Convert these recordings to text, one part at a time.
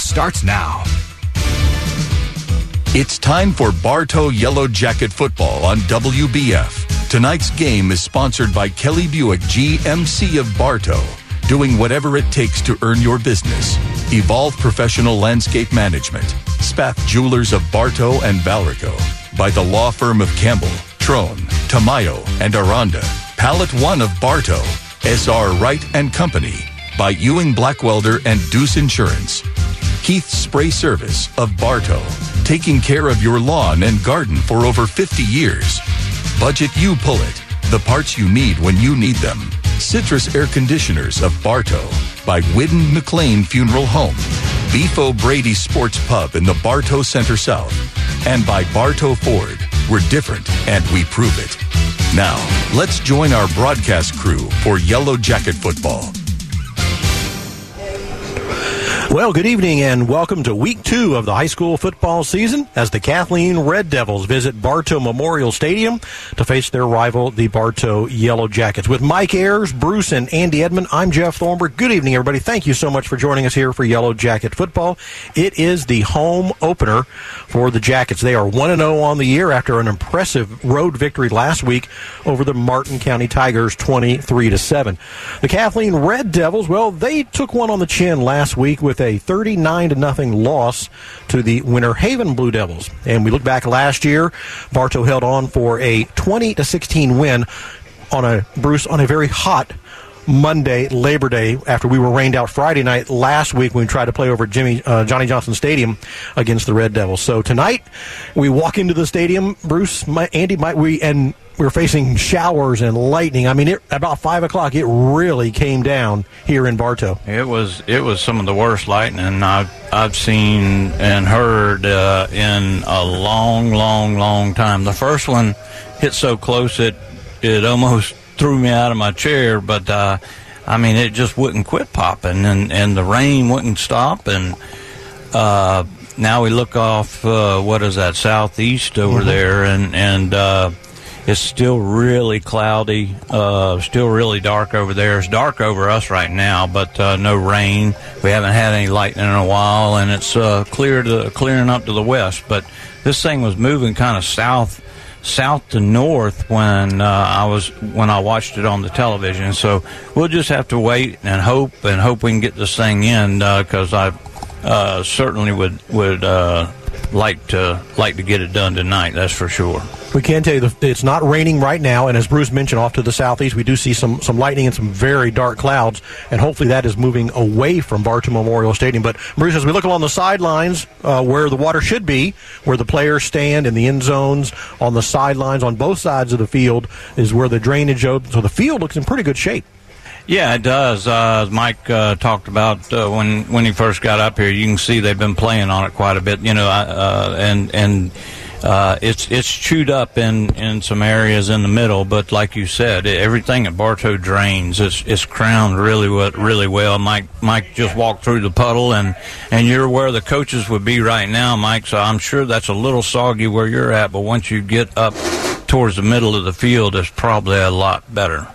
starts now. It's time for Bartow Yellow Jacket football on WBF. Tonight's game is sponsored by Kelly Buick GMC of Bartow, doing whatever it takes to earn your business. Evolve Professional Landscape Management, Spath Jewelers of Bartow and Valrico, by the law firm of Campbell, Trone, Tamayo, and Aranda, Pallet One of Bartow, SR Wright and Company, by Ewing Blackwelder and Deuce Insurance, Keith Spray Service of Bartow, taking care of your lawn and garden for over 50 years. Budget You Pull It, the parts you need when you need them. Citrus Air Conditioners of Bartow by Whidden McLean Funeral Home. Beef O'Brady Sports Pub in the Bartow Center South. And by Bartow Ford. We're different and we prove it. Now, let's join our broadcast crew for Yellow Jacket Football. Well, good evening and welcome to week two of the high school football season as the Kathleen Red Devils visit Bartow Memorial Stadium to face their rival, the Bartow Yellow Jackets. With Mike Ayers, Bruce, and Andy Edmond, I'm Jeff Thornburg. Good evening, everybody. Thank you so much for joining us here for Yellow Jacket football. It is the home opener for the Jackets. They are 1 0 on the year after an impressive road victory last week over the Martin County Tigers 23 7. The Kathleen Red Devils, well, they took one on the chin last week with 39 to nothing loss to the Winter Haven Blue Devils. And we look back last year, Bartow held on for a 20 to 16 win on a Bruce on a very hot Monday, Labor Day, after we were rained out Friday night last week when we tried to play over Jimmy uh, Johnny Johnson Stadium against the Red Devils. So tonight we walk into the stadium, Bruce, my, Andy, might we and we're facing showers and lightning. I mean, it, about five o'clock, it really came down here in Bartow. It was it was some of the worst lightning I've I've seen and heard uh, in a long, long, long time. The first one hit so close it it almost threw me out of my chair, but uh, I mean, it just wouldn't quit popping, and and the rain wouldn't stop, and. Uh, now we look off uh, what is that southeast over mm-hmm. there and and uh, it's still really cloudy, uh, still really dark over there. It's dark over us right now, but uh, no rain. We haven't had any lightning in a while, and it's uh, clear to, clearing up to the west. But this thing was moving kind of south, south to north when uh, I was when I watched it on the television. So we'll just have to wait and hope and hope we can get this thing in because uh, I uh, certainly would would like to like to get it done tonight. That's for sure. We can tell you it's not raining right now, and as Bruce mentioned, off to the southeast, we do see some some lightning and some very dark clouds, and hopefully that is moving away from Bartow Memorial Stadium. But Bruce, as we look along the sidelines, uh, where the water should be, where the players stand in the end zones, on the sidelines, on both sides of the field, is where the drainage. Opens. So the field looks in pretty good shape. Yeah, it does. Uh, Mike uh, talked about uh, when when he first got up here. You can see they've been playing on it quite a bit. You know, uh, and and uh, it's it's chewed up in, in some areas in the middle, but like you said, everything at Bartow drains. It's it's crowned really really well. Mike Mike just walked through the puddle, and and you're where the coaches would be right now, Mike. So I'm sure that's a little soggy where you're at, but once you get up towards the middle of the field, it's probably a lot better.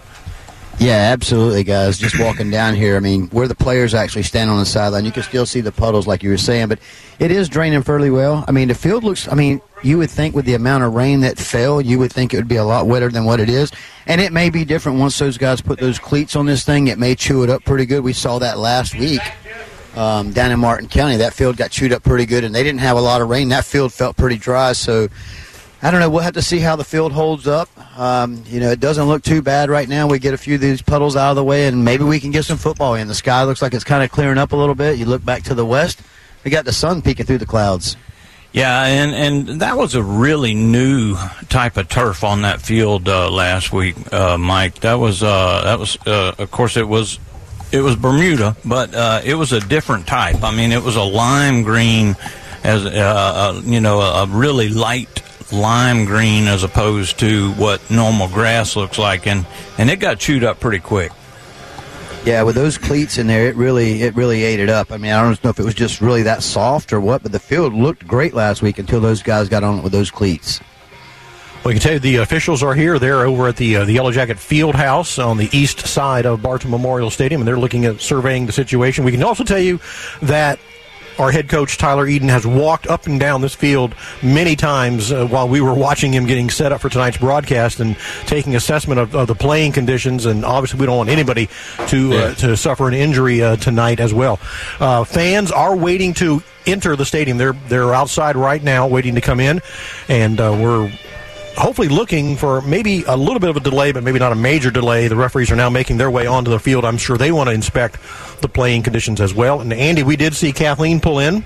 Yeah, absolutely, guys. Just walking down here, I mean, where the players actually stand on the sideline, you can still see the puddles, like you were saying, but it is draining fairly well. I mean, the field looks. I mean, you would think with the amount of rain that fell, you would think it would be a lot wetter than what it is. And it may be different once those guys put those cleats on this thing. It may chew it up pretty good. We saw that last week um, down in Martin County. That field got chewed up pretty good, and they didn't have a lot of rain. That field felt pretty dry. So I don't know. We'll have to see how the field holds up. Um, you know, it doesn't look too bad right now. We get a few of these puddles out of the way, and maybe we can get some football in. The sky looks like it's kind of clearing up a little bit. You look back to the west, we got the sun peeking through the clouds. Yeah, and and that was a really new type of turf on that field uh, last week, uh, Mike. That was uh, that was uh, of course it was it was Bermuda, but uh, it was a different type. I mean, it was a lime green, as uh, you know, a really light lime green as opposed to what normal grass looks like, and and it got chewed up pretty quick. Yeah, with those cleats in there, it really it really ate it up. I mean, I don't know if it was just really that soft or what, but the field looked great last week until those guys got on it with those cleats. Well, you can tell you the officials are here. They're over at the uh, the Yellow Jacket Field House on the east side of Bartow Memorial Stadium, and they're looking at surveying the situation. We can also tell you that our head coach Tyler Eden has walked up and down this field many times uh, while we were watching him getting set up for tonight's broadcast and taking assessment of, of the playing conditions. And obviously, we don't want anybody to uh, to suffer an injury uh, tonight as well. Uh, fans are waiting to enter the stadium. They're they're outside right now, waiting to come in, and uh, we're hopefully looking for maybe a little bit of a delay, but maybe not a major delay. The referees are now making their way onto the field. I'm sure they want to inspect the playing conditions as well. And Andy, we did see Kathleen pull in.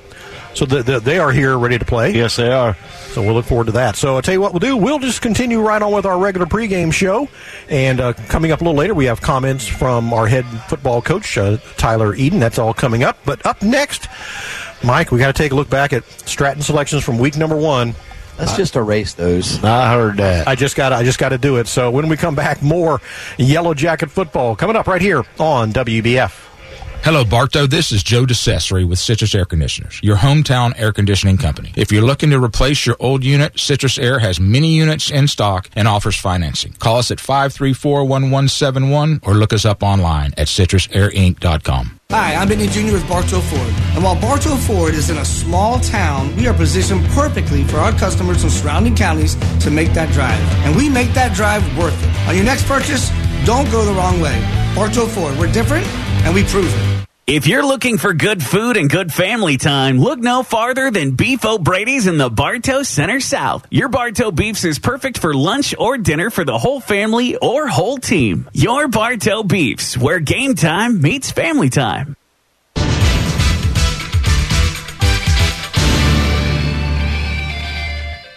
So the, the, they are here ready to play. Yes, they are. So we'll look forward to that. So I'll tell you what we'll do. We'll just continue right on with our regular pregame show. And uh, coming up a little later, we have comments from our head football coach, uh, Tyler Eden. That's all coming up. But up next, Mike, we got to take a look back at Stratton selections from week number one. Let's just erase those. I heard that. I just got I just got to do it. So when we come back, more Yellow Jacket football coming up right here on WBF. Hello, Bartow. This is Joe DeCessory with Citrus Air Conditioners, your hometown air conditioning company. If you're looking to replace your old unit, Citrus Air has many units in stock and offers financing. Call us at 534-1171 or look us up online at citrusairinc.com. Hi, I'm Benny Jr. with Bartow Ford. And while Bartow Ford is in a small town, we are positioned perfectly for our customers in surrounding counties to make that drive. And we make that drive worth it. On your next purchase, don't go the wrong way. Bartow Ford, we're different and we prove it. If you're looking for good food and good family time, look no farther than Beef O'Brady's in the Bartow Center South. Your Bartow Beefs is perfect for lunch or dinner for the whole family or whole team. Your Bartow Beefs, where game time meets family time.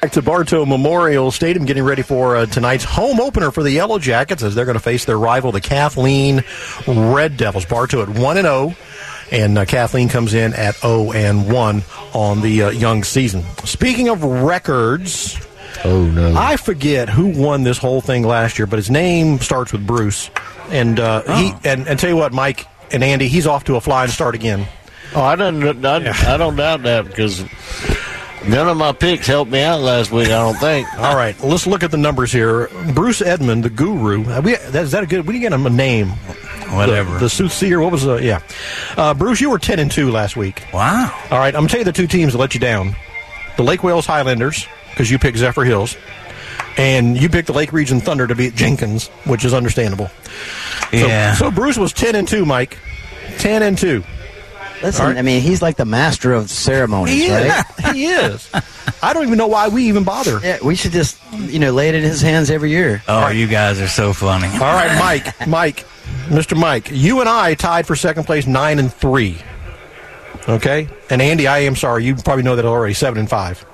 Back to Bartow Memorial Stadium, getting ready for uh, tonight's home opener for the Yellow Jackets as they're going to face their rival, the Kathleen Red Devils. Bartow at one and zero, and uh, Kathleen comes in at zero and one on the uh, young season. Speaking of records, Oh no! I forget who won this whole thing last year, but his name starts with Bruce, and uh, he and, and tell you what, Mike and Andy, he's off to a flying start again. Oh, I don't. I, I don't doubt that because none of my picks helped me out last week. I don't think. All right, let's look at the numbers here. Bruce Edmond, the guru. uh, We, that, is that a good? We didn't get him a name. Whatever. The, the soothsayer. What was the? Yeah. Uh, Bruce, you were ten and two last week. wow. All right, I'm gonna tell you the two teams that let you down: the Lake Wales Highlanders, because you picked Zephyrhills, and you picked the Lake Region Thunder to beat Jenkins, which is understandable. So- Yeah. So, Bruce was ten and two, Mike. Ten and two. Listen, All right. I mean, he's like the master of ceremonies, He right? is. he is. I don't even know why we even bother. Yeah, we should just, you know, lay it in his hands every year. Oh, you guys are so funny. All right, Mike, Mike, Mr. Mike, you and I tied for second place, nine and three. Okay, and Andy, I am sorry, you probably know that already, seven and five.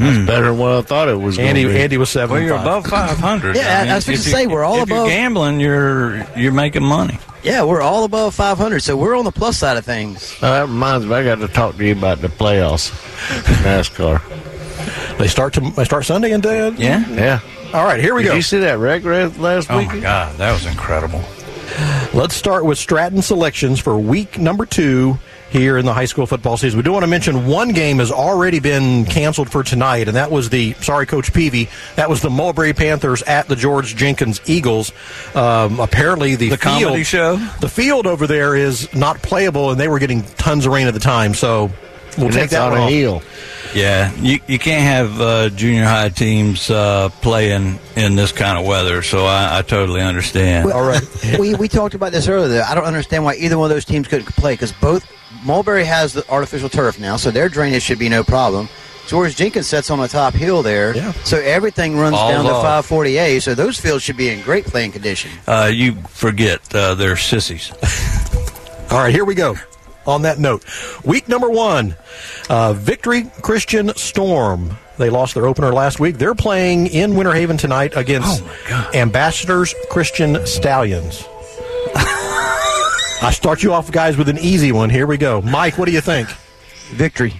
That's better than what I thought it was. Andy, be. Andy was seven. Well, you're five. above 500. Yeah, I was if fixing to say, we're all if above- you're gambling, you're you're making money. Yeah, we're all above 500, so we're on the plus side of things. Oh, that reminds me. I got to talk to you about the playoffs, NASCAR. They start to they start Sunday, and uh, Yeah. Yeah. All right, here we Did go. you see that wreck ra- last Oh week? my God, that was incredible. Let's start with Stratton selections for week number two here in the high school football season. We do want to mention one game has already been canceled for tonight, and that was the sorry, Coach Peavy. That was the Mulberry Panthers at the George Jenkins Eagles. Um, apparently, the, The field, comedy show? the field over there is not playable, and they were getting tons of rain at the time. So we'll And take that on one a off. hill. Yeah, you you can't have uh, junior high teams uh, playing in this kind of weather, so I, I totally understand. All right. we, we talked about this earlier. I don't understand why either one of those teams couldn't play because both Mulberry has the artificial turf now, so their drainage should be no problem. George Jenkins sits on the top hill there, Yeah. so everything runs Falls down to off. 540A. So those fields should be in great playing condition. Uh, you forget uh, they're sissies. All right, here we go. On that note, week number one, uh, Victory Christian Storm. They lost their opener last week. They're playing in Winter Haven tonight against Oh. Ambassadors Christian Stallions. I start you off, guys, with an easy one. Here we go. Mike, what do you think? Victory.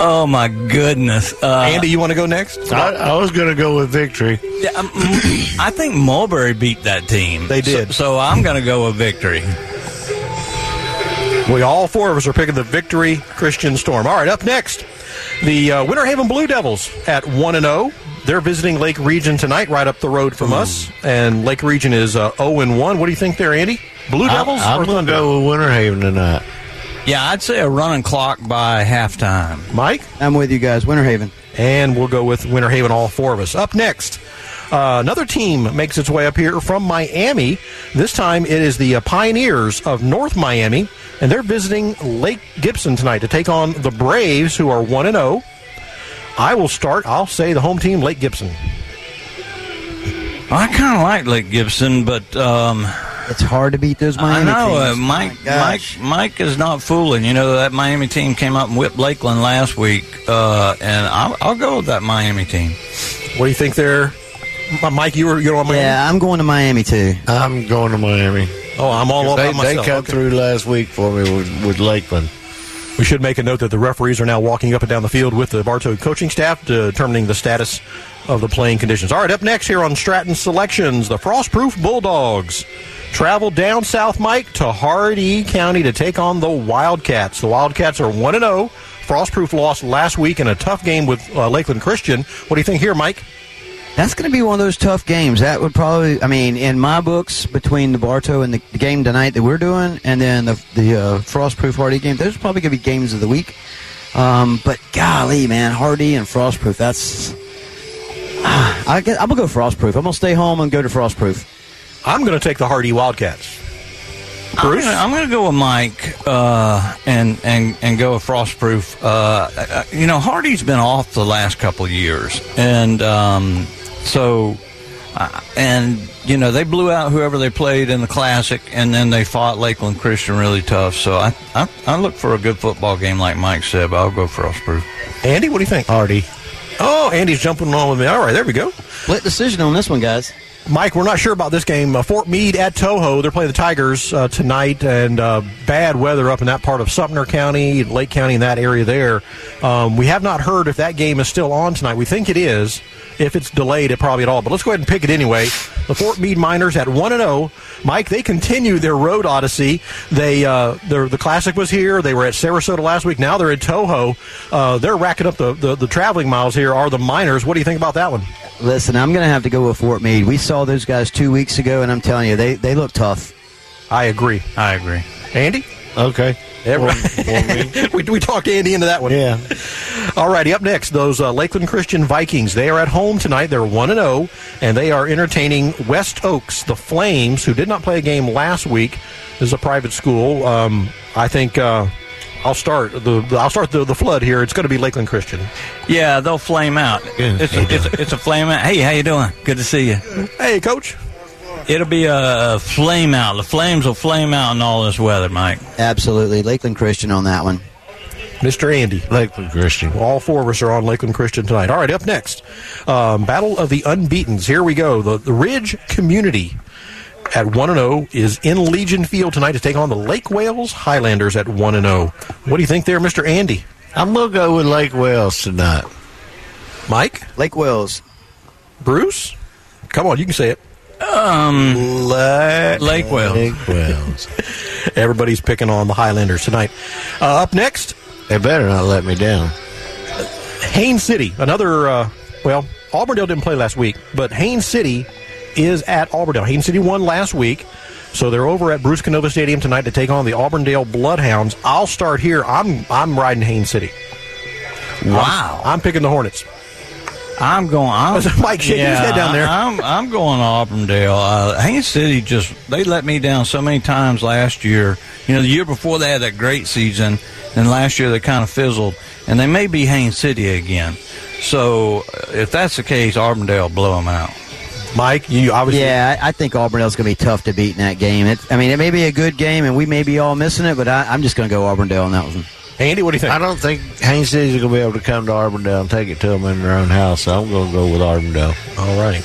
Oh my goodness, uh, Andy, you want to go next? I, I was going to go with victory. yeah, um, I think Mulberry beat that team. They did. So, so I'm going to go with victory. We all four of us are picking the Victory Christian Storm. All right, up next, the uh, Winter Haven Blue Devils at one and zero. They're visiting Lake Region tonight, right up the road from us, and Lake Region is uh, zero and one. What do you think there, Andy? Blue Devils I, or am going Thunder? to go with Winter Haven tonight. Yeah, I'd say a running clock by halftime. Mike? I'm with you guys. Winter Haven. And we'll go with Winter Haven, all four of us. Up next, uh, another team makes its way up here from Miami. This time it is the uh, Pioneers of North Miami, and they're visiting Lake Gibson tonight to take on the Braves, who are 1 0. I will start. I'll say the home team, Lake Gibson. I kind of like Lake Gibson, but um, It's hard to beat those I Miami know uh, teams. Mike. My Mike. Mike is not fooling. You know that Miami team came out and whipped Lakeland last week, uh, and I'll, I'll go with that Miami team. What do you think there? Uh, Mike, you were you know Miami? Yeah, I'm going to Miami too. I'm going to Miami. Oh, I'm all They, about they myself. come Okay. through last week for me with, with Lakeland. We should make a note that the referees are now walking up and down the field with the Bartow coaching staff, determining the status of the playing conditions. All right, up next here on Stratton Selections, the Frostproof Bulldogs travel down south, Mike, to Hardee County to take on the Wildcats. The Wildcats are 1 0. Frostproof lost last week in a tough game with uh, Lakeland Christian. What do you think here, Mike? That's going to be one of those tough games. That would probably, I mean, in my books, between the Bartow and the, the game tonight that we're doing, and then the the uh, Frostproof Hardee game, those are probably going to be games of the week. Um, but golly, man, Hardee and Frostproof, that's. Ah, I guess, I'm gonna go Frostproof. I'm gonna stay home and go to Frostproof. I'm going to take the Hardee Wildcats. I'm gonna, I'm gonna go with Mike uh, and and and go with Frostproof. Uh, uh, you know, Hardee's been off the last couple of years, and um, so uh, and you know they blew out whoever they played in the Classic, and then they fought Lakeland Christian really tough. So I I, I look for a good football game, like Mike said. But I'll go Frostproof. Andy, what do you think? Hardee. Oh, Andy's jumping along with me. All right, there we go. Split decision on this one, guys. Mike, we're not sure about this game. Uh, Fort Meade at Toho. They're playing the Tigers uh, tonight, and uh, bad weather up in that part of Sumner County, Lake County, in that area there. Um, we have not heard if that game is still on tonight. We think it is. If it's delayed, it probably at all. But let's go ahead and pick it anyway. The Fort Meade Miners at one and zero. Mike, they continue their road odyssey. They uh, the Classic was here. They were at Sarasota last week. Now they're at Toho. Uh, they're racking up the, the the traveling miles here. Are the Miners? What do you think about that one? Listen, I'm going to have to go with Fort Meade. We saw those guys two weeks ago, and I'm telling you, they, they look tough. I agree. I agree. Andy? Okay. Every- For- for me. we, we talked Andy into that one. Yeah. All righty, up next, those uh, Lakeland Christian Vikings. They are at home tonight. They're 1 0, and they are entertaining West Oaks, the Flames, who did not play a game last week. This is a private school. Um, I think. Uh, I'll start the, the I'll start the, the flood here. It's going to be Lakeland Christian. Yeah, they'll flame out. It's a, it's, a, it's a flame out. Hey, how you doing? Good to see you. Hey, coach. It'll be a flame out. The flames will flame out in all this weather, Mike. Absolutely. Lakeland Christian on that one. Mr. Andy. Lakeland Christian. All four of us are on Lakeland Christian tonight. All right, up next, um, Battle of the Unbeatens. Here we go. The, the Ridge Community at 1 0 is in Legion Field tonight to take on the Lake Wales Highlanders at 1 0. What do you think there, Mr. Andy? I'm going to go with Lake Wales tonight. Mike? Lake Wales. Bruce? Come on, you can say it. Um, Lake, Lake Wales. Lake Wales. Everybody's picking on the Highlanders tonight. Uh, up next, they better not let me down. Haines City, another, uh, well, Auburndale didn't play last week, but Haines City is at Auburndale. Haines City won last week, so they're over at Bruce Canova Stadium tonight to take on the Auburndale Bloodhounds. I'll start here. I'm I'm riding Haines City. Wow. I'm, I'm picking the Hornets. I'm going. I'm, Mike shaking his head down there. I'm, I'm going to Auburndale. Uh, Haines City just they let me down so many times last year. You know, the year before they had that great season, and last year they kind of fizzled, and they may be Haines City again. So if that's the case, Auburndale will blow them out. Mike, you obviously Yeah, I, I think Auburndale's going to be tough to beat in that game. It, I mean, it may be a good game, and we may be all missing it, but I, I'm just going to go Auburndale on that one. Andy, what do you think? I don't think Haines City's going to be able to come to Auburndale and take it to them in their own house, so I'm going to go with Auburndale. All righty.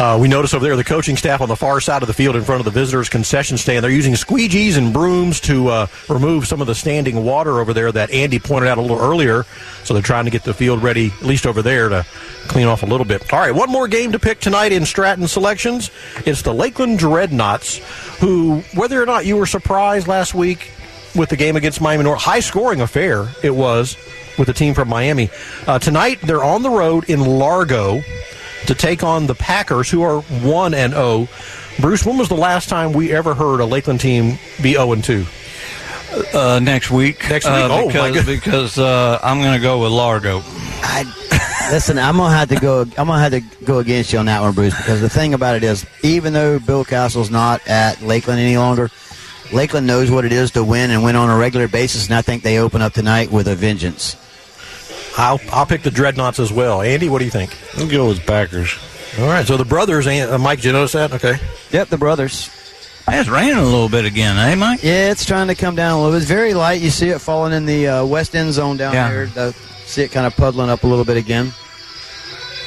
Uh, we notice over there the coaching staff on the far side of the field in front of the visitors' concession stand. They're using squeegees and brooms to uh, remove some of the standing water over there that Andy pointed out a little earlier. So they're trying to get the field ready, at least over there, to clean off a little bit. All right, one more game to pick tonight in Stratton selections. It's the Lakeland Dreadnoughts, who, whether or not you were surprised last week with the game against Miami North, high scoring affair it was with the team from Miami. Uh, tonight they're on the road in Largo to take on the Packers, who are one and zero. Bruce, when was the last time we ever heard a Lakeland team be zero and two? Uh, next week. Next uh, week? Oh, my because, because uh, I'm going to go with Largo. I, listen, I'm gonna have to go. I'm gonna have to go against you on that one, Bruce, because the thing about it is, even though Bill Castle's not at Lakeland any longer, Lakeland knows what it is to win and win on a regular basis, and I think they open up tonight with a vengeance. I'll, I'll pick the Dreadnoughts as well. Andy, what do you think? I'll go with Packers. All right, so the brothers, uh, Mike, did you notice that? Okay. Yep, the brothers. It's raining a little bit again, eh, Mike? Yeah, it's trying to come down a little bit. It's very light. You see it falling in the uh, west end zone down Yeah. there. The, see it kind of puddling up a little bit again.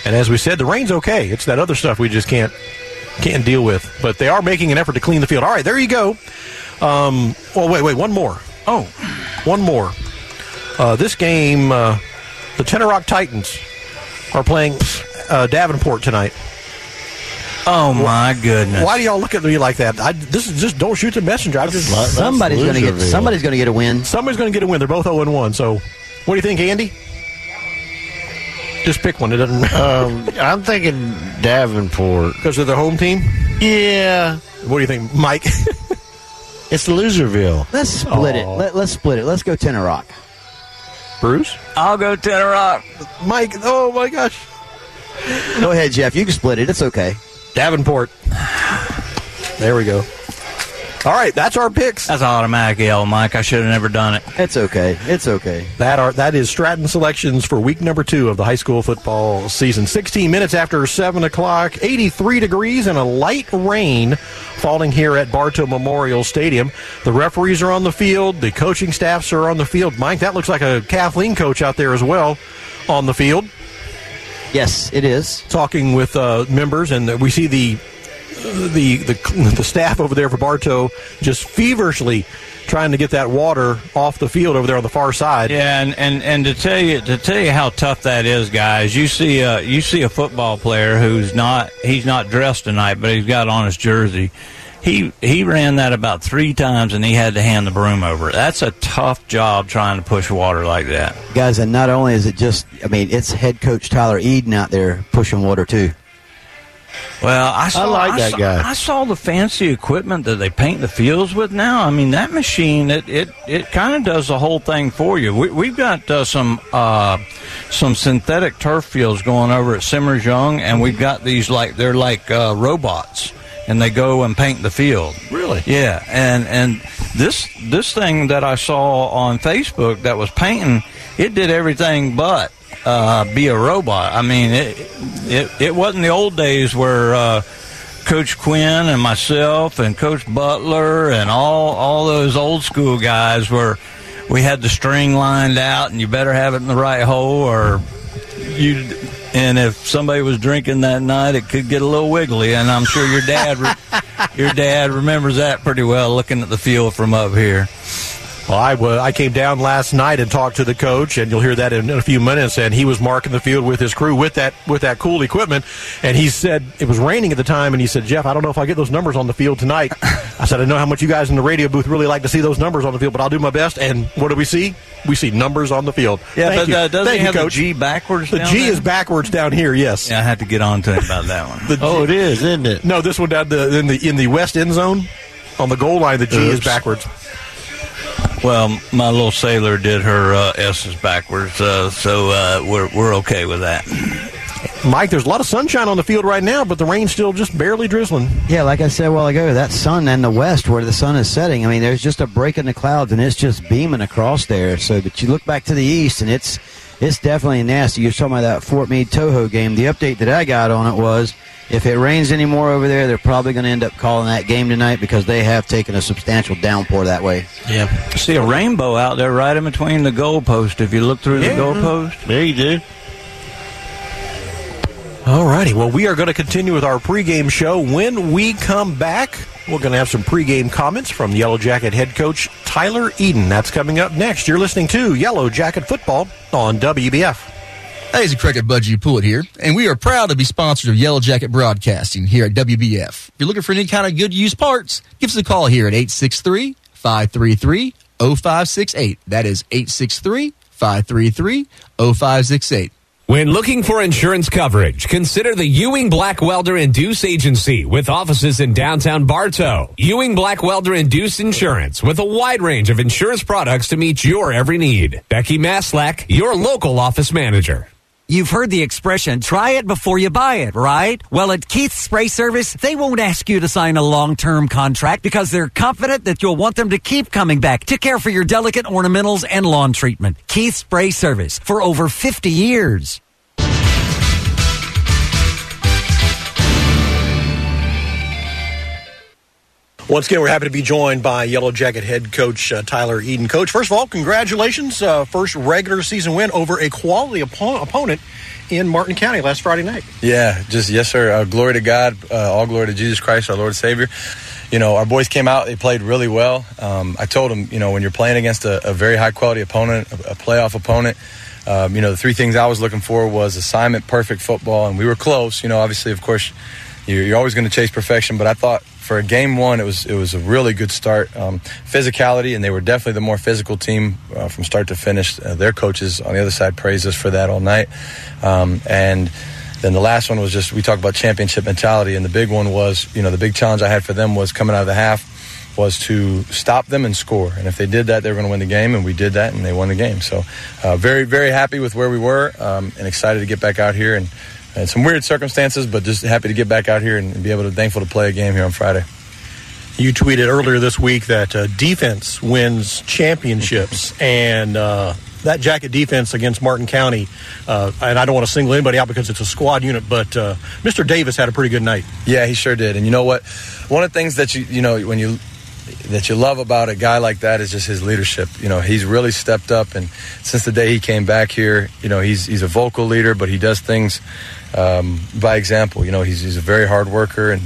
And as we said, the rain's okay. It's that other stuff we just can't can't deal with. But they are making an effort to clean the field. All right, there you go. Um, oh, wait, wait, one more. Oh, One more. Uh, this game, uh, the Tenoroc Titans are playing uh, Davenport tonight. oh my goodness. Why do y'all look at me like that? I, this is just don't shoot the messenger. I just That's Somebody's going to get. Loserville. Somebody's going to get a win. somebody's going to get a win. They're both zero and one. So, what do you think, Andy? Just pick one. It doesn't Um, I'm thinking Davenport. because they're the home team. Yeah, What do you think, Mike? it's Loserville. Let's split it. Let, let's split it. Let's go Tenoroc. Bruce? I'll go Tenoroc. Mike? Oh my gosh! Go ahead, Jeff. You can split it. It's okay. Davenport. There we go. All right, that's our picks. That's an automatic L, Mike. I should have never done it. It's okay. It's okay. That are that is Stratton selections for week number two of the high school football season. 16 minutes after seven o'clock, 83 degrees and a light rain falling here at Bartow Memorial Stadium. The referees are on the field. The coaching staffs are on the field. Mike, that looks like a Kathleen coach out there as well on the field, Yes, it is. talking with uh, members, and we see the the the the staff over there for Bartow just feverishly trying to get that water off the field over there on the far side. Yeah, and, and, and to tell you to tell you how tough that is, guys. You see a you see a football player who's not he's not dressed tonight, but he's got on his jersey. He he ran that about three times, and he had to hand the broom over. That's a tough job trying to push water like that. Guys, and not only is it just, I mean, it's head coach Tyler Eden out there pushing water, too. Well, I saw like that saw, guy. I saw the fancy equipment that they paint the fields with now. I mean, that machine it it, it kind of does the whole thing for you. We, we've got uh, some uh, some synthetic turf fields going over at Simmers Young, and we've got these like they're like uh, robots, and they go and paint the field. Really? Yeah, and and this this thing that I saw on Facebook that was painting, it did everything but uh, be a robot. I mean, it it, it wasn't the old days where uh, Coach Quinn and myself and Coach Butler and all all those old school guys were. We had the string lined out, and you better have it in the right hole, or you. And if somebody was drinking that night, it could get a little wiggly. And I'm sure your dad, your dad remembers that pretty well, looking at the field from up here. Well, I, I came down last night and talked to the coach, and you'll hear that in, in a few minutes. And he was marking the field with his crew with that with that cool equipment. And he said it was raining at the time, and he said, "Jeff, I don't know if I get those numbers on the field tonight." I said, "I know how much you guys in the radio booth really like to see those numbers on the field, but I'll do my best." And what do we see? We see numbers on the field. Yeah, Thank but you. uh, doesn't Thank he you, have coach. the G backwards? The down G there? is backwards down here. Yes. Yeah, I had to get on to him about that one. The Oh, G- it is, isn't it? no, this one down the, in the in the west end zone on the goal line. The G is backwards. Well, my little sailor did her uh, S's backwards, uh, so uh, we're we're okay with that. Mike, there's a lot of sunshine on the field right now, but the rain's still just barely drizzling. Yeah, like I said a while ago, that sun and the west where the sun is setting, I mean, there's just a break in the clouds and it's just beaming across there. So, but you look back to the east and it's it's definitely nasty. You're talking about that Fort Meade Toho game. The update that I got on it was if it rains anymore over there, they're probably going to end up calling that game tonight because they have taken a substantial downpour that way. Yeah. See a rainbow out there right in between the goalpost. If you look through Yeah. the goalpost, There you do. All righty. Well, we are going to continue with our pregame show. When we come back, we're going to have some pregame comments from Yellow Jacket head coach Tyler Eden. That's coming up next. You're listening to Yellow Jacket Football on WBF. Hey, it's Cricket Budgie Pullet here, and we are proud to be sponsors of Yellow Jacket Broadcasting here at WBF. If you're looking for any kind of good used parts, give us a call here at 863 533 0568. That is 863 533 0568. When looking for insurance coverage, consider the Ewing Blackwelder and Deuce Agency with offices in downtown Bartow. Ewing Blackwelder and Deuce Insurance with a wide range of insurance products to meet your every need. Becky Maslak, your local office manager. You've heard the expression, try it before you buy it, right? Well, at Keith Spray Service, they won't ask you to sign a long-term contract because they're confident that you'll want them to keep coming back to care for your delicate ornamentals and lawn treatment. Keith Spray Service for over 50 years. Once again, we're happy to be joined by Yellow Jacket head coach uh, Tyler Eden. Coach, first of all, congratulations. Uh, first regular season win over a quality oppo- opponent in Martin County last Friday night. Yeah, just yes, sir. Uh, glory to God. Uh, all glory to Jesus Christ, our Lord and Savior. You know, our boys came out. They played really well. Um, I told them, you know, when you're playing against a, a very high quality opponent, a, a playoff opponent, um, you know, the three things I was looking for was assignment, perfect football, and we were close. You know, obviously, of course, you're, you're always going to chase perfection, but I thought for game one, it was it was a really good start. Um, physicality, and they were definitely the more physical team uh, from start to finish. Uh, their coaches on the other side praised us for that all night, um, and. Then the last one was just we talked about championship mentality, and the big one was you know the big challenge I had for them was coming out of the half was to stop them and score. And if they did that, they were going to win the game, and we did that, and they won the game. So, uh, very, very happy with where we were, um, and excited to get back out here and, and some weird circumstances, but just happy to get back out here and, be able to thankful to play a game here on Friday. You tweeted earlier this week that uh, defense wins championships, and uh, that jacket defense against Martin County, uh, and I don't want to single anybody out because it's a squad unit, but uh, Mr. Davis had a pretty good night. Yeah, he sure did. And you know what? One of the things that you you know when you that you love about a guy like that is just his leadership. You know, he's really stepped up, and since the day he came back here, you know, he's he's a vocal leader, but he does things um, by example. You know, he's he's a very hard worker and.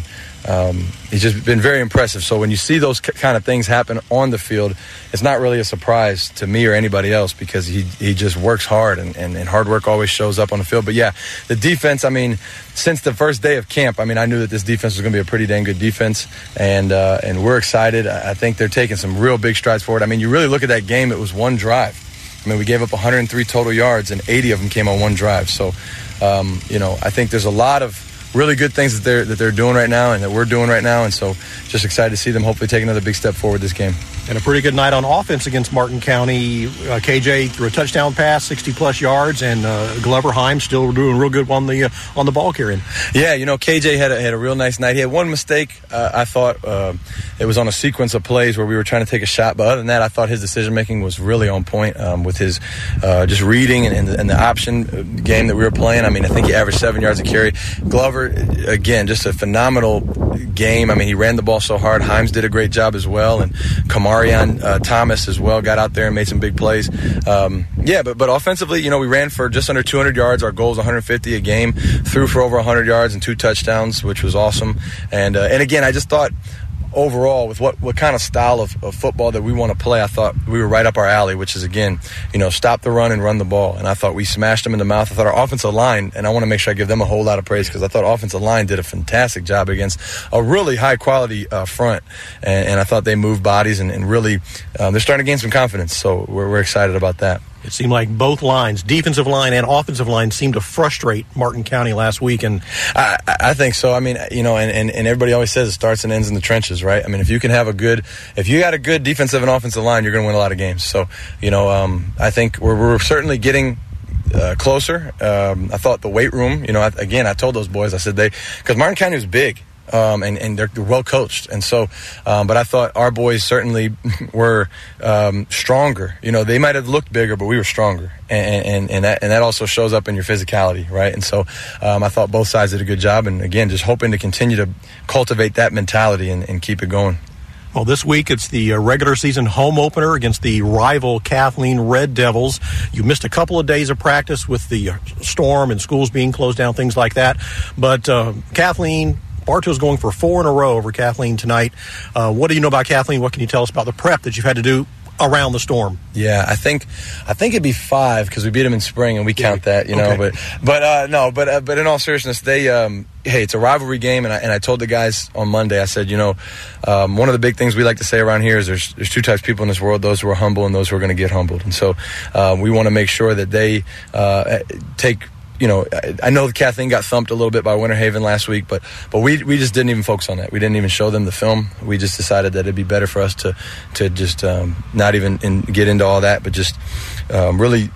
Um, he's just been very impressive. So when you see those kind of things happen on the field, it's not really a surprise to me or anybody else because he, he just works hard and, and, and, hard work always shows up on the field. But yeah, the defense, I mean, since the first day of camp, I mean, I knew that this defense was going to be a pretty dang good defense, and uh, and we're excited. I think they're taking some real big strides forward. I mean, you really look at that game; it was one drive. I mean, we gave up 103 total yards, and 80 of them came on one drive. So, um, you know, I think there's a lot of really good things that they're that they're doing right now and that we're doing right now. And so, just excited to see them hopefully take another big step forward this game. And a pretty good night on offense against Martin County. Uh, KJ threw a touchdown pass, 60 plus yards, and uh, Glover Heim still doing real good on the uh, on the ball carrying. Yeah, you know KJ had a, had a real nice night. He had one mistake. Uh, I thought uh, it was on a sequence of plays where we were trying to take a shot, but other than that, I thought his decision making was really on point um, with his uh, just reading and, and, the, and the option game that we were playing. I mean, I think he averaged seven yards a carry. Glover, again, just a phenomenal game. I mean, he ran the ball so hard. Himes did a great job as well, and Kamarion uh, Thomas as well got out there and made some big plays. Um, yeah, but but offensively, you know, we ran for just under 200 yards. Our goal is 150 a game. Threw for over 100 yards and two touchdowns, which was awesome. And uh, and again, I just thought overall with what, what kind of style of, of, football that we want to play, I thought we were right up our alley, which is again, you know, stop the run and run the ball. And I thought we smashed them in the mouth. I thought our offensive line, and I want to make sure I give them a whole lot of praise because I thought offensive line did a fantastic job against a really high quality uh, front, and, and, I thought they moved bodies and, and really um, they're starting to gain some confidence. So we're, we're excited about that. It seemed like both lines, defensive line and offensive line, seemed to frustrate Martin County last week. And I, I think so. I mean, you know, and, and, and, everybody always says it starts and ends in the trenches, right? I mean, if you can have a good, if you got a good defensive and offensive line, you're going to win a lot of games. So, you know, um, I think we're, we're certainly getting uh, closer. Um, I thought the weight room, you know, I, again, I told those boys, I said they, because Martin County was big um, and, and they're, well coached. And so, um, but I thought our boys certainly were um, stronger. You know, they might have looked bigger, but we were stronger, and and, and that and that also shows up in your physicality, right? And so, um, I thought both sides did a good job, and again, just hoping to continue to cultivate that mentality and, and keep it going. Well, this week it's the uh, regular season home opener against the rival Kathleen Red Devils. You missed a couple of days of practice with the uh, storm and schools being closed down, things like that. But uh, Kathleen Bartow's going for four in a row over Kathleen tonight. Uh, what do you know about Kathleen? What can you tell us about the prep that you've had to do around the storm? Yeah, I think I think it'd be five because we beat them in spring and we count that, you know. Okay. But but uh, no, but uh, but in all seriousness, they um, hey, it's a rivalry game, and I, and I told the guys on Monday, I said, you know, um, one of the big things we like to say around here is there's there's two types of people in this world: those who are humble and those who are going to get humbled. And so um, we want to make sure that they uh, take you know, I, know Kathleen got thumped a little bit by Winter Haven last week, but but we we just didn't even focus on that. We didn't even show them the film. We just decided that it'd be better for us to to just um, not even in, get into all that, but just um, really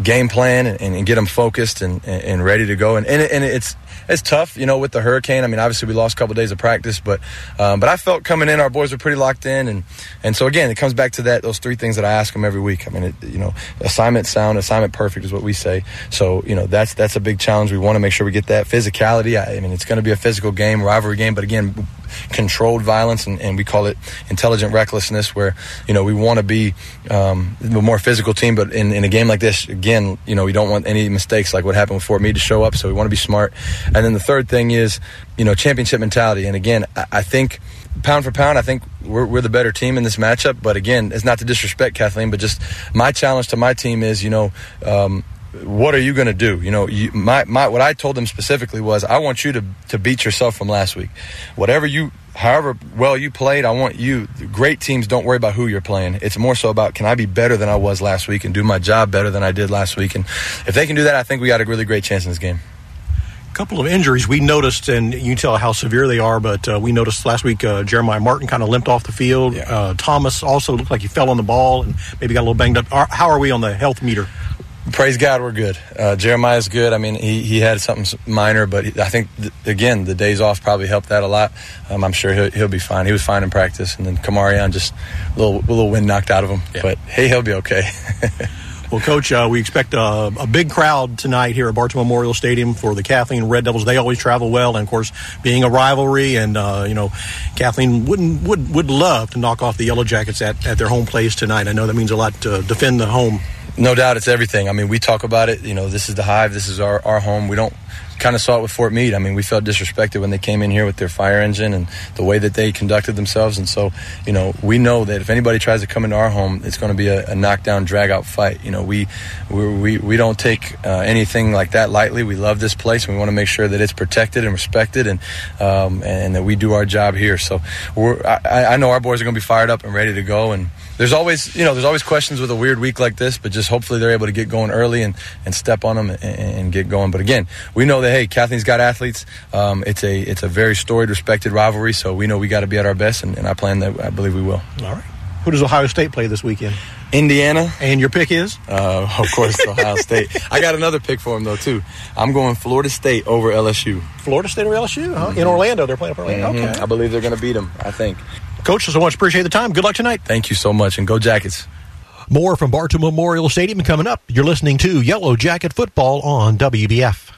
game plan and, and, get them focused and, and, ready to go. And, and, and it's it's tough, you know, with the hurricane. I mean, obviously we lost a couple of days of practice, but um, but I felt coming in, our boys were pretty locked in, and and so again, it comes back to that those three things that I ask them every week. I mean, it, you know, assignment sound, assignment perfect is what we say. So you know, that's that's a big challenge. We want to make sure we get that physicality. I, I mean, it's going to be a physical game, rivalry game, but again, controlled violence, and, and we call it intelligent recklessness, where you know we want to be um, a more physical team, but in, in a game like this, again, you know we don't want any mistakes like what happened with Fort Meade to show up. So we want to be smart. And then the third thing is you know championship mentality. And again, I, think pound for pound, I think we're, we're, the better team in this matchup. But again, it's not to disrespect Kathleen, but just my challenge to my team is, you know, um, what are you going to do? You know, you, my, my, what I told them specifically was, I want you to, to beat yourself from last week. Whatever you, however well you played, I want you, great teams don't worry about who you're playing. It's more so about, can I be better than I was last week and do my job better than I did last week? And if they can do that, I think we got a really great chance in this game couple of injuries we noticed, and you tell how severe they are, but uh, we noticed last week uh, Jeremiah Martin kind of limped off the field. Yeah. Uh, Thomas also looked like he fell on the ball and maybe got a little banged up. How are we on the health meter? praise God, we're good. Uh, Jeremiah's good. I mean, he, he had something minor, but I think th- again the days off probably helped that a lot. Um, I'm sure he'll, he'll be fine. He was fine in practice, and then Kamarion just a little a little wind knocked out of him. Yeah. But hey, he'll be okay. well, Coach, uh, we expect a, a, big crowd tonight here at Bartow Memorial Stadium for the Kathleen Red Devils. They always travel well, and of course, being a rivalry, and uh, you know, Kathleen wouldn't would would love to knock off the Yellow Jackets at, at their home place tonight. I know that means a lot to defend the home no doubt it's everything. I mean, we talk about it. You know, this is the hive. This is our, our home. We don't kind of saw it with Fort Meade. I mean, we felt disrespected when they came in here with their fire engine and the way that they conducted themselves. And so, you know, we know that if anybody tries to come into our home, it's going to be a, a knockdown, drag out fight. You know, we we we don't take uh, anything like that lightly. We love this place. And we want to make sure that it's protected and respected, and um, and that we do our job here. So, I, I know our boys are going to be fired up and ready to go. And there's always you know there's always questions with a weird week like this, but just hopefully they're able to get going early and, and step on them and, and get going. But again, we know that hey, Kathleen's got athletes. Um, it's a it's a very storied, respected rivalry, so we know we got to be at our best, and, and I plan that I believe we will. All right. Who does Ohio State play this weekend? Indiana. And your pick is? Uh, of course, Ohio State. I got another pick for him, though, too. I'm going Florida State over LSU. Florida State or LSU? Huh? Mm-hmm. In Orlando. They're playing for Orlando. Mm-hmm. Okay. I believe they're going to beat them, I think. Coach, so much appreciate the time. Good luck tonight. Thank you so much, and go Jackets. More from Bartow Memorial Stadium coming up. You're listening to Yellow Jacket Football on WBF.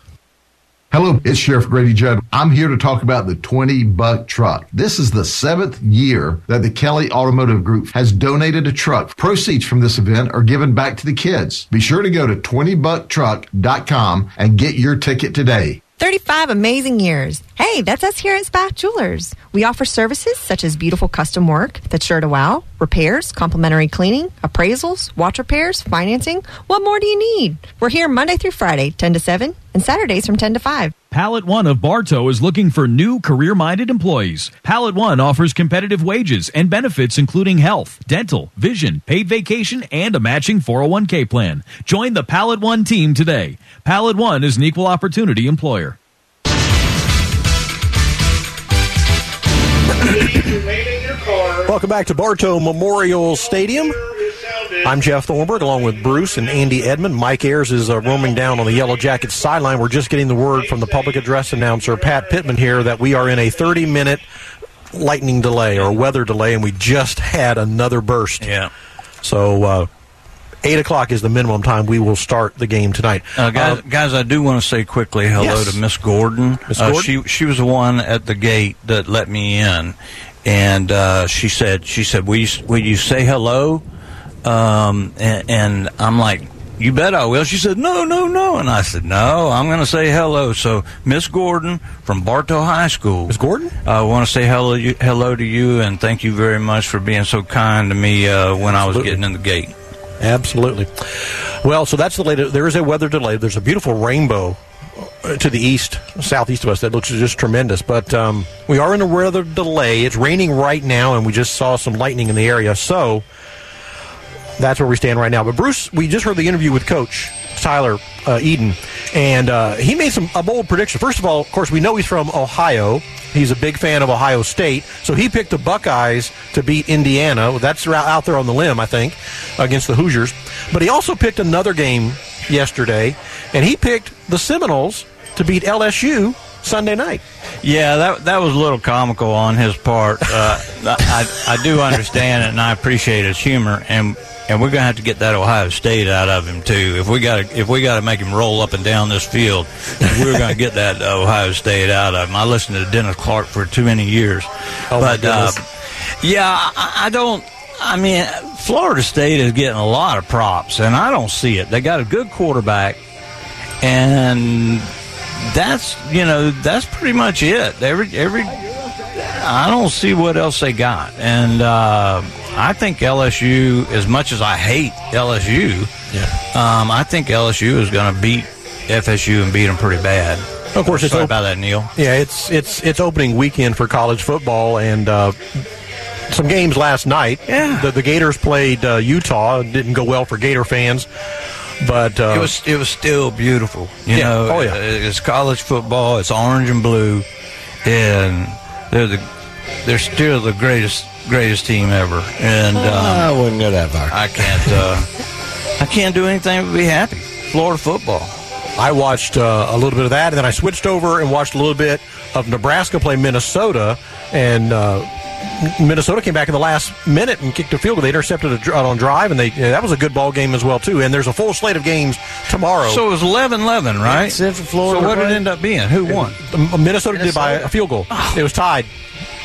Hello, it's Sheriff Grady Judd. I'm here to talk about the 20 buck truck. This is the seventh year that the Kelly Automotive Group has donated a truck. Proceeds from this event are given back to the kids. Be sure to go to 20bucktruck.com and get your ticket today. 35 amazing years. Hey, that's us here at Spath Jewelers. We offer services such as beautiful custom work that's sure to wow, repairs, complimentary cleaning, appraisals, watch repairs, financing. What more do you need? We're here Monday through Friday, 10 to 7, and Saturdays from 10 to 5. Pallet One of Bartow is looking for new career minded employees. Pallet One offers competitive wages and benefits including health, dental, vision, paid vacation, and a matching 401k plan. Join the Pallet One team today. Pallet One is an equal opportunity employer. Welcome back to Bartow Memorial Stadium. I'm Jeff Thornburg along with Bruce and Andy Edmond. Mike Ayers is uh, roaming down on the Yellow Jackets sideline. We're just getting the word from the public address announcer, Pat Pittman, here that we are in a 30 minute lightning delay or weather delay, and we just had another burst. Yeah. So, uh, eight o'clock is the minimum time we will start the game tonight. Uh, guys, uh, guys, I do want to say quickly hello yes. to Miss Gordon. Miss Gordon? Uh, she she was the one at the gate that let me in, and uh, she said she said will you, will you say hello? Um, and, and I'm like, you bet I will. She said, no, no, no. And I said, no, I'm going to say hello. So, Miss Gordon from Bartow High School. Miss Gordon? I want to say hello, hello to you and thank you very much for being so kind to me uh, when Absolutely. I was getting in the gate. Absolutely. Well, so that's the latest. There is a weather delay. There's a beautiful rainbow uh, to the east, southeast of us that looks just tremendous. But um, we are in a weather delay. It's raining right now, and we just saw some lightning in the area. So that's where we stand right now. But Bruce, we just heard the interview with Coach Tyler uh, Eden, and uh, he made some a bold prediction. First of all, of course, we know he's from Ohio. He's a big fan of Ohio State, so he picked the Buckeyes to beat Indiana. That's out there on the limb, I think, against the Hoosiers. But he also picked another game yesterday, and he picked the Seminoles to beat LSU Sunday night. Yeah, that that was a little comical on his part. Uh, I I do understand it, and I appreciate his humor, and and we're gonna have to get that Ohio State out of him too. If we got to if we got to make him roll up and down this field, we're gonna get that Ohio State out of him. I listened to Dennis Clark for too many years, Oh, but uh, yeah, I, I don't. I mean, Florida State is getting a lot of props, and I don't see it. They got a good quarterback, and that's you know that's pretty much it. Every every I don't see what else they got, and uh, I think LSU. As much as I hate LSU, yeah. um, I think LSU is going to beat FSU and beat them pretty bad. Of course, it's sorry op- about that, Neil. Yeah, it's it's it's opening weekend for college football, and uh, some games last night. Yeah, the, the Gators played uh, Utah. Didn't go well for Gator fans, but uh, it was it was still beautiful. You Yeah. know, Oh, yeah. it's college football. It's orange and blue, and they're the they're still the greatest greatest team ever. And um, I wouldn't go that far. I can't uh, I can't do anything but be happy. Florida football. I watched uh, a little bit of that, and then I switched over and watched a little bit of Nebraska play Minnesota, and uh, Minnesota came back in the last minute and kicked a field goal. They intercepted a on drive, and they yeah, that was a good ball game as well too. And there's a full slate of games tomorrow. So it was 11-11, right? Central So what did it end up being? Who won? Uh, Minnesota, did by a field goal. Oh. It was tied.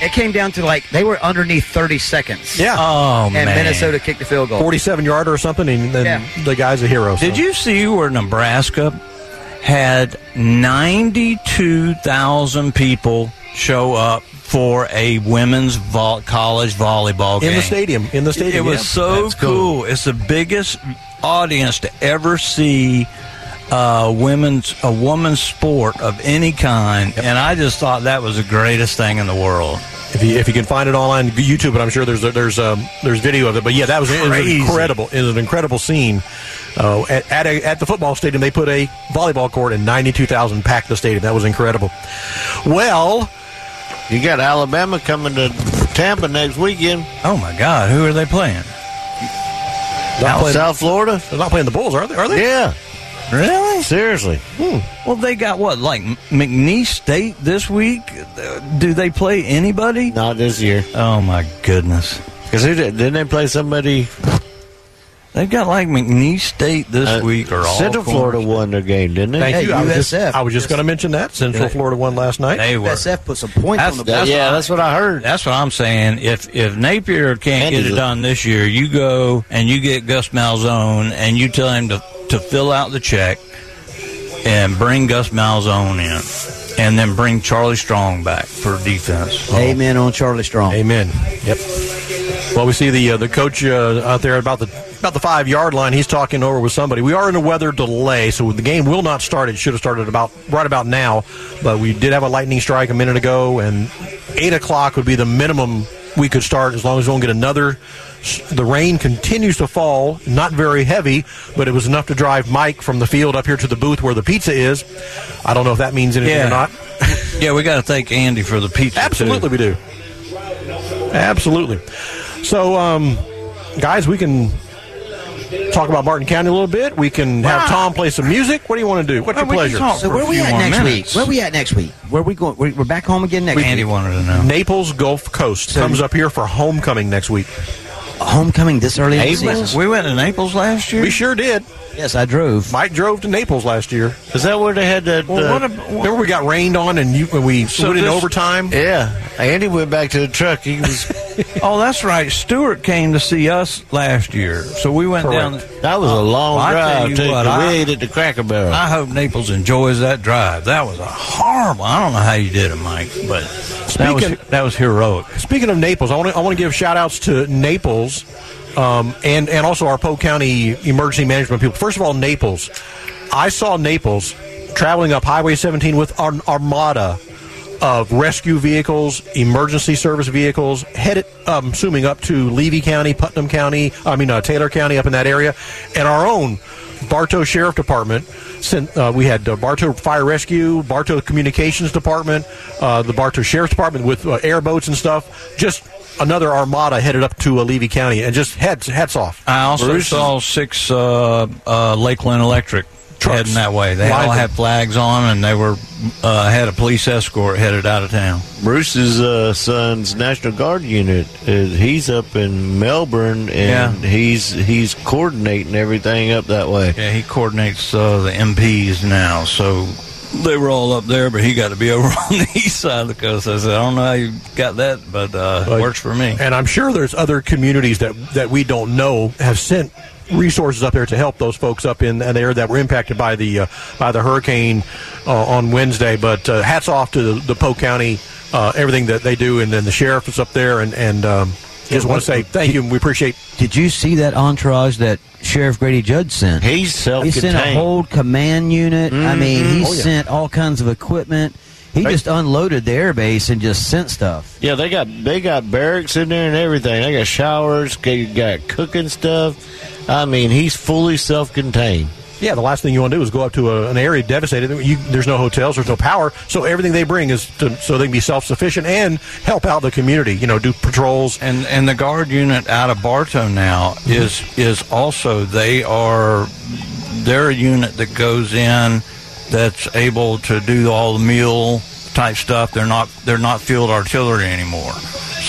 It came down to like they were underneath 30 seconds. Yeah. Oh and man. Minnesota kicked the field goal. 47 yarder or something, and then Yeah. the guy's a hero. Did you see where Nebraska had 92,000 people show up for a women's college volleyball game? in the stadium? In the stadium, It was yeah. so That's cool. It's the biggest audience to ever see uh, women's a woman's sport of any kind, and I just thought that was the greatest thing in the world. If you if you can find it online YouTube, but I'm sure there's there's um, there's video of it. But yeah, that was, it was incredible. It was an incredible scene. Uh, at at, a, at the football stadium, they put a volleyball court, and 92,000 packed the stadium. That was incredible. Well, You got Alabama coming to Tampa next weekend. Oh my God, who are they playing? Not playing- South Florida. They're not playing the Bulls, are they? Are they? Yeah. Really? Seriously. Hmm. Well, they got what, like McNeese State this week? Do they play anybody? Not this year. Oh my goodness! Because didn't they play somebody? They've got like McNeese State this Uh, week or all Central Florida won their game, didn't they? Thank Hey, you. I was just, USF. I was just going to mention that. Central They- Florida won last night. They were. USF put some points That's- on the that's board. yeah, that's what I heard. That's what I'm saying. If if Napier can't And get it done this year, you go and you get Gus Malzahn and you tell him to to fill out the check and bring Gus Malzahn in, and then bring Charlie Strong back for defense. Amen on Charlie Strong. Amen. Yep. Well, we see the uh, the coach uh, out there about the about the five yard line. He's talking over with somebody. We are in a weather delay, so the game will not start. It should have started about right about now, but we did have a lightning strike a minute ago, and eight o'clock would be the minimum we could start as long as we don't get another. The rain continues to fall, not very heavy, but it was enough to drive Mike from the field up here to the booth where the pizza is. I don't know if that means anything Yeah. or not. Yeah, we got to thank Andy for the pizza. Absolutely, too. we do. Absolutely. So, um, guys, we can talk about Martin County a little bit. We can have Tom play some music. What do you want to do? What's Well, your pleasure? So for a where we at next minutes. week? Where are we at next week? Where we going? We're we're back home again next Andy week. wanted to know. Naples Gulf Coast comes up here for homecoming next week. Homecoming this early in the season. We went to Naples last year. We sure did. Yes, I drove. Mike drove to Naples last year. Is that where they had that? Well, uh, what ab- Remember we got rained on and you when we So went in overtime? yeah, Andy went back to the truck. He was. Oh, that's right. Stewart came to see us last year, so we went Correct. down. That was a long Well, I tell drive. you too, what, 'cause I- we ate at the Cracker Barrel. I hope Naples enjoys that drive. That was a horrible. I don't know how you did it, Mike, but that was that was heroic. Speaking of Naples, I want to I want to give shout outs to Naples um, and and also our Polk County emergency management people. First of all, Naples. I saw Naples traveling up Highway 17 with an armada of rescue vehicles, emergency service vehicles, headed, um, assuming up to Levy County, Putnam County, I mean uh, Taylor County, up in that area, and our own Bartow Sheriff Department sent. Uh, we had uh, Bartow Fire Rescue, Bartow Communications Department, uh, the Bartow Sheriff's Department with uh, airboats and stuff. Just another armada headed up to uh, Levy County, and just hats hats off. I also Bruce saw six uh, uh, Lakeland Electric trucks. heading that way. They all had flags on, and they were uh, had a police escort headed out of town. Bruce's uh, son's National Guard unit. Uh, he's up in Melbourne, and Yeah. he's he's coordinating everything up that way. Yeah, he coordinates uh, the MPs now, so they were all up there, but he got to be over on the east side of the coast. I said, I don't know how you got that, but uh, it works for me. And I'm sure there's other communities that that we don't know have sent resources up there to help those folks up in area that were impacted by the uh, by the hurricane uh, on Wednesday. But uh, hats off to the, the Polk County, uh, everything that they do, and then the sheriff is up there, and and um, just want to say thank you, and we appreciate. Did you see that entourage that Sheriff Grady Judd sent? He's He sent a whole command unit. I mm-hmm. mean, he Oh, yeah. sent all kinds of equipment. He just unloaded the airbase and just sent stuff. Yeah, they got they got barracks in there and everything. They got showers, they got cooking stuff. I mean, he's fully self-contained. Yeah, the last thing you want to do is go up to a, an area devastated. You, there's no hotels, there's no power, so everything they bring is to, so they can be self sufficient and help out the community. You know, do patrols. And and the guard unit out of Bartow now mm-hmm. is is also they are they're a unit that goes in that's able to do all the meal type stuff. They're not they're not field artillery anymore.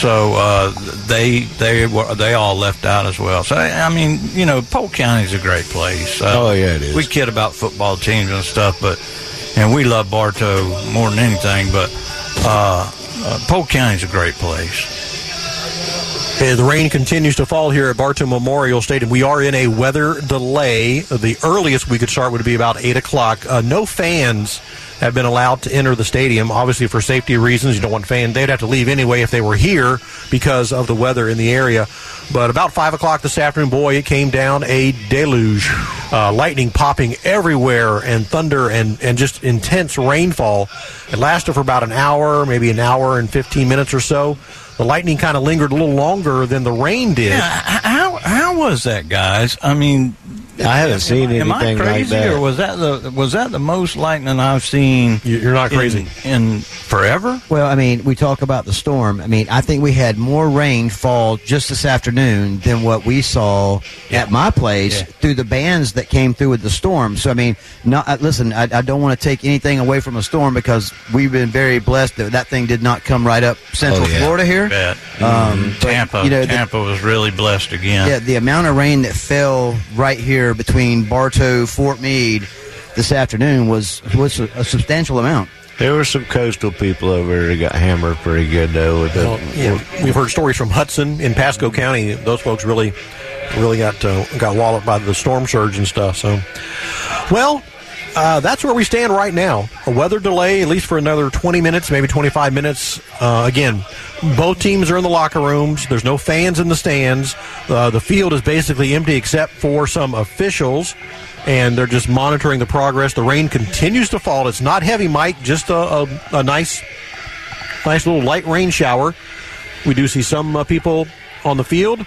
So uh, they they were they all left out as well. So I mean, you know, Polk County's a great place. Uh, Oh, yeah, it is. We kid about football teams and stuff, but and we love Bartow more than anything. But uh, uh, Polk County's a great place. Uh, the rain continues to fall here at Bartow Memorial Stadium. We are in a weather delay. The earliest we could start would be about 8 o'clock. Uh, no fans have been allowed to enter the stadium, obviously for safety reasons. You don't want fans. They'd have to leave anyway if they were here because of the weather in the area. But about 5 o'clock this afternoon, boy, it came down a deluge. Uh, lightning popping everywhere and thunder and, and just intense rainfall. It lasted for about an hour, maybe an hour and 15 minutes or so. The lightning kind of lingered a little longer than the rain did. Yeah, how how was that, guys? I mean, I haven't seen am I anything like crazy, that. or was that the was that the most lightning I've seen? You're not crazy in, in forever. Well, I mean, we talk about the storm. I mean, I think we had more rain fall just this afternoon than what we saw at my place through the bands that came through with the storm. So, I mean, not, uh, listen, I, I don't want to take anything away from a storm because we've been very blessed that that thing did not come right up Central Oh, yeah. Florida here. Bet. Um, but, Tampa, you know, the- Tampa was really blessed again. Yeah, the amount of rain that fell right here between Bartow, Fort Meade this afternoon was was a, a substantial amount. There were some coastal people over there that got hammered pretty good though. With the, Well, yeah, we've heard stories from Hudson in Pasco County. Those folks really, really got uh, got walloped by the storm surge and stuff. So, well, uh, that's where we stand right now. A weather delay, at least for another 20 minutes, maybe 25 minutes. Uh, again, both teams are in the locker rooms. There's no fans in the stands. Uh, the field is basically empty except for some officials, and they're just monitoring the progress. The rain continues to fall. It's not heavy, Mike. Just a, a, a nice, nice little light rain shower. We do see some uh, people on the field,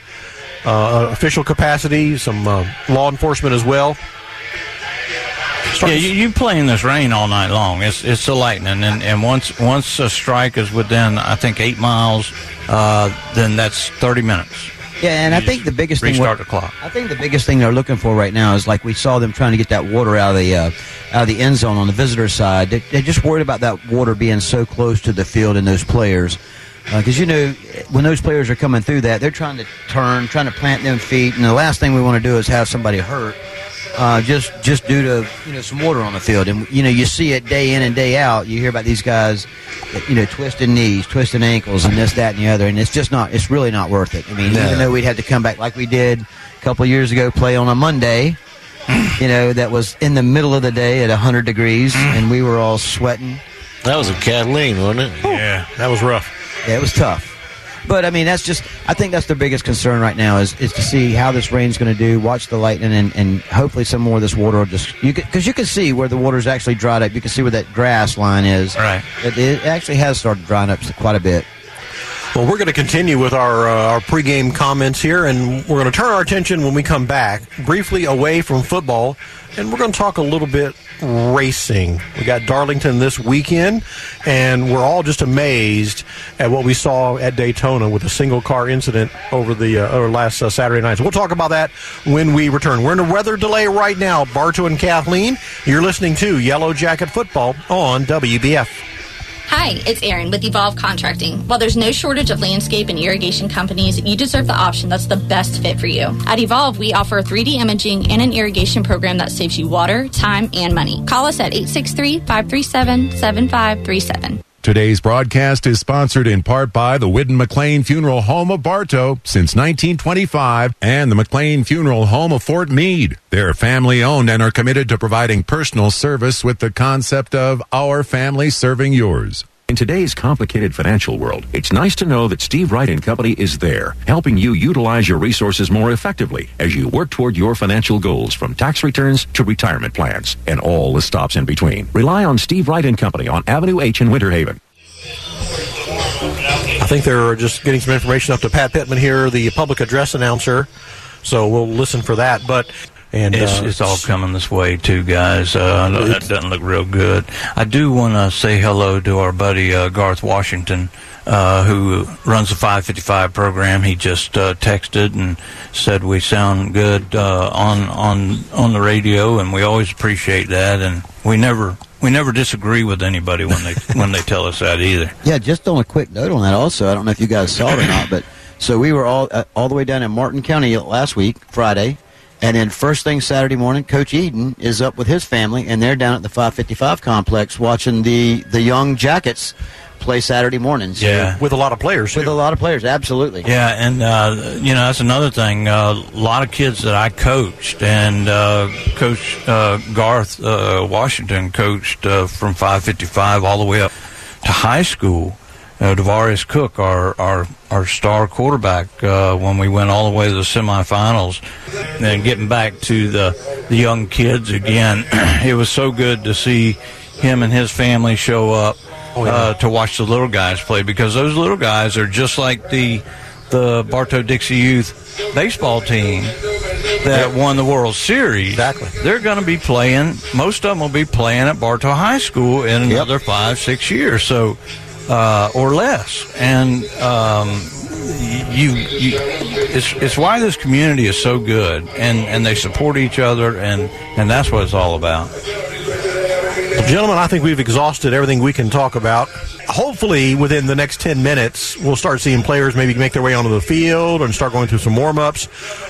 uh, official capacity, some uh, law enforcement as well. Yeah, you, you play in this rain all night long. It's it's the lightning, and, and once once a strike is within, I think eight miles, uh, then that's thirty minutes. Yeah, and I think the biggest thing Restart what- the clock. I think the biggest thing they're looking for right now is like we saw them trying to get that water out of the uh, out of the end zone on the visitor side. They, they're just worried about that water being so close to the field and those players. Because you know, when those players are coming through that, they're trying to turn, trying to plant them feet, and the last thing we want to do is have somebody hurt, uh, just just due to you know some water on the field. And you know, you see it day in and day out. You hear about these guys, you know, twisting knees, twisting ankles, and this, that, and the other, and it's just not. It's really not worth it. I mean, No. even though we'd had to come back like we did a couple of years ago, play on a Monday. You know, that was in the middle of the day at 100 degrees, and we were all sweating. That was a Kathleen, wasn't it? Yeah, that was rough. Yeah, it was tough. But I mean, that's just. I think that's their biggest concern right now is is to see how this rain's going to do. Watch the lightning, and, and hopefully some more of this water will just you because you can see where the water's actually dried up. You can see where that grass line is. Right. It, it actually has started drying up quite a bit. Well, we're going to continue with our uh, our pregame comments here, and we're going to turn our attention when we come back briefly away from football, and we're going to talk a little bit racing. We got Darlington this weekend, and we're all just amazed at what we saw at Daytona with a single car incident over the uh, over last uh, Saturday night. So we'll talk about that when we return. We're in a weather delay right now. Bartow and Kathleen, you're listening to Yellow Jacket Football on WBF. Hi, it's Erin with Evolve Contracting. While there's no shortage of landscape and irrigation companies, you deserve the option that's the best fit for you. At Evolve, we offer 3D imaging and an irrigation program that saves you water, time, and money. Call us at 863 537 7537. Today's broadcast is sponsored in part by the Whidden McLean Funeral Home of Bartow since 1925 and the McLean Funeral Home of Fort Meade. They're family owned and are committed to providing personal service with the concept of our family serving yours. In today's complicated financial world, it's nice to know that Steve Wright and Company is there, helping you utilize your resources more effectively as you work toward your financial goals from tax returns to retirement plans and all the stops in between. Rely on Steve Wright and Company on Avenue H in Winter Haven. I think they're just getting some information up to Pat Pittman here, the public address announcer. So we'll listen for that. But and it's, uh, it's all coming this way too, guys. Uh, that doesn't look real good. I do want to say hello to our buddy uh, Garth Washington, uh, who runs the 555 program. He just uh, texted and said we sound good uh, on on on the radio, and we always appreciate that. And we never we never disagree with anybody when they when they tell us that either. Yeah, just on a quick note on that. Also, I don't know if you guys saw it or not, but so we were all uh, all the way down in Martin County last week, Friday, and then first thing Saturday morning, Coach Eden is up with his family, and they're down at the 555 complex watching the the young Jackets play Saturday mornings. Yeah. with a lot of players. With a lot of players, absolutely. Yeah, and uh, you know that's another thing. Uh, a lot of kids that I coached, and uh, Coach uh, Garth uh, Washington coached uh, from 555 all the way up to high school. Uh, Devarius Cook, our our our star quarterback, uh, when we went all the way to the semifinals, and getting back to the the young kids again, it was so good to see him and his family show up uh, to watch the little guys play because those little guys are just like the the Bartow Dixie Youth baseball team that won the World Series. Exactly. They're going to be playing. Most of them will be playing at Bartow High School in another five, six years, so uh, or less. And um, you, you, it's it's why this community is so good, and and they support each other, and and that's what it's all about. Well, gentlemen, I think we've exhausted everything we can talk about. Hopefully, within the next 10 minutes, we'll start seeing players maybe make their way onto the field and start going through some warm ups.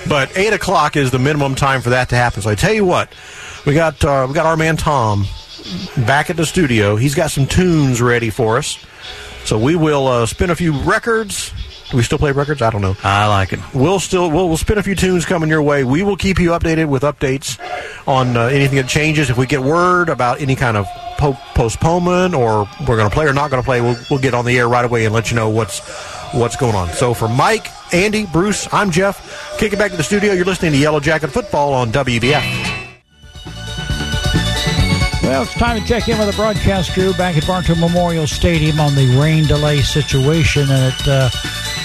But 8 o'clock is the minimum time for that to happen. So I tell you what, we got, uh, we got our man Tom back at the studio. He's got some tunes ready for us. So we will uh, spin a few records. Do we still play records? I don't know. I like it. We'll still we'll, we'll spin a few tunes coming your way. We will keep you updated with updates on uh, anything that changes. If we get word about any kind of po- postponement or we're going to play or not going to play, we'll, we'll get on the air right away and let you know what's what's going on. So for Mike, Andy, Bruce, I'm Jeff. Kick it back to the studio. You're listening to Yellow Jacket Football on WBF. Well, it's time to check in with the broadcast crew back at Bartow Memorial Stadium on the rain delay situation, and it uh,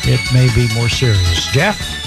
it may be more serious. Jeff.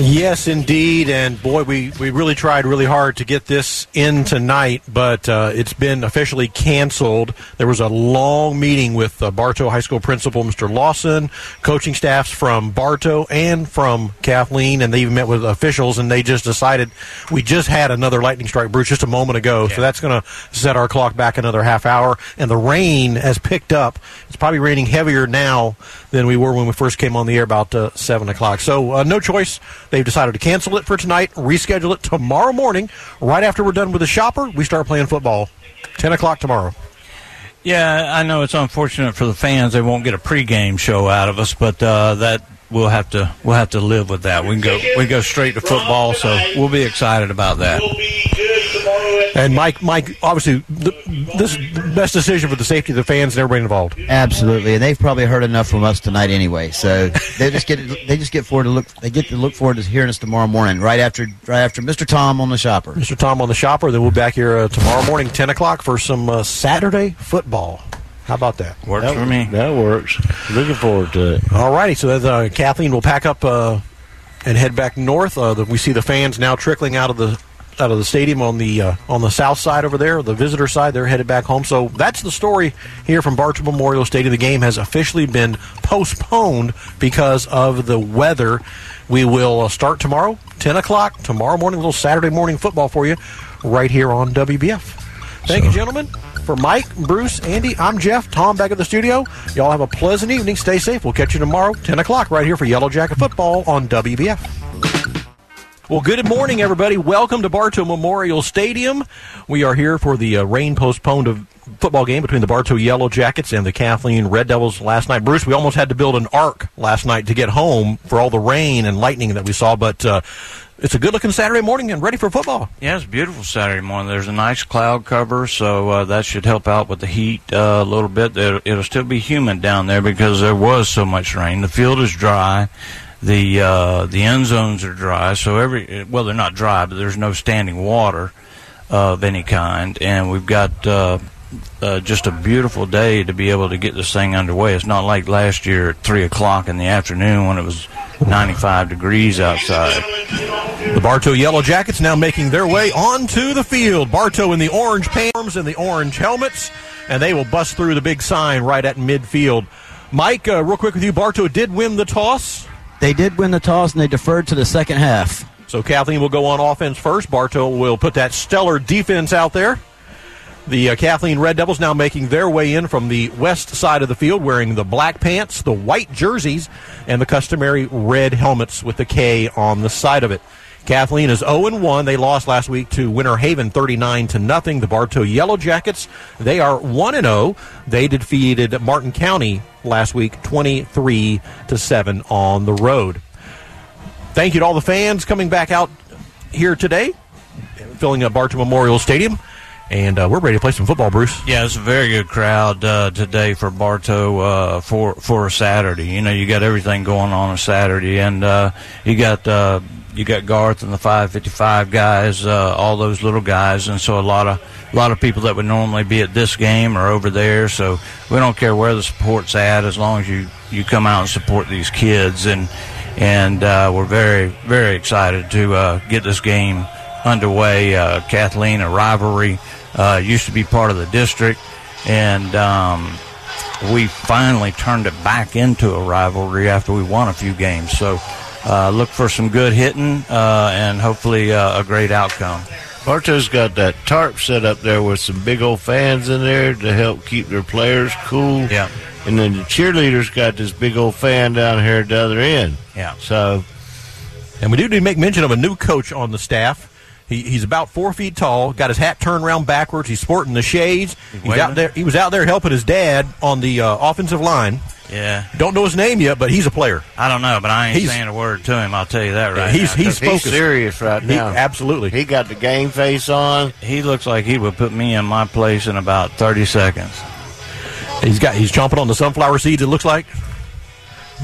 Yes, indeed, and boy, we, we really tried really hard to get this in tonight, but uh, it's been officially canceled. There was a long meeting with uh, Bartow High School principal Mr. Lawson, coaching staffs from Bartow and from Kathleen, and they even met with officials, and they just decided we just had another lightning strike, Bruce, just a moment ago, so that's going to set our clock back another half hour, and the rain has picked up. It's probably raining heavier now than we were when we first came on the air about uh, 7 o'clock. So, uh, no choice. They've decided to cancel it for tonight, reschedule it tomorrow morning. Right after we're done with the shopper, we start playing football. 10 o'clock tomorrow. Yeah, I know it's unfortunate for the fans; they won't get a pregame show out of us, but uh, that we'll have to we'll have to live with that. We can go we go straight to football, so we'll be excited about that. And Mike, Mike, obviously, th- this is the best decision for the safety of the fans and everybody involved. Absolutely, and they've probably heard enough from us tonight anyway. So they just get they just get forward to look they get to look forward to hearing us tomorrow morning, right after right after Mr. Tom on the shopper. Mr. Tom on the shopper. Then we'll be back here uh, tomorrow morning, 10 o'clock, for some uh, Saturday football. How about that? Works That- for me. That works. Looking forward to it. All righty, so as, uh, Kathleen will pack up uh, and head back north. Uh, the, we see the fans now trickling out of the out of the stadium on the uh, on the south side over there, the visitor side. They're headed back home. So that's the story here from Bartow Memorial Stadium. The game has officially been postponed because of the weather. We will uh, start tomorrow, ten o'clock tomorrow morning. A little Saturday morning football for you, right here on WBF. Thank you, gentlemen. For Mike, Bruce, Andy, I'm Jeff. Tom back at the studio. Y'all have a pleasant evening. Stay safe. We'll catch you tomorrow, 10 o'clock, right here for Yellow Jacket Football on WBF. Well, good morning, everybody. Welcome to Bartow Memorial Stadium. We are here for the uh, rain postponed football game between the Bartow Yellow Jackets and the Kathleen Red Devils last night. Bruce, we almost had to build an ark last night to get home for all the rain and lightning that we saw, but uh, it's a good looking Saturday morning and ready for football. Yeah, it's beautiful Saturday morning. There's a nice cloud cover, so uh, that should help out with the heat uh, a little bit. It'll still be humid down there because there was so much rain. The field is dry. The uh, the end zones are dry, so every well they're not dry, but there's no standing water of any kind, and we've got uh, uh, just a beautiful day to be able to get this thing underway. It's not like last year at three o'clock in the afternoon when it was 95 degrees outside. The Bartow Yellow Jackets now making their way onto the field. Bartow in the orange pants and the orange helmets, and they will bust through the big sign right at midfield. Mike, uh, real quick with you, Bartow did win the toss. They did win the toss and they deferred to the second half. So Kathleen will go on offense first. Bartow will put that stellar defense out there. The uh, Kathleen Red Devils now making their way in from the west side of the field, wearing the black pants, the white jerseys, and the customary red helmets with the K on the side of it. Kathleen is 0 1. They lost last week to Winter Haven 39 to nothing. The Bartow Yellow Jackets, they are 1 0. They defeated Martin County last week 23 to 7 on the road. Thank you to all the fans coming back out here today, filling up Bartow Memorial Stadium. And uh, we're ready to play some football, Bruce. Yeah, it's a very good crowd uh, today for Bartow uh, for for a Saturday. You know, you got everything going on a Saturday, and uh, you got uh, you got Garth and the 555 guys, uh, all those little guys, and so a lot of a lot of people that would normally be at this game are over there. So we don't care where the support's at, as long as you you come out and support these kids, and and uh, we're very very excited to uh, get this game underway. Uh, Kathleen, a rivalry, uh, used to be part of the district, and um, we finally turned it back into a rivalry after we won a few games. So uh, look for some good hitting uh, and hopefully uh, a great outcome. Bartow's got that tarp set up there with some big old fans in there to help keep their players cool. Yeah. And then the cheerleaders got this big old fan down here at the other end. Yeah. So, And we do need to make mention of a new coach on the staff. He, he's about four feet tall, got his hat turned around backwards. He's sporting the shades. He's Waving. out there. He was out there helping his dad on the uh, offensive line. Yeah. Don't know his name yet, but he's a player. I don't know, but I ain't He's- saying a word to him. I'll tell you that right he's now. he's 'cause focused. serious right He- now. absolutely. He got the game face on. He looks like he would put me in my place in about 30 seconds. He's got he's chomping on the sunflower seeds. It looks like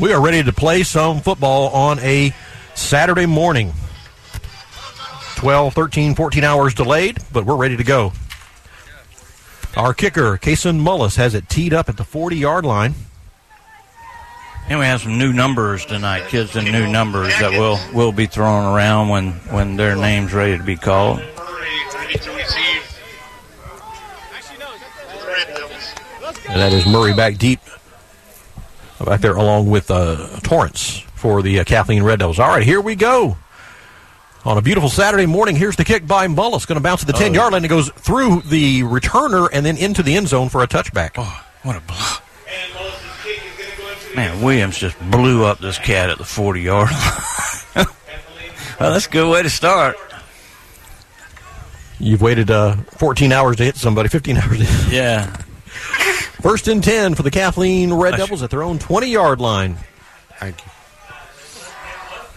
we are ready to play some football on a Saturday morning. 12, 13, 14 hours delayed, but we're ready to go. Our kicker, Kason Mullis, has it teed up at the 40 yard line. And we have some new numbers tonight, kids and new numbers that will will be thrown around when when their names ready to be called. And that is Murray back deep, back there along with uh, Torrance for the uh, Kathleen Red Devils. All right, here we go. On a beautiful Saturday morning, here's the kick by Mullis. Going to bounce at the 10 yard line. It goes through the returner and then into the end zone for a touchback. Oh, what a block. Man, Williams just blew up this cat at the 40 yard line. well, that's a good way to start. You've waited uh, 14 hours to hit somebody, 15 hours. To Yeah. First and 10 for the Kathleen Red Devils at their own 20 yard line. Thank you.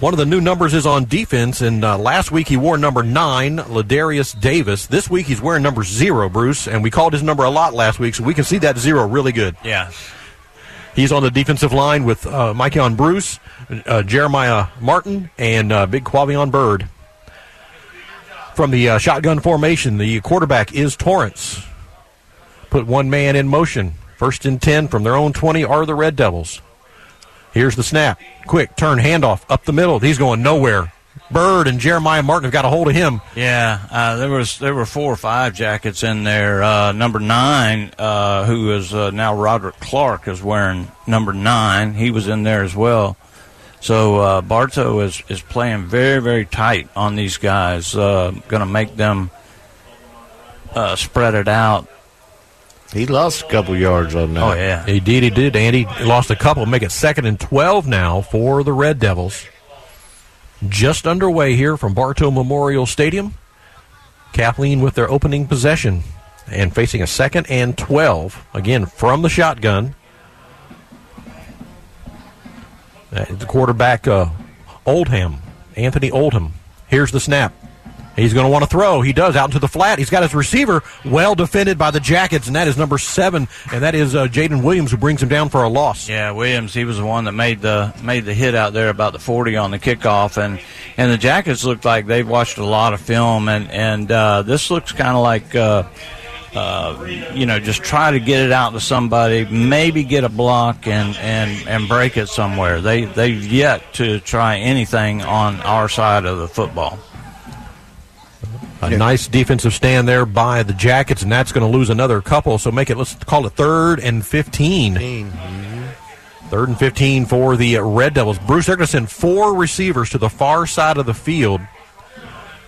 One of the new numbers is on defense, and uh, last week he wore number nine, Ladarius Davis. This week he's wearing number zero, Bruce, and we called his number a lot last week, so we can see that zero really good. Yeah. He's on the defensive line with uh, Mikeon Bruce, uh, Jeremiah Martin, and uh, Big Quavion Bird. From the uh, shotgun formation, the quarterback is Torrance. Put one man in motion First and 10 from their own 20 are the Red Devils. Here's the snap. Quick turn handoff up the middle. He's going nowhere. Bird and Jeremiah Martin have got a hold of him. Yeah, uh, there was there were four or five jackets in there. Uh, number nine, uh, who is uh, now Roderick Clark, is wearing number nine. He was in there as well. So uh, Bartow is is playing very very tight on these guys. Uh, Going to make them spread it out. He lost a couple yards on that. Oh yeah, He did, he did. Andy lost a couple. Make it second and 12 now for the Red Devils. Just underway here from Bartow Memorial Stadium. Kathleen with their opening possession and facing a second and 12. Again, from the shotgun. Uh, the quarterback, uh, Oldham, Anthony Oldham. Here's the snap. He's going to want to throw. He does out into the flat. He's got his receiver well defended by the Jackets, and that is number seven, and that is uh, Jaden Williams who brings him down for a loss. Yeah, Williams. He was the one that made the made the hit out there about the forty on the kickoff, and and the Jackets looked like they've watched a lot of film, and and uh, this looks kind of like. Uh, uh, you know, just try to get it out to somebody, maybe get a block and, and, and break it somewhere. They they've yet to try anything on our side of the football. A nice defensive stand there by the Jackets, and that's going to lose another couple. So make it, let's call it third and 15. Third and 15 for the Red Devils. Bruce, they're going to send four receivers to the far side of the field.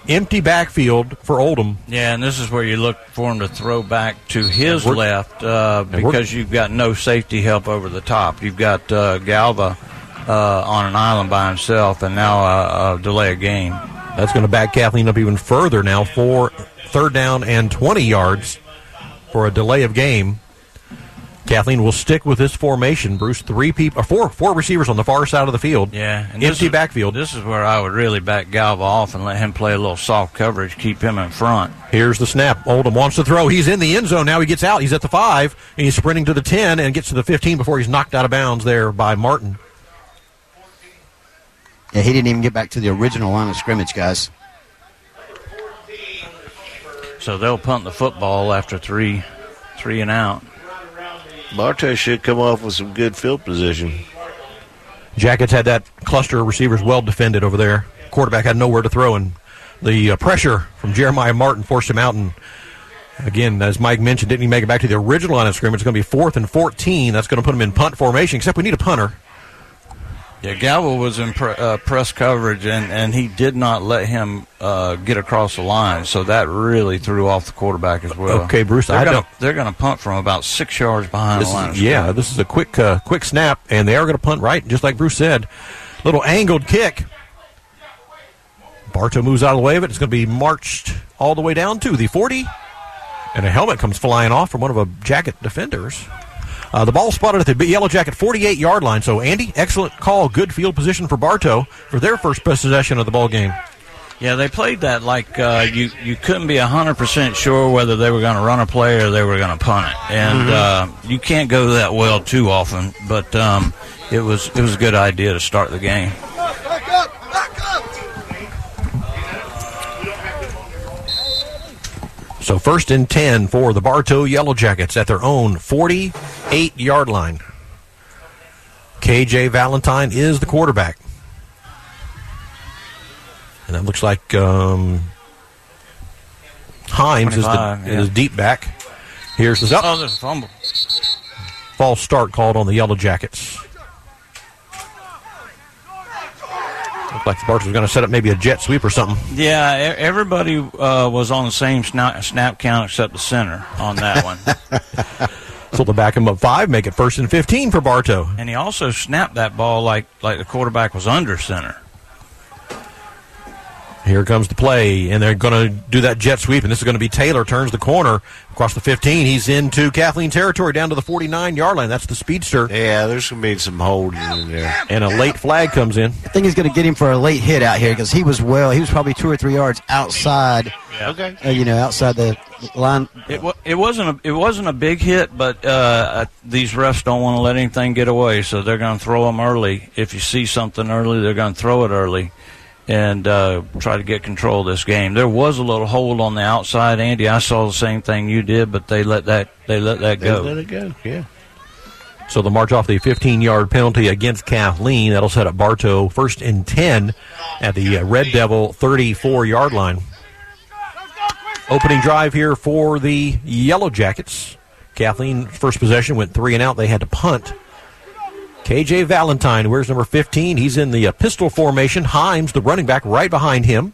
Empty backfield for Oldham. Yeah, and this is where you look for him to throw back to his left uh, because you've got no safety help over the top. You've got uh, Galva uh, on an island by himself, and now uh, a delay a game. That's going to back Kathleen up even further now for third down and 20 yards for a delay of game. Kathleen will stick with this formation. Bruce, three people, uh, four, four receivers on the far side of the field. Yeah, empty is- backfield. This is where I would really back Galva off and let him play a little soft coverage, keep him in front. Here's the snap. Oldham wants to throw. He's in the end zone now. He gets out. He's at the five, and he's sprinting to the ten and gets to the fifteen before he's knocked out of bounds there by Martin. Yeah, he didn't even get back to the original line of scrimmage, guys. So they'll punt the football after three, three and out. Bartow should come off with some good field position. Jackets had that cluster of receivers well defended over there. Quarterback had nowhere to throw, and the uh, pressure from Jeremiah Martin forced him out. And again, as Mike mentioned, didn't he make it back to the original line of scrimmage? It's going to be fourth and 14. That's going to put him in punt formation, except we need a punter. Yeah, Galva was in pre- uh, press coverage, and, and he did not let him uh, get across the line, so that really threw off the quarterback as well. Okay, Bruce, they're I gonna, don't- they're going to punt from about six yards behind the line. is, yeah, this is a quick, uh, quick snap, and they are going to punt right, just like Bruce said. Little angled kick. Bartow moves out of the way of it. It's going to be marched all the way down to the 40, and a helmet comes flying off from one of a jacket defenders. Uh, the ball spotted at the Yellow Jacket 48 yard line. So, Andy, excellent call. Good field position for Bartow for their first possession of the ball game. Yeah, they played that like uh, you you couldn't be hundred percent sure whether they were going to run a play or they were going to punt it, and Mhm. uh, you can't go that well too often. But um, it was it was a good idea to start the game. So, first and 10 for the Bartow Yellow Jackets at their own 48 yard line. KJ Valentine is the quarterback. And that looks like um, Himes is the, yeah. is deep back. Here's the Oh, there's a fumble. false start called on the Yellow Jackets. Looked like the was going to set up maybe a jet sweep or something. Yeah, everybody uh, was on the same snap, snap count except the center on that one. So they'll back him up five, make it first and 15 for Bartow. and he also snapped that ball like like the quarterback was under center. Here comes the play, and they're going to do that jet sweep, and this is going to be Taylor turns the corner across the 15. He's into Kathleen territory down to the 49 yard line. That's the speedster. Yeah, there's going to be some holding in there. And a late flag comes in. I think he's going to get him for a late hit out here because he was well. He was probably two or three yards outside. Okay. Uh, you know, outside the line. It, wa- it wasn't a it wasn't a big hit, but uh, uh, these refs don't want to let anything get away, so they're going to throw them early. If you see something early, they're going to throw it early and uh, try to get control of this game. There was a little hold on the outside, Andy. I saw the same thing you did, but they let that they let that They go. let it go, yeah. So they'll march off the 15 yard penalty against Kathleen. That'll set up Bartow first and 10 at the uh, Red Devil 34 yard line. Opening drive here for the Yellow Jackets. Kathleen, first possession, went three and out. They had to punt. KJ Valentine, where's number 15? He's in the uh, pistol formation. Himes, the running back, right behind him.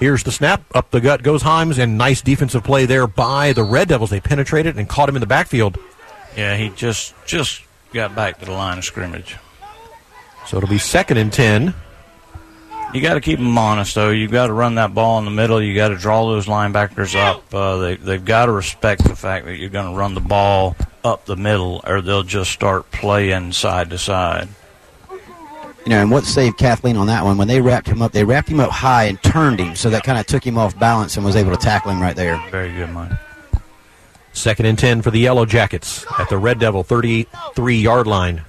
Here's the snap. Up the gut goes Himes, and nice defensive play there by the Red Devils. They penetrated and caught him in the backfield. Yeah, he just just got back to the line of scrimmage. So it'll be second and 10. You got to keep them honest, though. You got to run that ball in the middle. You got to draw those linebackers up. Uh, they they've got to respect the fact that you're going to run the ball up the middle, or they'll just start playing side to side. You know, and what saved Kathleen on that one, when they wrapped him up, they wrapped him up high and turned him, so that kind of took him off balance and was able to tackle him right there. Very good, Mike. Second and 10 for the Yellow Jackets at the Red Devil 33 yard line.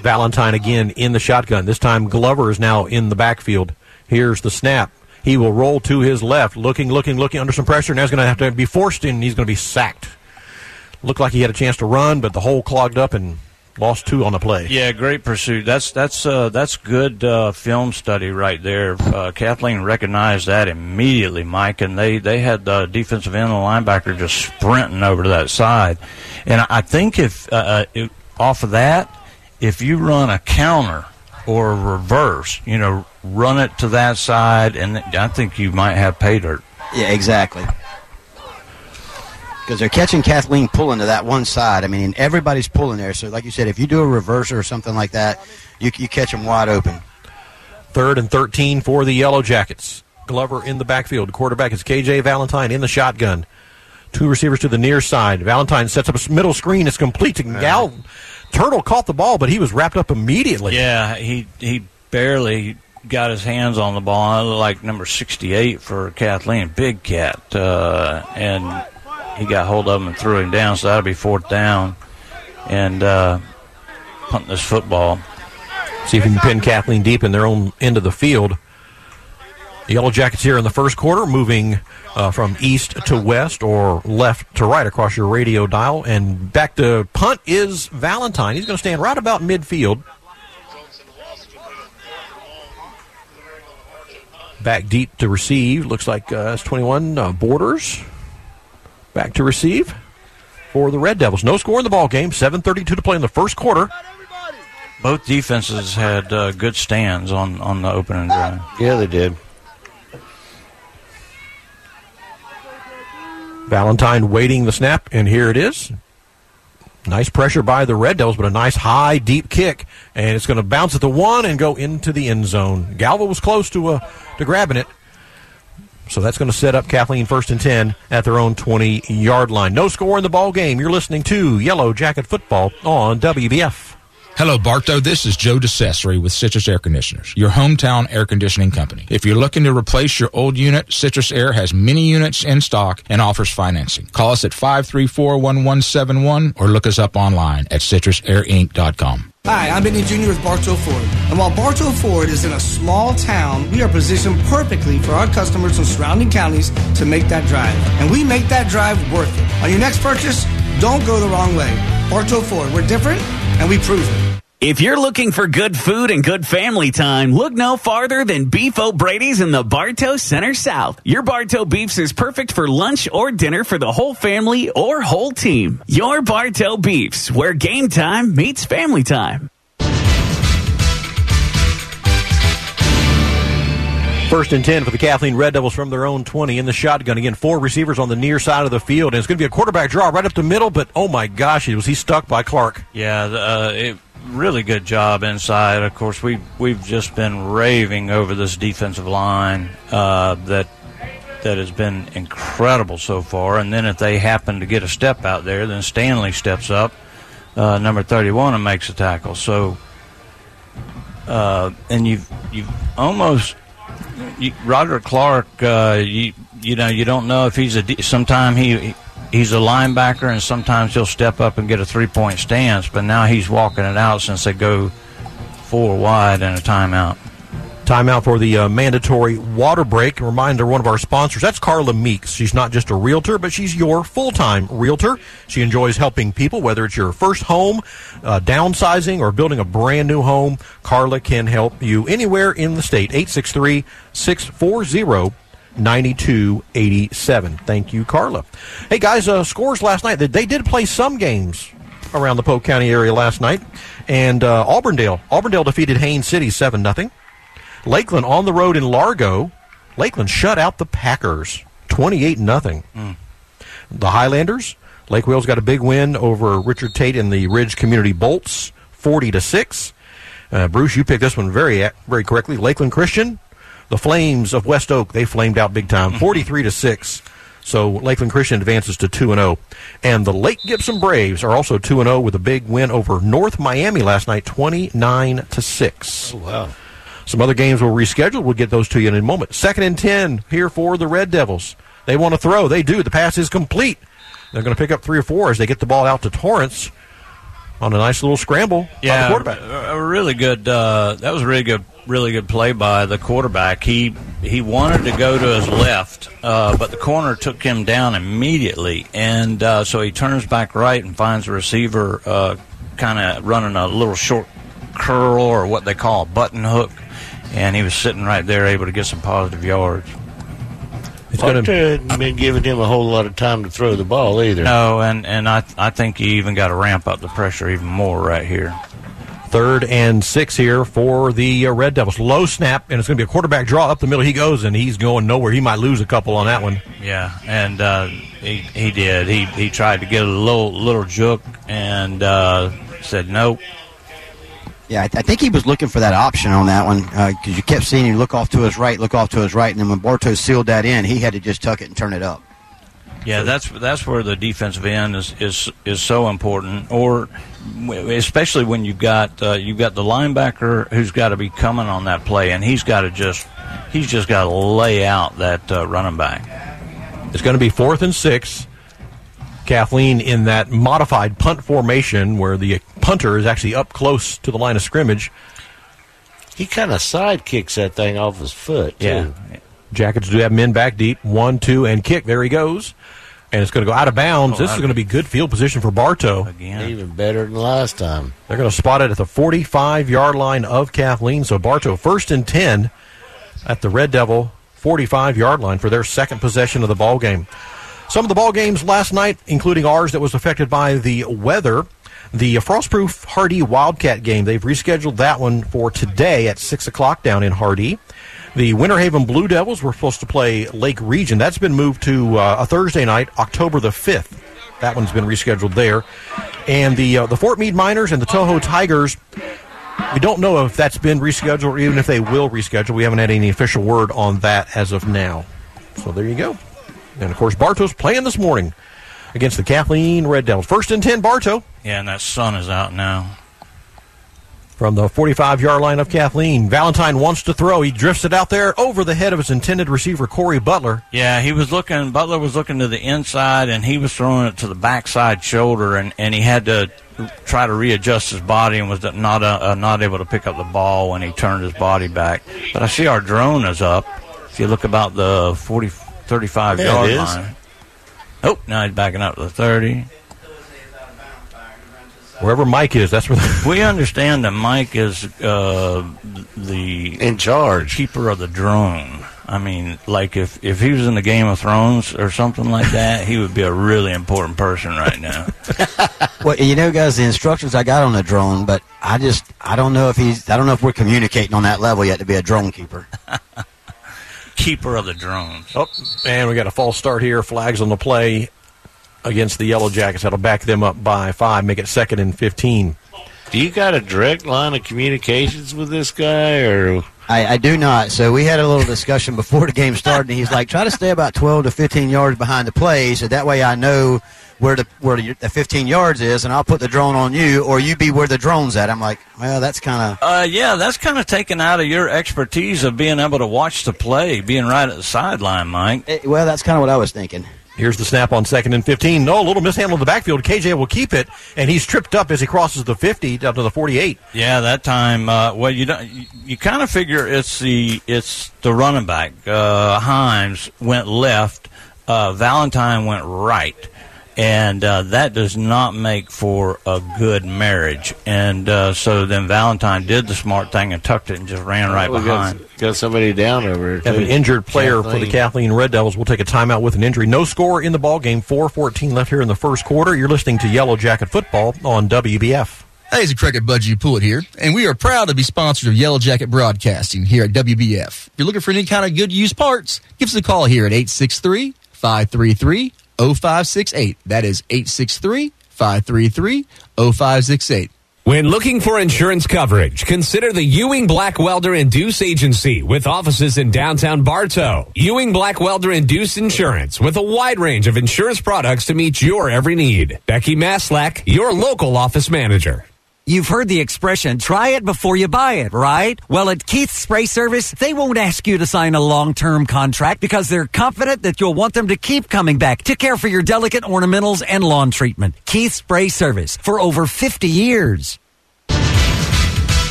Valentine again in the shotgun. This time Glover is now in the backfield. Here's the snap. He will roll to his left, looking, looking, looking under some pressure. Now he's going to have to be forced in. He's going to be sacked. Looked like he had a chance to run, but the hole clogged up and lost two on the play. Yeah, great pursuit. That's that's uh, that's good uh, film study right there. Uh, Kathleen recognized that immediately, Mike, and they they had the defensive end and the linebacker just sprinting over to that side. And I think if uh, uh, off of that, if you run a counter or a reverse, you know, run it to that side, and I think you might have pay dirt. Yeah, exactly. Because they're catching Kathleen pulling to that one side. I mean, and everybody's pulling there. So, like you said, if you do a reverser or something like that, you, you catch them wide open. Third and 13 for the Yellow Jackets. Glover in the backfield. Quarterback is KJ Valentine in the shotgun. Two receivers to the near side. Valentine sets up a middle screen. It's complete to Gal. Turtle caught the ball, but he was wrapped up immediately. Yeah, he he barely got his hands on the ball. Like number sixty-eight for Kathleen, big cat, uh, and he got hold of him and threw him down. So that'll be fourth down, and uh, punting this football. See if you can pin Kathleen deep in their own end of the field. Yellow Jackets here in the first quarter, moving uh, from east to west or left to right across your radio dial. And back to punt is Valentine. He's going to stand right about midfield. Back deep to receive. Looks like uh, that's 21 uh, Borders. Back to receive for the Red Devils. No score in the ball game. 7:32 to play in the first quarter. Both defenses had uh, good stands on, on the opening drive. Yeah, they did. Valentine waiting the snap, and here it is. Nice pressure by the Red Devils, but a nice high, deep kick, and it's going to bounce at the one and go into the end zone. Galva was close to uh, to grabbing it, so that's going to set up Kathleen first and ten at their own twenty yard line. No score in the ball game. You're listening to Yellow Jacket Football on WBF. Hello, Bartow. This is Joe DeCessory with Citrus Air Conditioners, your hometown air conditioning company. If you're looking to replace your old unit, Citrus Air has many units in stock and offers financing. Call us at 534-1171 or look us up online at citrusairinc.com. Hi, I'm Benny Jr. with Bartow Ford. And while Bartow Ford is in a small town, we are positioned perfectly for our customers in surrounding counties to make that drive. And we make that drive worth it. On your next purchase, don't go the wrong way. Bartow Ford, we're different and we prove it. If you're looking for good food and good family time, look no farther than Beef O'Brady's in the Bartow Center South. Your Bartow Beefs is perfect for lunch or dinner for the whole family or whole team. Your Bartow Beefs, where game time meets family time. First and 10 for the Kathleen Red Devils from their own 20 in the shotgun. Again, four receivers on the near side of the field. And it's going to be a quarterback draw right up the middle, but oh my gosh, was he stuck by Clark. Yeah, uh, it, really good job inside. Of course, we we've just been raving over this defensive line uh, that that has been incredible so far. And then if they happen to get a step out there, then Stanley steps up, uh, number 31, and makes a tackle. So, uh, and you've you've almost you, Roderick Clark. Uh, you you know you don't know if he's a. Sometime he he's a linebacker, and sometimes he'll step up and get a three point stance. But now he's walking it out since they go four wide and a timeout. Timeout for the uh, mandatory water break. Reminder, one of our sponsors, that's Carla Meeks. She's not just a realtor, but she's your full-time realtor. She enjoys helping people, whether it's your first home, uh, downsizing, or building a brand new home. Carla can help you anywhere in the state. 863-640 9287. Thank you, Carla. Hey, guys, uh, scores last night. They, did play some games around the Polk County area last night. And uh, Auburndale. Auburndale defeated Haines City 7 0. Lakeland on the road in Largo. Lakeland shut out the Packers 28 0. Mm. The Highlanders. Lake Wales got a big win over Richard Tate and the Ridge Community Bolts 40 to 6. Uh, Bruce, you picked this one very very correctly. Lakeland Christian, the Flames of West Oak, they flamed out big time, 43 to 6. So Lakeland Christian advances to 2 and 0. And the Lake Gibson Braves are also 2 and 0 with a big win over North Miami last night, 29 to 6. Oh, wow. Some other games will reschedule. We'll get those to you in a moment. Second and 10 here for the Red Devils. They want to throw. They do. The pass is complete. They're going to pick up three or four as they get the ball out to Torrance on a nice little scramble Yeah, by the quarterback. a a really good. Uh, that was a really good, really good play by the quarterback. He he wanted to go to his left, uh, but the corner took him down immediately, and uh, so he turns back right and finds the receiver uh, kind of running a little short curl or what they call a button hook, and he was sitting right there, able to get some positive yards. Parker hadn't been giving him a whole lot of time to throw the ball either. No, and and I I think he even got to ramp up the pressure even more right here. Third and six here for the uh, Red Devils. Low snap, and it's going to be a quarterback draw up the middle. He goes, and he's going nowhere. He might lose a couple on that one. Yeah, and uh, he he did. He he tried to get a little little juke and uh, said nope. Yeah, I, I think he was looking for that option on that one because you kept seeing him look off to his right, look off to his right, and then when Bartos sealed that in, he had to just tuck it and turn it up. Yeah, that's that's where the defensive end is is, is so important, or especially when you've got uh, you've got the linebacker who's got to be coming on that play, and he's got to just he's just got to lay out that uh, running back. It's going to be fourth and six. Kathleen in that modified punt formation where the punter is actually up close to the line of scrimmage. He kind of side kicks that thing off his foot, too. Yeah. Jackets do have men back deep. One, two, and kick. There he goes. And it's going to go out of bounds. Oh, this is going to be good field position for Bartow. Even better than last time. They're going to spot it at the 45 yard line of Kathleen. So Bartow first and 10 at the Red Devil 45 yard line for their second possession of the ball game. Some of the ball games last night, including ours that was affected by the weather. The Frostproof Hardee Wildcat game, they've rescheduled that one for today at 6 o'clock down in Hardee. The Winter Haven Blue Devils were supposed to play Lake Region. That's been moved to uh, a Thursday night, October the 5th. That one's been rescheduled there. And the uh, the Fort Meade Miners and the Toho Tigers, we don't know if that's been rescheduled or even if they will reschedule. We haven't had any official word on that as of now. So there you go. And of course, Bartow's playing this morning against the Kathleen Red Devils. First and 10, Bartow. Yeah, and that sun is out now. From the 45 yard line of Kathleen, Valentine wants to throw. He drifts it out there over the head of his intended receiver, Corey Butler. Yeah, he was looking. Butler was looking to the inside, and he was throwing it to the backside shoulder, and, and he had to try to readjust his body, and was not uh, uh, not able to pick up the ball when he turned his body back. But I see our drone is up. If you look about the 40, 35 Yeah, yard line. Oh, now he's backing up to the thirty. Wherever Mike is, that's where. The we understand that Mike is uh, the in charge, keeper of the drone. I mean, like if if he was in the Game of Thrones or something like that, he would be a really important person right now. Well, you know, guys, the instructions I got on the drone, but I just I don't know if he's I don't know if we're communicating on that level yet to be a drone keeper. keeper of the drones. Oh, and we got a false start here. Flags on the play against the Yellow Jackets. That'll back them up by five, make it second and 15. Do you got a direct line of communications with this guy, or I, I do not. So we had a little discussion before the game started, and he's like, try to stay about 12 to 15 yards behind the play, so that way I know where the where the, the 15 yards is, and I'll put the drone on you, or you be where the drone's at. I'm like, well, that's kind of Uh, yeah, that's kind of taken out of your expertise of being able to watch the play, being right at the sideline, Mike. well, that's kind of what I was thinking. Here's the snap on second and 15. No, a little mishandle in the backfield. KJ will keep it, and he's tripped up as he crosses the 50 down to the 48. Yeah, that time. Uh, well, you don't. You, you kind of figure it's the it's the running back. Uh, Himes went left. Uh, Valentine went right, and uh, that does not make for a good marriage. And uh, so then Valentine did the smart thing and tucked it and just ran right we behind. got, got somebody down over here. Have an injured player for the Kathleen Red Devils. We'll take a timeout with an injury. No score in the ball game. 4-14 left here in the first quarter. You're listening to Yellow Jacket Football on WBF. Hey, it's a cricket Budgie Pullet here, and we are proud to be sponsors of Yellow Jacket Broadcasting here at WBF. If you're looking for any kind of good used parts, give us a call here at 863 533 0568. That is 863 533 0568. When looking for insurance coverage, consider the Ewing Blackwelder and Deuce Agency with offices in downtown Bartow. Ewing Blackwelder and Deuce Insurance with a wide range of insurance products to meet your every need. Becky Maslack, your local office manager. You've heard the expression, try it before you buy it, right? Well, at Keith's Spray Service, they won't ask you to sign a long-term contract because they're confident that you'll want them to keep coming back to care for your delicate ornamentals and lawn treatment. Keith's Spray Service for over 50 years.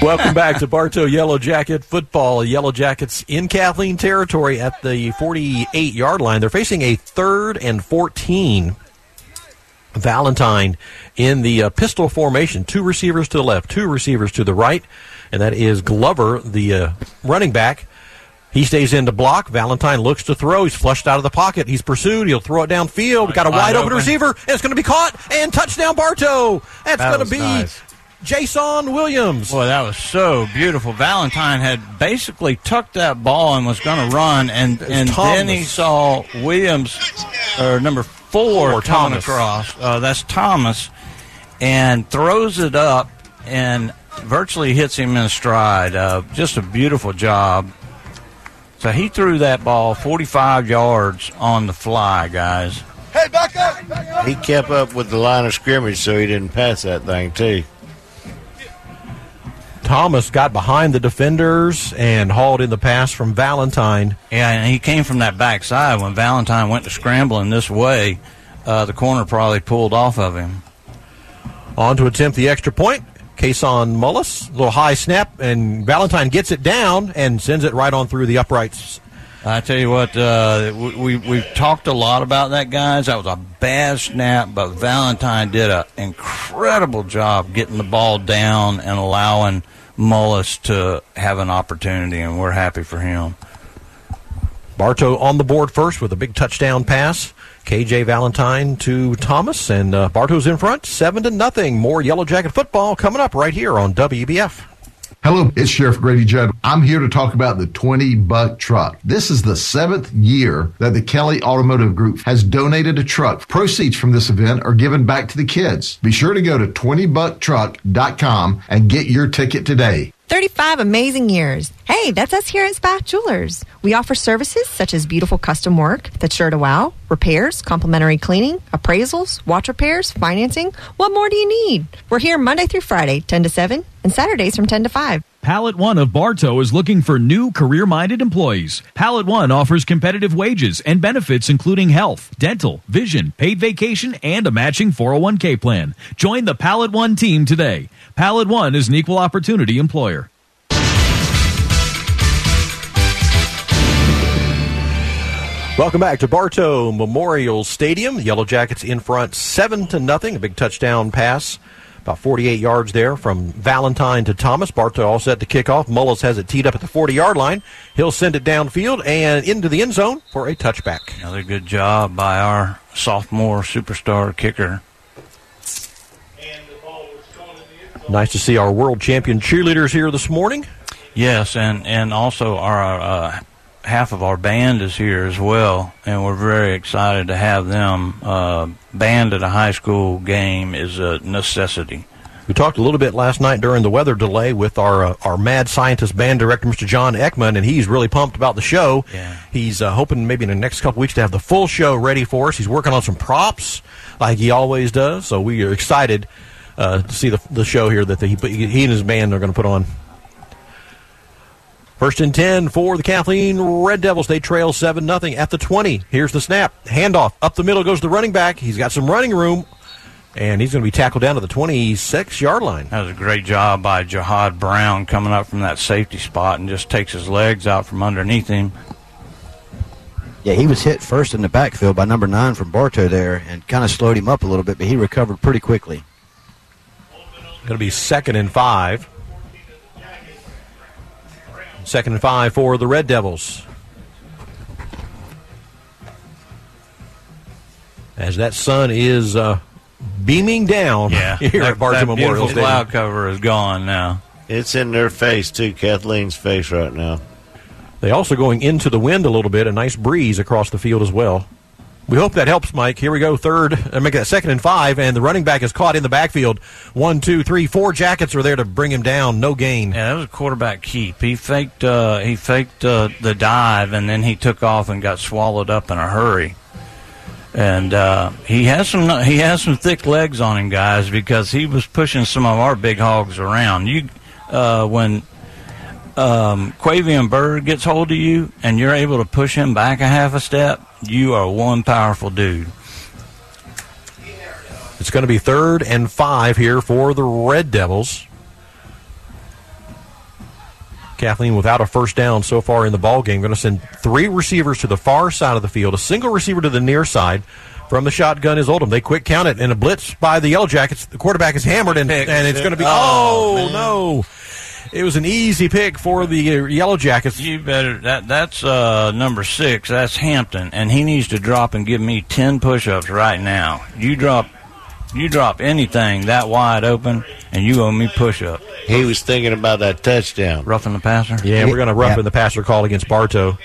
Welcome back to Bartow Yellow Jacket football. Yellow Jackets in Kathleen territory at the 48 yard line. They're facing a third and 14. Valentine in the uh, pistol formation. Two receivers to the left, two receivers to the right, and that is Glover, the uh, running back. He stays in to block. Valentine looks to throw. He's flushed out of the pocket. He's pursued. He'll throw it downfield. Got a Wide wide open open. receiver, and it's going to be caught. And touchdown, Bartow. That's That going to be nice. Jason Williams. Boy, that was so beautiful. Valentine had basically tucked that ball and was going to run, and and then he saw Williams, or number four, Four, coming Thomas. across. Uh, that's Thomas, and throws it up and virtually hits him in stride. Uh, just a beautiful job. So he threw that ball 45 yards on the fly, guys. Hey, back up! He kept up with the line of scrimmage, so he didn't pass that thing too. Thomas got behind the defenders and hauled in the pass from Valentine. Yeah, and he came from that backside. When Valentine went to scrambling this way, uh, the corner probably pulled off of him. On to attempt the extra point. Kason Mullis, a little high snap, and Valentine gets it down and sends it right on through the uprights. I tell you what, uh, we, we we've talked a lot about that, guys. That was a bad snap, but Valentine did an incredible job getting the ball down and allowing Mullis to have an opportunity, and we're happy for him. Bartow on the board first with a big touchdown pass. KJ Valentine to Thomas, and uh, Bartow's in front, seven to nothing. More Yellow Jacket football coming up right here on WBF. Hello, it's Sheriff Grady Judd. I'm here to talk about the 20 buck truck. This is the seventh year that the Kelly Automotive Group has donated a truck. Proceeds from this event are given back to the kids. Be sure to go to 20bucktruck.com and get your ticket today. 35 amazing years. Hey, that's us here at Spath Jewelers. We offer services such as beautiful custom work that's sure to wow, repairs, complimentary cleaning, appraisals, watch repairs, financing. What more do you need? We're here Monday through Friday, 10 to 7, and Saturdays from 10 to 5. Pallet One of Bartow is looking for new career minded employees. Pallet One offers competitive wages and benefits including health, dental, vision, paid vacation, and a matching 401k plan. Join the Pallet One team today. Pallet One is an equal opportunity employer. Welcome back to Bartow Memorial Stadium. The Yellow Jackets in front, seven to nothing. A big touchdown pass, about 48 yards there from Valentine to Thomas. Bartow all set to kick off. Mullis has it teed up at the 40 yard line. He'll send it downfield and into the end zone for a touchback. Another good job by our sophomore superstar kicker. Nice to see our world champion cheerleaders here this morning. Yes, and and also our uh, half of our band is here as well, and we're very excited to have them. Uh, band at a high school game is a necessity. We talked a little bit last night during the weather delay with our uh, our mad scientist band director, Mr. John Ekman, and he's really pumped about the show. Yeah. He's uh, hoping maybe in the next couple weeks to have the full show ready for us. He's working on some props like he always does, so we are excited uh, to see the the show here that the, he, he and his band are going to put on. First and 10 for the Kathleen Red Devils. They trail 7 0 at the 20. Here's the snap. Handoff. Up the middle goes the running back. He's got some running room. And he's going to be tackled down to the 26 yard line. That was a great job by Jihad Brown coming up from that safety spot and just takes his legs out from underneath him. Yeah, he was hit first in the backfield by number nine from Bartow there and kind of slowed him up a little bit, but he recovered pretty quickly. Going to be second and five. Second and five for the Red Devils. As that sun is uh, beaming down Yeah, here that, at Bartow that Memorial beautiful Stadium. cloud cover is gone now. It's in their face too, Kathleen's face right now. They also going into the wind a little bit, a nice breeze across the field as well. We hope that helps, Mike. Here we go, third, and make that second and five, and the running back is caught in the backfield. One, two, three, four jackets are there to bring him down. No gain. Yeah, that was a quarterback keep. He faked uh, he faked uh, the dive and then he took off and got swallowed up in a hurry. And uh, he has some he has some thick legs on him, guys, because he was pushing some of our big hogs around. You uh, when um, Quavian Bird gets hold of you and you're able to push him back a half a step, you are one powerful dude. It's going to be third and five here for the Red Devils. Kathleen without a first down so far in the ball game. Going to send three receivers to the far side of the field, a single receiver to the near side. From the shotgun is Oldham. They quick count it, and a blitz by the Yellow Jackets. The quarterback is hammered, and, and it's going to be. Oh, Oh, no! It was an easy pick for the uh, Yellow Jackets. You better that that's uh, number six. That's Hampton, and he needs to drop and give me ten push-ups right now. You drop, you drop anything that wide open, and you owe me push-up. He was thinking about that touchdown. Roughing the passer. Yeah, we're going to rough in the passer call against Bartow.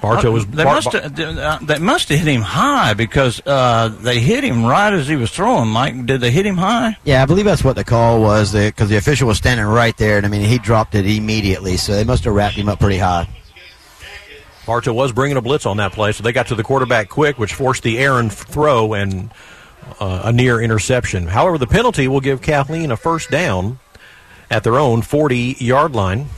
Bartow was. They Bar- must have, uh, they must have hit him high because uh, they hit him right as he was throwing. Mike, did they hit him high? Yeah, I believe that's what the call was because the official was standing right there, and I mean he dropped it immediately, so they must have wrapped him up pretty high. Bartow was bringing a blitz on that play, so they got to the quarterback quick, which forced the errant throw and uh, a near interception. However, the penalty will give Kathleen a first down at their own 40 yard line.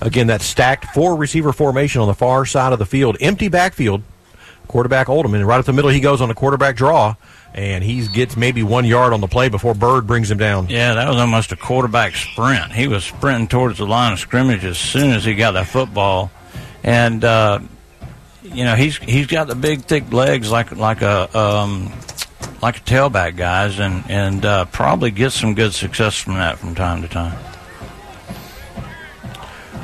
Again, that stacked four receiver formation on the far side of the field. Empty backfield. Quarterback Oldham. And right up the middle, he goes on a quarterback draw, and he gets maybe one yard on the play before Bird brings him down. Yeah, that was almost a quarterback sprint. He was sprinting towards the line of scrimmage as soon as he got that football, and uh, you know he's he's got the big thick legs like like a um, like a tailback guys, and and uh, probably gets some good success from that from time to time.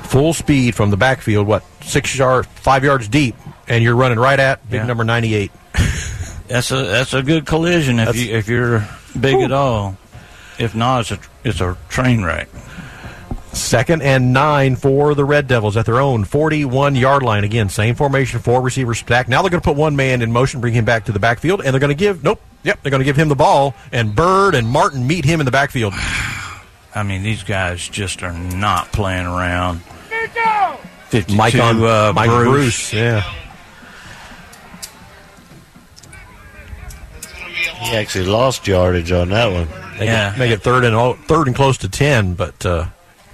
Full speed from the backfield, what six yards, five yards deep, and you're running right at big Yeah. number ninety eight. That's a that's a good collision if you if you're big at all. If not, it's a it's a train wreck. Second and nine for the Red Devils at their own 41 yard line. Again, same formation, four receivers stacked. Now they're going to put one man in motion, bring him back to the backfield, and they're going to give, nope, yep, they're going to give him the ball, and Bird and Martin meet him in the backfield. I mean, these guys just are not playing around. 52, Mike on uh, Mike Bruce. Bruce, yeah. He actually lost yardage on that one. Make it, make it third and oh, third and close to ten. But uh,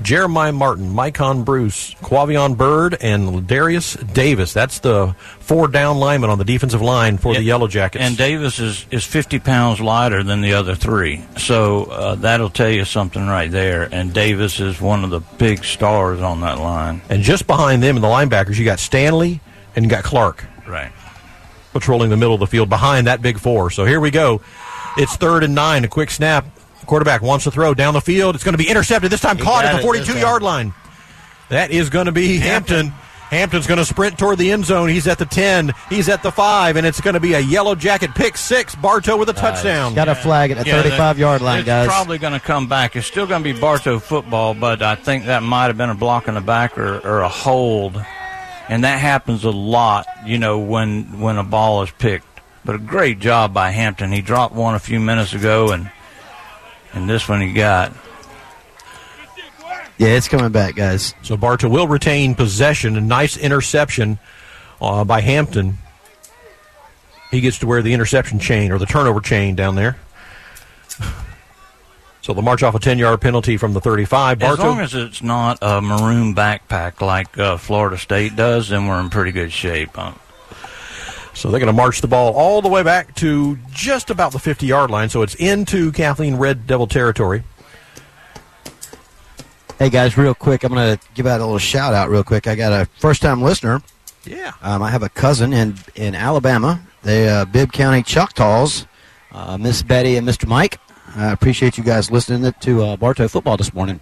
Jeremiah Martin, Micon Bruce, Quavion Bird, and Darius Davis. That's the four down linemen on the defensive line for the Yellow Jackets. And Davis is, is 50 pounds lighter than the other three. So uh, that'll tell you something right there. And Davis is one of the big stars on that line. And just behind them in the linebackers, you got Stanley and you got Clark. Right. Patrolling the middle of the field behind that big four. So here we go. It's third and nine. A quick snap. Quarterback wants to throw down the field. It's going to be intercepted. This time He caught at the 42 yard line. That is going to be Hampton. Hampton's going to sprint toward the end zone. He's at the 10. He's at the 5. And it's going to be a yellow jacket pick six. Bartow with a touchdown. Got a flag at the Yeah, 35 yard line, it's guys. probably going to come back. It's still going to be Bartow football, but I think that might have been a block in the back or, or a hold. And that happens a lot, you know, when when a ball is picked. But a great job by Hampton. He dropped one a few minutes ago, and and this one he got. Yeah, it's coming back, guys. So Bartow will retain possession. A nice interception uh, by Hampton. He gets to wear the interception chain or the turnover chain down there. So they'll march off a 10 yard penalty from the 35. As long as it's not a maroon backpack like uh, Florida State does, then we're in pretty good shape. Uh, so they're going to march the ball all the way back to just about the 50 yard line. So it's into Kathleen Red Devil territory. Hey guys, real quick, I'm going to give out a little shout out real quick. I got a first time listener. Yeah. Um, I have a cousin in in Alabama. They uh, Bibb County Choctaws. Uh, Miss Betty and Mr. Mike. I appreciate you guys listening to uh, Bartow football this morning.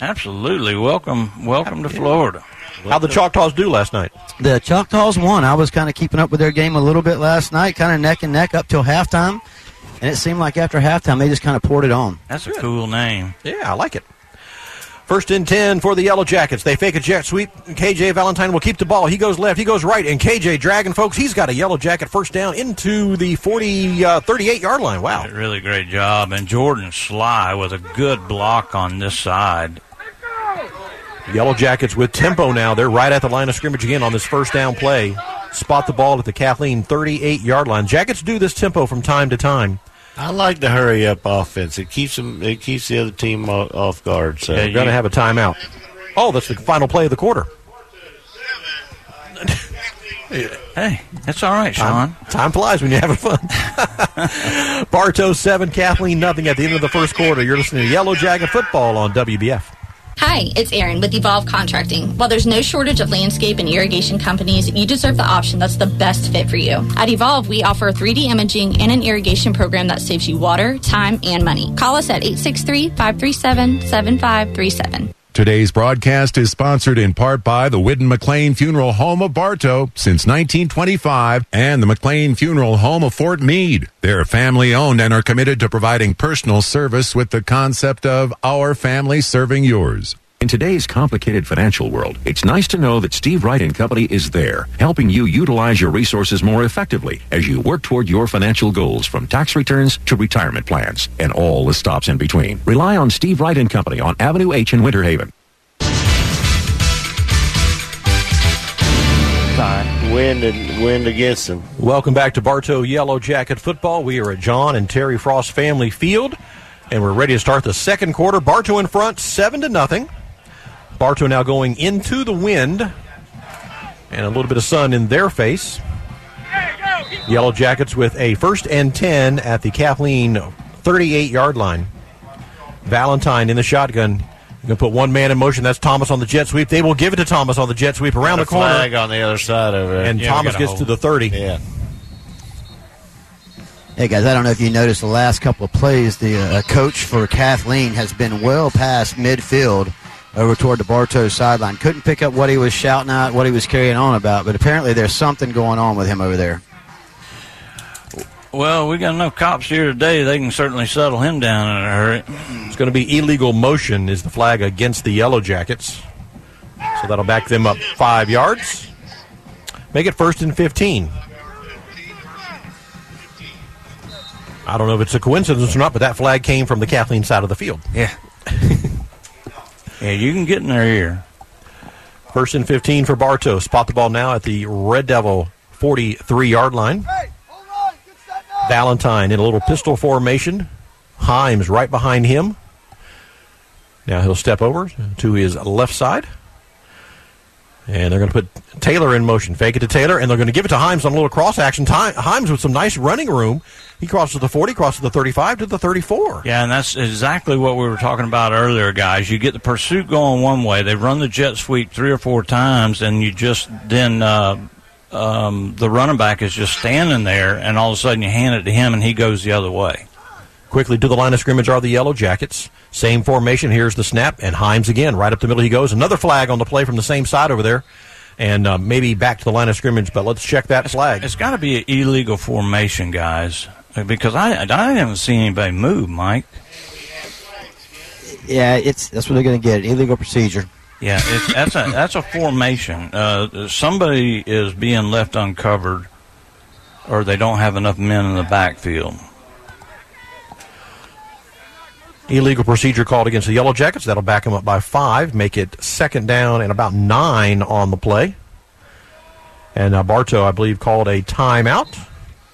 absolutely. Welcome, welcome to Florida. How'd the Choctaws do last night? The Choctaws won. I was kind of keeping up with their game a little bit last night, kind of neck and neck up till halftime. And it seemed like after halftime, they just kind of poured it on. That's a cool name. Yeah, I like it. First and 10 for the Yellow Jackets. They fake a jet sweep. KJ Valentine will keep the ball. He goes left, he goes right, and KJ Dragon, folks. He's got a Yellow Jacket first down into the 40, uh, 38 yard line. Wow. Really great job. And Jordan Sly with a good block on this side. Yellow Jackets with tempo now. They're right at the line of scrimmage again on this first down play. Spot the ball at the Kathleen 38 yard line. Jackets do this tempo from time to time. I like the hurry up offense. It keeps them. It keeps the other team off guard. So They're going to have a timeout. Oh, that's the final play of the quarter. Hey, that's all right, Sean. Time, time flies when you're having fun. Bartow 7, Kathleen nothing at the end of the first quarter. You're listening to Yellow Jacket Football on WBF. Hi, it's Erin with Evolve Contracting. While there's no shortage of landscape and irrigation companies, you deserve the option that's the best fit for you. At Evolve, we offer 3D imaging and an irrigation program that saves you water, time, and money. Call us at 863 537 7537. Today's broadcast is sponsored in part by the Whidden McLean Funeral Home of Bartow since 1925 and the McLean Funeral Home of Fort Meade. They're family owned and are committed to providing personal service with the concept of our family serving yours. In today's complicated financial world, it's nice to know that Steve Wright and Company is there, helping you utilize your resources more effectively as you work toward your financial goals from tax returns to retirement plans and all the stops in between. Rely on Steve Wright and Company on Avenue H in Winter Haven. Wind and wind against them. Welcome back to Bartow Yellow Jacket Football. We are at John and Terry Frost Family Field, and we're ready to start the second quarter. Bartow in front, seven to nothing. Bartow now going into the wind, and a little bit of sun in their face. Yellow Jackets with a first and 10 at the Kathleen 38 yard line. Valentine in the shotgun. You're going to put one man in motion. That's Thomas on the jet sweep. They will give it to Thomas on the jet sweep around Got the corner. flag on the other side over there. And Yeah, Thomas gotta gets to the 30. Yeah. Hey guys, I don't know if you noticed the last couple of plays. The uh, coach for Kathleen has been well past midfield over toward the Bartow sideline. Couldn't pick up what he was shouting out, what he was carrying on about, but apparently there's something going on with him over there. Well, we got enough cops here today. They can certainly settle him down in a hurry. It's going to be illegal motion is the flag against the Yellow Jackets. So that'll back them up five yards. Make it first and 15. I don't know if it's a coincidence or not, but that flag came from the Kathleen side of the field. Yeah. yeah, you can get in their ear. First and 15 for Bartow. Spot the ball now at the Red Devil 43 yard line. Valentine in a little pistol formation. Himes right behind him. Now he'll step over to his left side. And they're going to put Taylor in motion. Fake it to Taylor, and they're going to give it to Himes on a little cross action. Ti- Himes with some nice running room. He crosses the 40, crosses the 35 to the 34. Yeah, and that's exactly what we were talking about earlier, guys. You get the pursuit going one way, they run the jet sweep three or four times, and you just then uh, um, the running back is just standing there, and all of a sudden you hand it to him, and he goes the other way. Quickly to the line of scrimmage are the Yellow Jackets. Same formation. Here's the snap, and Himes again. Right up the middle he goes. Another flag on the play from the same side over there. And uh, maybe back to the line of scrimmage, but let's check that flag. It's got to be an illegal formation, guys, because I I haven't seen anybody move, Mike. Yeah, it's that's what they're going to get. Illegal procedure. Yeah, it's, that's a that's a formation. Uh, somebody is being left uncovered, or they don't have enough men in the backfield. Illegal procedure called against the Yellow Jackets. That'll back them up by five, make it second down and about nine on the play. And uh, Bartow, I believe, called a timeout.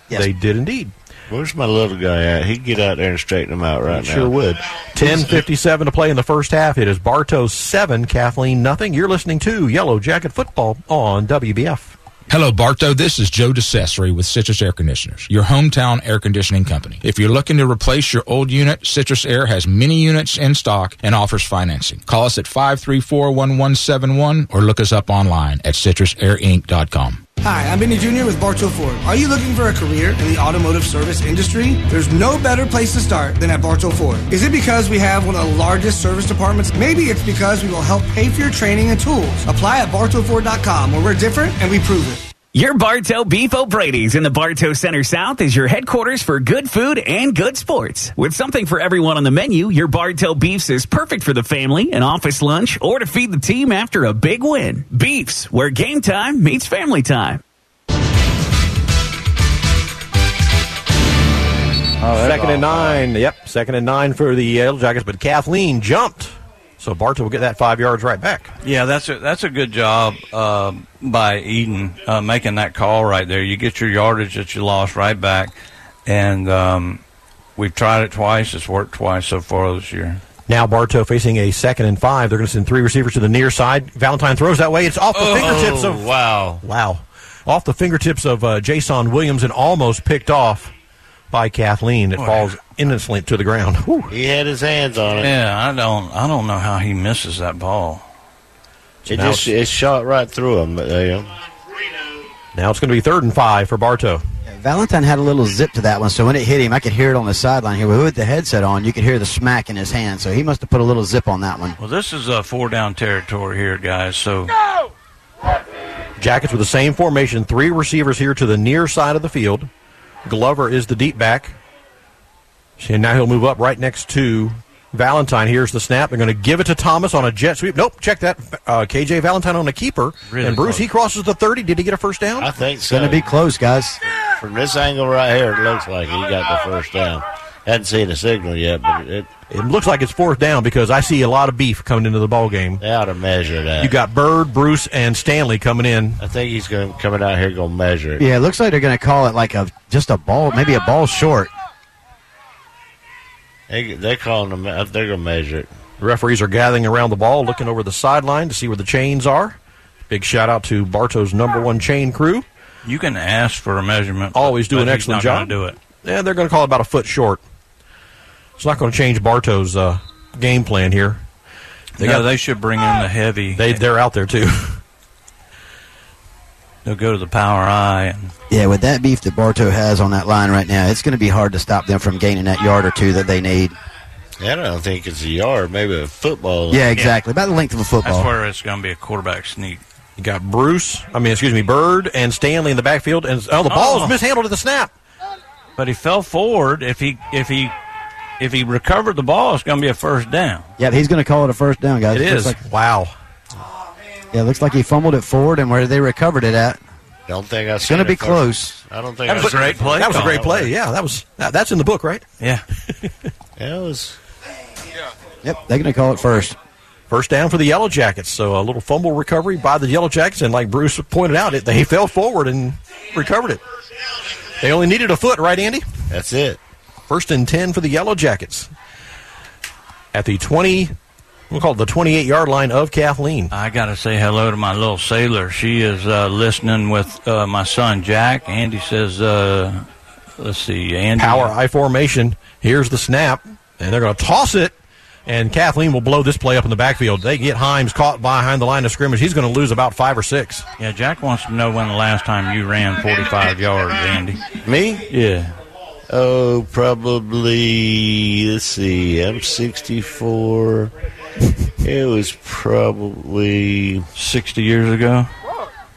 Yes. They did indeed. Where's my little guy at? He'd get out there and straighten him out right now. Sure would. 10.57 to play in the first half. It is Bartow 7, Kathleen nothing. You're listening to Yellow Jacket Football on WBF. Hello, Bartow. This is Joe DeCessory with Citrus Air Conditioners, your hometown air conditioning company. If you're looking to replace your old unit, Citrus Air has many units in stock and offers financing. Call us at 534-1171 or look us up online at citrusairinc.com. Hi, I'm Benny Jr. with Bartow Ford. Are you looking for a career in the automotive service industry? There's no better place to start than at Bartow Ford. Is it because we have one of the largest service departments? Maybe it's because we will help pay for your training and tools. Apply at bartowford.com where we're different and we prove it. Your Bartow Beef O'Brady's in the Bartow Center South is your headquarters for good food and good sports. With something for everyone on the menu, your Bartow Beefs is perfect for the family, an office lunch, or to feed the team after a big win. Beefs, where game time meets family time. second and nine. Yep, second and nine for the Yellow Jackets, but Kathleen jumped. So Bartow will get that five yards right back. Yeah, that's a that's a good job uh, by Eden uh, making that call right there. You get your yardage that you lost right back, and um, we've tried it twice. It's worked twice so far this year. Now Bartow facing a second and five. They're going to send three receivers to the near side. Valentine throws that way. It's off the Oh, fingertips of wow, wow, off the fingertips of uh, Jason Williams and almost picked off by Kathleen. It Boy. falls innocently to the ground. Whew. He had his hands on it. Yeah, I don't I don't know how he misses that ball. It just it shot right through him. But, uh, Now it's going to be third and five for Bartow. Valentine had a little zip to that one, so when it hit him, I could hear it on the sideline here. With the headset on, you could hear the smack in his hand, so he must have put a little zip on that one. Well, this is a four down territory here, guys. So Jackets with the same formation. Three receivers here to the near side of the field. Glover is the deep back. And now he'll move up right next to Valentine. Here's the snap. They're going to give it to Thomas on a jet sweep. Nope, check that. Uh, KJ Valentine on a keeper. Really and Bruce, close. he crosses the 30. Did he get a first down? I think so. Going to be close, guys. From this angle right here, it looks like he got the first down. Hadn't seen a signal yet, but it It looks like it's fourth down because I see a lot of beef coming into the ball game. they ought to measure that. You got Bird, Bruce, and Stanley coming in. I think he's going coming out here going to measure it. Yeah, it looks like they're going to call it like a just a ball, maybe a ball short. They they calling them. uh, They're going to measure it. Referees are gathering around the ball, looking over the sideline to see where the chains are. Big shout out to Bartow's number one chain crew. you can ask for a measurement. Always do but an he's excellent not job. Do it. Yeah, they're going to call it about a foot short. It's not going to change Bartow's uh, game plan here. They, no, they should bring in the heavy. They they're out there too. They'll go to the power eye. And, Yeah, with that beef that Bartow has on that line right now, it's going to be hard to stop them from gaining that yard or two that they need. I don't think it's a yard, maybe a football. Yeah, exactly. About the length of a football. that's where it's going to be a quarterback sneak. You got Bruce, I mean, excuse me, Bird and Stanley in the backfield, and oh, the ball Oh. is mishandled at the snap. But he fell forward. If he if he if he recovered the ball, it's going to be a first down. Yeah, he's going to call it a first down, guys. It Looks is. Like, wow. yeah, it looks like he fumbled it forward, and where they recovered it at. Don't think I. It's going to be close. I don't think That was a great play. That was a great play. Yeah, that was that, that's in the book, right? Yeah. Yeah, it was. Yep, they're going to call it first. First down for the Yellow Jackets. So a little fumble recovery by the Yellow Jackets, and like Bruce pointed out, it they fell forward and recovered it. They only needed a foot, right, Andy? That's it. First and ten for the Yellow Jackets at the twenty. We'll call it the twenty-eight yard line of Kathleen. I got to say hello to my little sailor. She is uh, listening with uh, my son Jack. Andy says, uh, "Let's see, Andy." Power I formation. Here's the snap, and they're going to toss it. And Kathleen will blow this play up in the backfield. They get Himes caught behind the line of scrimmage. He's going to lose about five or six. Yeah, Jack wants to know when the last time you ran 45 yards, Andy. Me? Yeah. Oh, probably. Let's see. I'm 64. it was probably 60 years ago.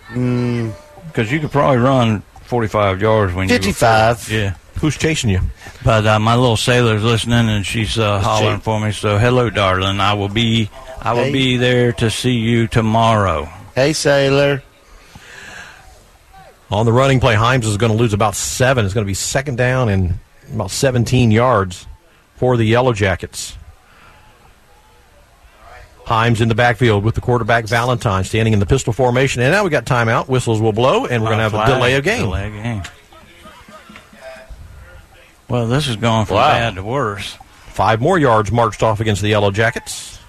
Mm, Because you could probably run 45 yards when you. 55. Were, yeah. Who's chasing you? But uh, my little sailor's listening, and she's uh, hollering Jake. for me. So, hello, darling. I will be, I will Hey. be there to see you tomorrow. Hey, sailor. On the running play, Himes is going to lose about seven. It's going to be second down and about 17 yards for the Yellow Jackets. Himes in the backfield with the quarterback Valentine standing in the pistol formation. And now we got timeout. Whistles will blow, and we're going to have a delay of game. Delay of game. Well, this is going from Wow. bad to worse. Five more yards marched off against the Yellow Jackets.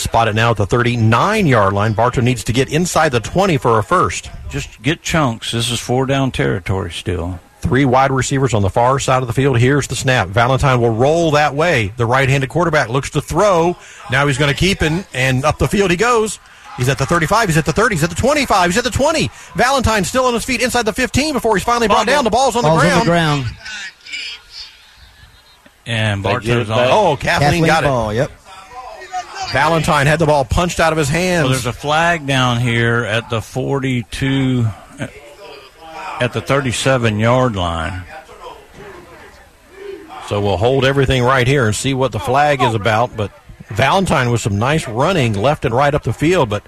Spotted now at the 39 yard line. Bartow needs to get inside the 20 for a first. Just get chunks. This is four down territory still. Three wide receivers on the far side of the field. Here's the snap. Valentine will roll that way. The right handed quarterback looks to throw. Now he's going to keep it, and up the field he goes. He's at the 35. He's at the 30. He's at the 25. He's at the 20. Valentine still on his feet inside the 15 before he's finally brought down. The ball's on the Ball's ground. on the ground. And They get Bartow's on. Oh, Kathleen got it. Yep. Valentine had the ball punched out of his hands. Well, there's a flag down here at the 42, at the 37 yard line. So we'll hold everything right here and see what the flag is about. But Valentine with some nice running left and right up the field, but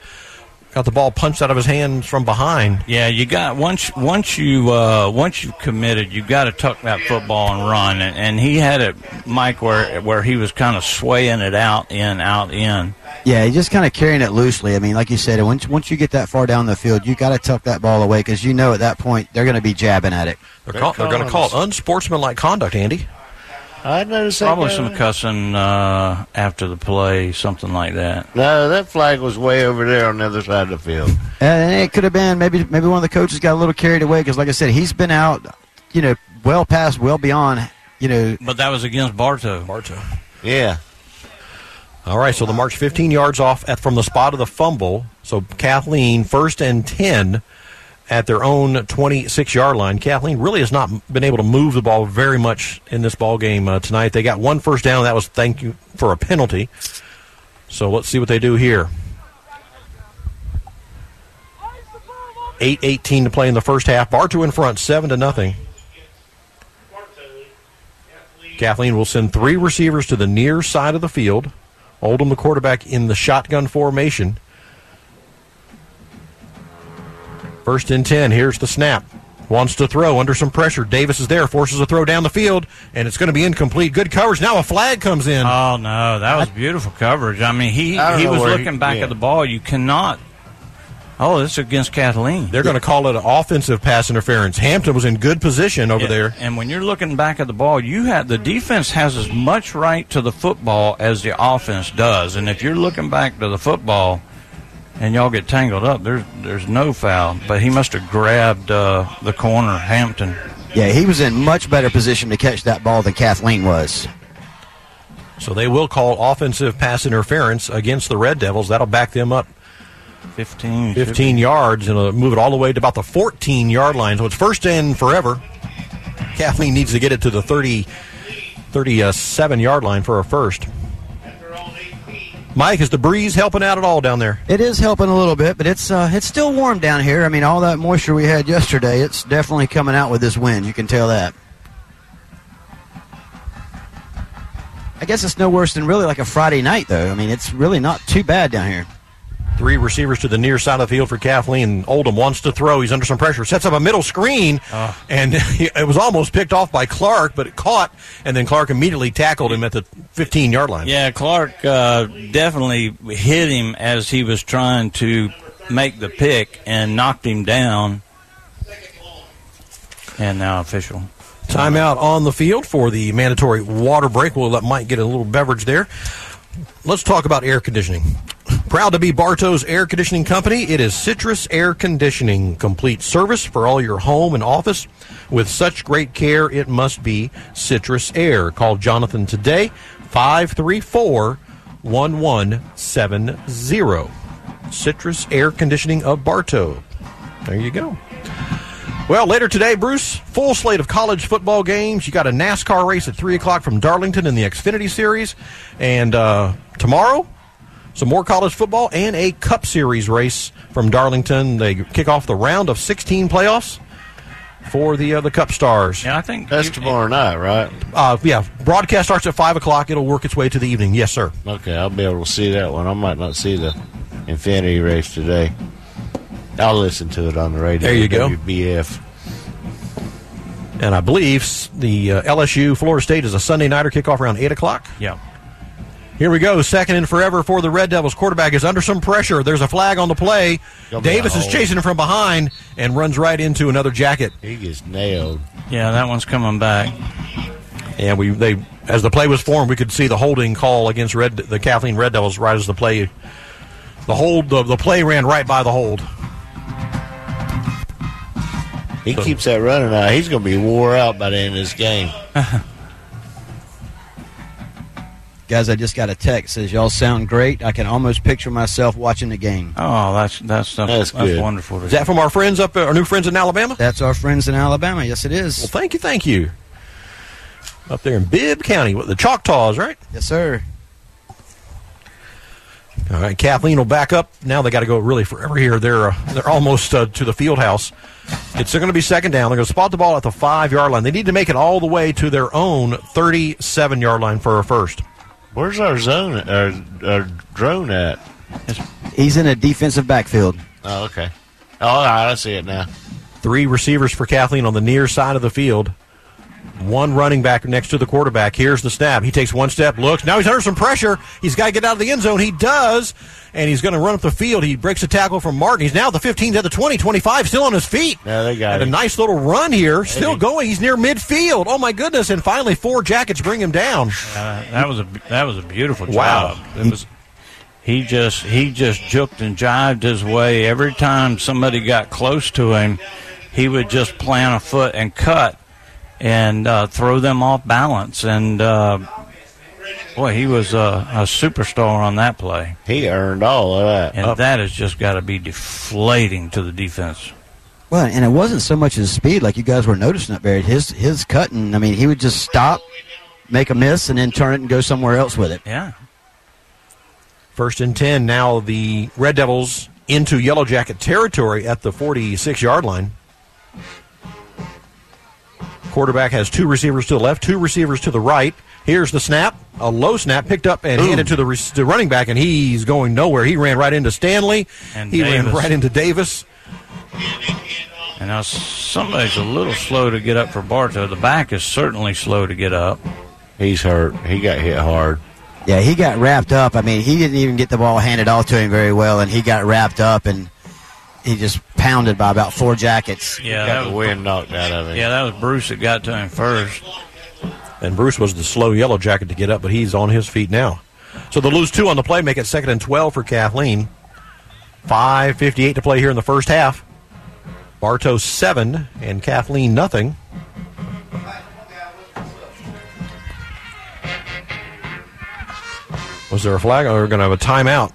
got the ball punched out of his hands from behind. Yeah, you got once once you uh, once you've committed, you got to tuck that football and run. And, and he had it, Mike, where where he was kind of swaying it out in out in. Yeah, he's just kind of carrying it loosely. I mean, like you said, once once you get that far down the field, you got to tuck that ball away because you know at that point they're going to be jabbing at it. They're, call, they're going to call it unsportsmanlike conduct, Andy. I noticed that Probably guy- some cussing uh, after the play, something like that. No, that flag was way over there on the other side of the field. And it could have been maybe maybe one of the coaches got a little carried away because, like I said, he's been out, you know, well past, well beyond, you know. But that was against Bartow. Bartow. Yeah. All right, so the march 15 yards off at from the spot of the fumble. So Kathleen first and 10 at their own 26 yard line. Kathleen really has not been able to move the ball very much in this ball game uh, tonight. They got one first down. That was thank you for a penalty. So let's see what they do here. 8-18 to play in the first half. Bartow in front, seven to nothing. Kathleen will send three receivers to the near side of the field. Oldham, the quarterback, in the shotgun formation. First and 10. Here's the snap. Wants to throw under some pressure. Davis is there, forces a throw down the field, and it's going to be incomplete. Good coverage. Now a flag comes in. Oh no, that was beautiful coverage. I mean, he I he was looking he- back yeah. at the ball. You cannot. Oh, this is against Kathleen. They're going to call it an offensive pass interference. Hampton was in good position over Yeah, there. And when you're looking back at the ball, you have the defense has as much right to the football as the offense does. And if you're looking back to the football and y'all get tangled up, there's there's no foul. But he must have grabbed uh, the corner, Hampton. Yeah, he was in much better position to catch that ball than Kathleen was. So they will call offensive pass interference against the Red Devils. That'll back them up 15, 15 yards and it'll move it all the way to about the 14 yard line. So it's first and forever. Kathleen needs to get it to the 30, 37 yard line for a first. Mike, is the breeze helping out at all down there? It is helping a little bit, but it's uh, it's still warm down here. I mean, all that moisture we had yesterday, it's definitely coming out with this wind. You can tell that. I guess it's no worse than really like a Friday night, though. I mean, it's really not too bad down here. Three receivers to the near side of the field for Kathleen. Oldham wants to throw. He's under some pressure. Sets up a middle screen, and it was almost picked off by Clark, but it caught, and then Clark immediately tackled him at the 15 yard line. Yeah, Clark uh, definitely hit him as he was trying to make the pick and knocked him down. And now official. Timeout on the field for the mandatory water break. We'll let Mike get a little beverage there. Let's talk about air conditioning. Proud to be Bartow's Air Conditioning Company. It is Citrus Air Conditioning, complete service for all your home and office. With such great care, it must be Citrus Air. Call Jonathan today, 534 1170. Citrus Air Conditioning of Bartow. There you go. Well, later today, Bruce, full slate of college football games. You got a NASCAR race at 3 o'clock from Darlington in the Xfinity Series. And uh, tomorrow, some more college football and a Cup Series race from Darlington. They kick off the round of 16 playoffs for the uh, the Cup Stars. Yeah, I think That's tomorrow night, right? Uh, yeah, broadcast starts at 5 o'clock. It'll work its way to the evening. Yes, sir. Okay, I'll be able to see that one. I might not see the Xfinity race today. I'll listen to it on the radio. There you go. WBF. And I believe the uh, LSU Florida State is a Sunday nighter kickoff around 8 o'clock. Yeah. Here we go. Second and forever for the Red Devils. Quarterback is under some pressure. There's a flag on the play. Gonna be Davis is oh. chasing him from behind and runs right into another jacket. He gets nailed. Yeah, that one's coming back. And we they as the play was formed, we could see the holding call against Red the Kathleen Red Devils right as the play the hold the, the play ran right by the hold. He keeps that running out. He's going to be wore out by the end of this game. Guys, I just got a text says y'all sound great. I can almost picture myself watching the game. Oh, that's that's that's, good. wonderful. To Is that from our friends up our new friends in Alabama? That's our friends in Alabama. Yes, it is. Well, thank you, thank you. Up there in Bibb County, with the Choctaws, right? Yes, sir. All right, Kathleen will back up. Now they got to go really forever here. They're uh, they're almost uh, to the field house. It's going to be second down. They're going to spot the ball at the five yard line. They need to make it all the way to their own thirty seven yard line for a first. Where's our zone, our, our drone at? He's in a defensive backfield. Oh, okay. Oh, all right, I see it now. Three receivers for Kathleen on the near side of the field. One running back next to the quarterback. Here's the snap. He takes one step, looks. Now he's under some pressure. He's got to get out of the end zone. He does. And he's going to run up the field. He breaks a tackle from Martin. He's now the 15 to the 20, 25, still on his feet. Yeah, they got And a nice little run here. Still going. He's near midfield. Oh, my goodness. And finally, four jackets bring him down. Uh, that was a that was a beautiful Wow. job. It was. He just he just juked and jived his way every time somebody got close to him. He would just plant a foot and cut and uh, throw them off balance. And uh, boy, he was a, a superstar on that play. He earned all of that. And that has just got to be deflating to the defense. Well, and it wasn't so much his speed, like you guys were noticing up there. His his cutting. I mean, he would just stop, make a miss, and then turn it and go somewhere else with it. Yeah. First and 10. Now the Red Devils into Yellow Jacket territory at the 46 yard line. Quarterback has two receivers to the left, two receivers to the right. Here's the snap, a low snap picked up and handed to the, re- the running back, and he's going nowhere. He ran right into Stanley. And he ran right into Davis. And now somebody's a little slow to get up for Bartow. The back is certainly slow to get up. He's hurt. He got hit hard. Yeah, he got wrapped up. I mean, he didn't even get the ball handed off to him very well, and he got wrapped up and he just pounded by about four jackets. Yeah, got that the was, wind knocked out of him. yeah, that was Bruce that got to him first. And Bruce was the slow Yellow Jacket to get up, but he's on his feet now. So the lose two on the play make it second and 12 for Kathleen. 5.58 to play here in the first half. Bartow 7 and Kathleen nothing. Was there a flag? Oh, we're going to have a timeout.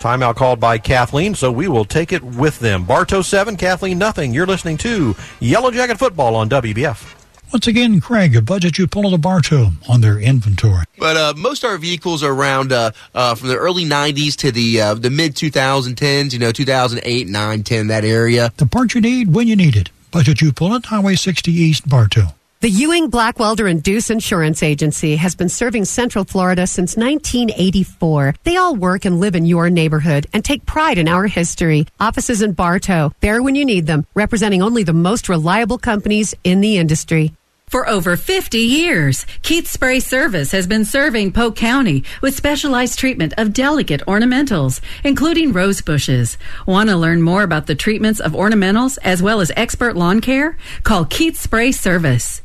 Timeout called by Kathleen, so we will take it with them. Bartow 7, Kathleen nothing. You're listening to Yellow Jacket Football on WBF. Once again, Craig, a budget you pull it to Bartow on their inventory. But uh, most of our vehicles are around uh, uh, from the early '90s to the uh, the mid 2010s. You know, 2008, 9, 10, that area. The part you need when you need it. Budget U-Pull-It, Highway 60 East, Bartow. The Ewing Blackwelder and Deuce Insurance Agency has been serving Central Florida since 1984. They all work and live in your neighborhood and take pride in our history. Offices in Bartow, there when you need them, representing only the most reliable companies in the industry. For over 50 years, Keith Spray Service has been serving Polk County with specialized treatment of delicate ornamentals, including rose bushes. Want to learn more about the treatments of ornamentals as well as expert lawn care? Call Keith Spray Service.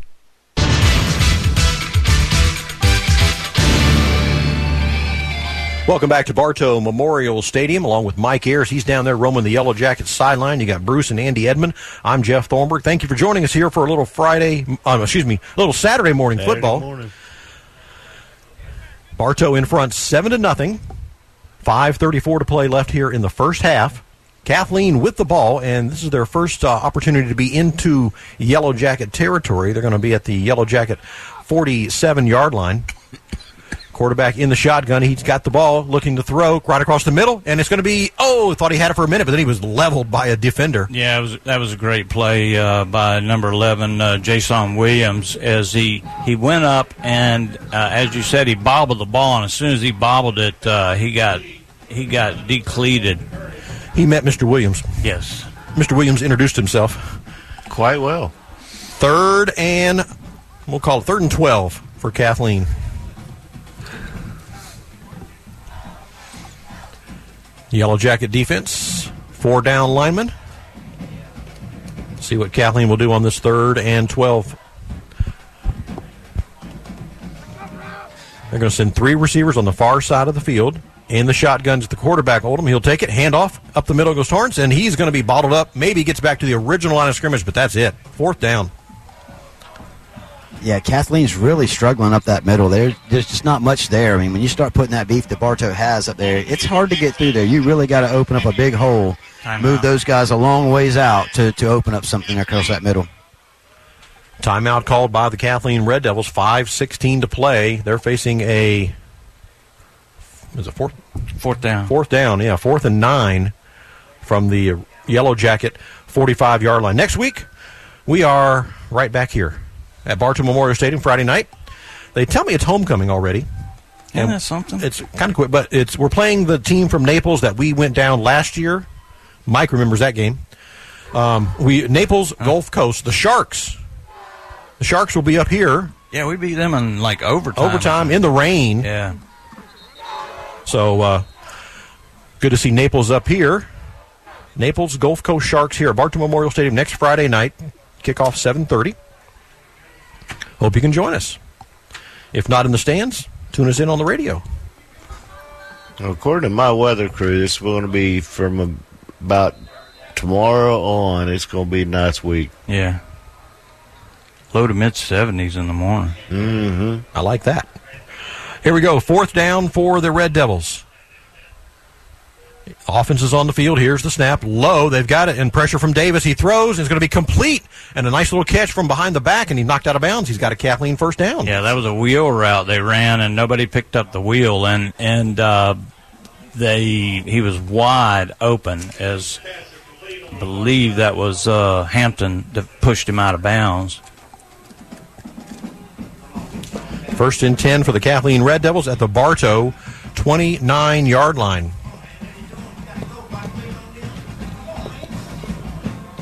Welcome back to Bartow Memorial Stadium, along with Mike Ayers. He's down there roaming the Yellow Jackets sideline. You got Bruce and Andy Edmond. I'm Jeff Thornburg. Thank you for joining us here for a little Friday, um, excuse me, a little Saturday morning Saturday football. morning. Bartow in front, seven to nothing. Five thirty-four to play left here in the first half. Kathleen with the ball, and this is their first uh, opportunity to be into Yellow Jacket territory. They're going to be at the Yellow Jacket forty-seven yard line. Quarterback in the shotgun. He's got the ball, looking to throw right across the middle, and it's going to be. Oh, thought he had it for a minute, but then he was leveled by a defender. Yeah, it was, that was a great play uh, by number 11, uh, Jason Williams, as he, he went up and, uh, as you said, he bobbled the ball, and as soon as he bobbled it, uh, he got he got decleated. He met Mr. Williams. Yes. Mr. Williams introduced himself quite well. Third and we'll call it third and twelve for Kathleen. Yellow Jacket defense, four down linemen. See what Kathleen will do on this third and 12. They're going to send three receivers on the far side of the field. In the shotguns, at the quarterback Oldham. He'll take it, hand off, up the middle goes Torrance, and he's going to be bottled up. Maybe gets back to the original line of scrimmage, but that's it. Fourth down. Yeah, Kathleen's really struggling up that middle. There, there's just not much there. I mean, when you start putting that beef that Bartow has up there, it's hard to get through there. You really got to open up a big hole, Time move out. those guys a long ways out to, to open up something across that middle. Timeout called by the Kathleen Red Devils. 5.16 to play. They're facing a. Is it fourth? Fourth down. Fourth down, yeah. Fourth and nine from the Yellow Jacket 45 yard line. Next week, we are right back here at Bartow Memorial Stadium Friday night. They tell me it's homecoming already. Isn't that something? It's kind of quick, but it's we're playing the team from Naples that we went down last year. Mike remembers that game. Um, we Naples Gulf Coast, the Sharks. The Sharks will be up here Yeah, we beat them in like overtime. overtime in the rain. Yeah. So uh, good to see Naples up here. Naples Gulf Coast Sharks here at Bartow Memorial Stadium next Friday night. Kickoff seven thirty. Hope you can join us. If not in the stands, tune us in on the radio. According to my weather crew, it's going to be from about tomorrow on. It's going to be a nice week. Yeah. Low to mid 70s in the morning. Mm-hmm. I like that. Here we go. Fourth down for the Red Devils. Offense is on the field. Here's the snap. Low. They've got it. And pressure from Davis. He throws. It's going to be complete. And a nice little catch from behind the back. And he knocked out of bounds. He's got a Kathleen first down. Yeah, that was a wheel route they ran, and nobody picked up the wheel, and and uh, they he was wide open as I believe that was uh, Hampton that pushed him out of bounds. First and 10 for the Kathleen Red Devils at the Bartow 29 yard line.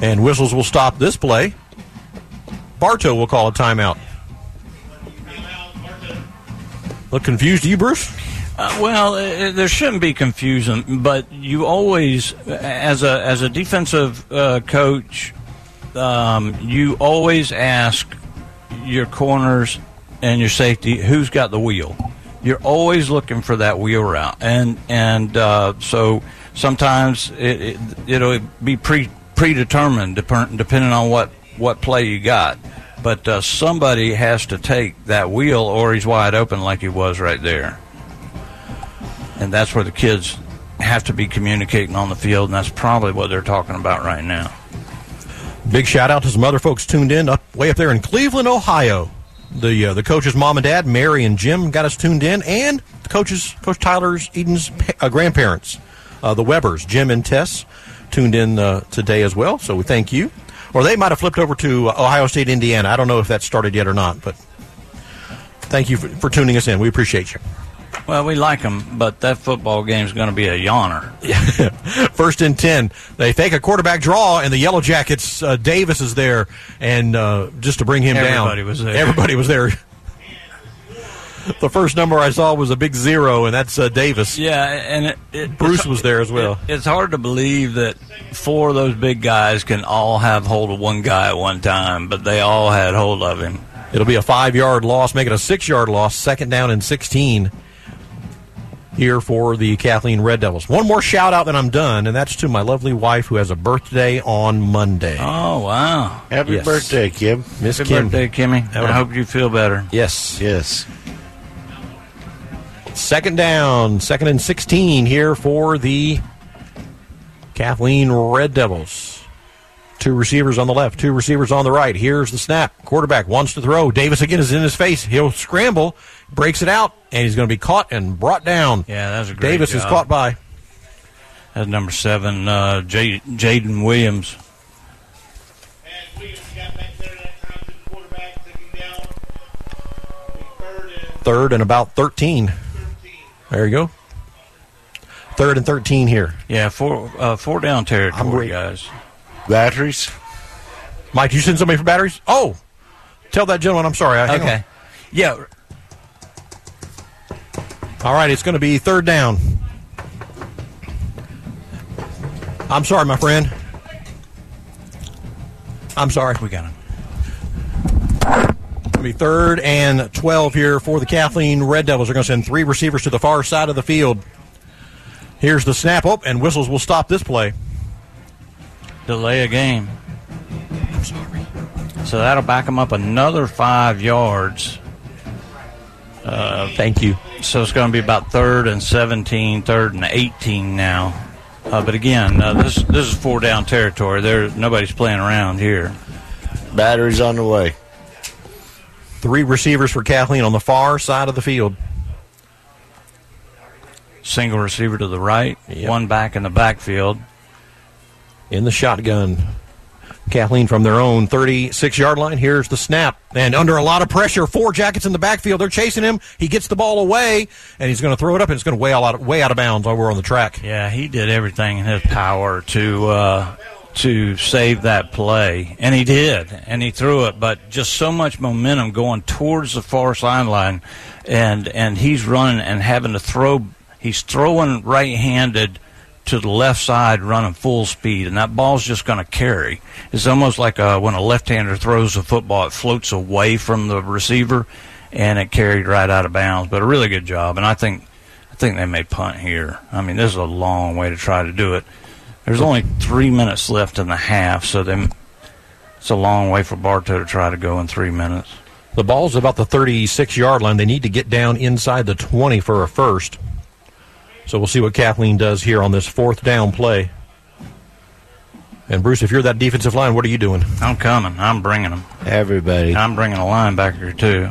And whistles will stop this play. Bartow will call a timeout. Look confused, you, Bruce? Uh, well, uh, there shouldn't be confusion, but you always, as a as a defensive uh, coach, um, you always ask your corners and your safety who's got the wheel. You're always looking for that wheel route, and and uh, so sometimes it, it it'll be pre predetermined dep- depending on what what play you got. But uh, somebody has to take that wheel, or he's wide open like he was right there and that's where the kids have to be communicating on the field, and that's probably what they're talking about right now. Big shout out to some other folks tuned in up way up there in Cleveland, Ohio. The uh, the coach's mom and dad, Mary and Jim, got us tuned in, and the coaches, Coach Tyler's Eden's uh, grandparents, uh, the Webbers, Jim and Tess, tuned in uh, today as well. So we thank you. Or they might have flipped over to uh, Ohio State, Indiana. I don't know if that started yet or not, but thank you for, for tuning us in. We appreciate you. Well, we like them, but that football game's going to be a yawner. First and 10. They fake a quarterback draw, and the Yellow Jackets, uh, Davis is there, and uh, just to bring him down. Everybody was there. Everybody was there. The first number I saw was a big zero, and that's uh, Davis. Yeah, and it, it, Bruce was there as well. it- it's hard to believe that four of those big guys can all have hold of one guy at one time, but they all had hold of him. It'll be a five yard loss, make it a six yard loss, second down and 16 here for the Kathleen Red Devils. One more shout out, then I'm done, and that's to my lovely wife who has a birthday on Monday. Oh, wow. Happy Yes. birthday, Kim. Miss Happy Kim. birthday, Kimmy. I hope you feel better. Yes. Yes. Second down, second and 16 here for the Kathleen Red Devils. Two receivers on the left, two receivers on the right. Here's the snap. Quarterback wants to throw. Davis again is in his face. He'll scramble, breaks it out, and he's going to be caught and brought down. Yeah, that was a great Davis is caught by. That's number seven, uh, J- Jaden Williams. Third and about 13. There you go. Third and 13 here. Yeah, four uh, four down territory, I'm guys. Batteries? Mike, you send somebody for batteries? Oh, tell that gentleman I'm sorry. I- hang on. Okay. Yeah, All right, it's going to be third down. I'm sorry, my friend. I'm sorry. We got him. It'll be third and 12 here for the Kathleen Red Devils. They're going to send three receivers to the far side of the field. Here's the snap up, and whistles will stop this play. Delay a game. I'm sorry. So that'll back them up another five yards. Uh, Thank you. So it's going to be about third and 17, third and 18 now. Uh, but again, uh, this this is four down territory. There, nobody's playing around here. Batteries on the way. Three receivers for Kathleen on the far side of the field. Single receiver to the right, one back in the backfield. In the shotgun. Kathleen from their own 36 yard line. Here's the snap. And under a lot of pressure, four jackets in the backfield. They're chasing him. He gets the ball away, and he's going to throw it up, and it's going to way out, way out of bounds while we're on the track. Yeah, he did everything in his power to uh, to save that play, and he did, and he threw it. But just so much momentum going towards the far sideline, and and he's running and having to throw. He's throwing right-handed to the left side, running full speed, and that ball's just going to carry. It's almost like uh when a left-hander throws a football; it floats away from the receiver, and it carried right out of bounds. But a really good job, and I think I think they may punt here. I mean, this is a long way to try to do it. There's only three minutes left in the half, so they, it's a long way for Bartow to try to go in three minutes. The ball's about the 36 yard line. They need to get down inside the 20 for a first. So we'll see what Kathleen does here on this fourth down play. And Bruce, if you're that defensive line, what are you doing? I'm coming. I'm bringing them. Everybody. I'm bringing a linebacker too.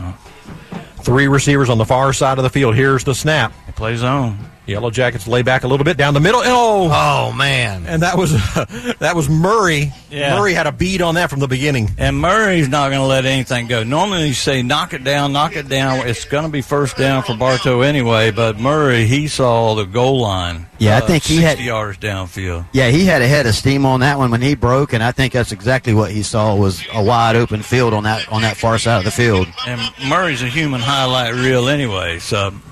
Three receivers on the far side of the field. Here's the snap. They play zone. Yellow Jackets lay back a little bit down the middle. Oh, Oh man! and that was that was Murray. Yeah. Murray had a bead on that from the beginning. And Murray's not going to let anything go. Normally you say knock it down, knock it down. It's going to be first down for Bartow anyway. But Murray, he saw the goal line. Yeah, I uh, think he 60 had- yards downfield. Yeah, he had a head of steam on that one when he broke, and I think that's exactly what he saw was a wide open field on that on that far side of the field. And Murray's a human highlight reel anyway. So Yep.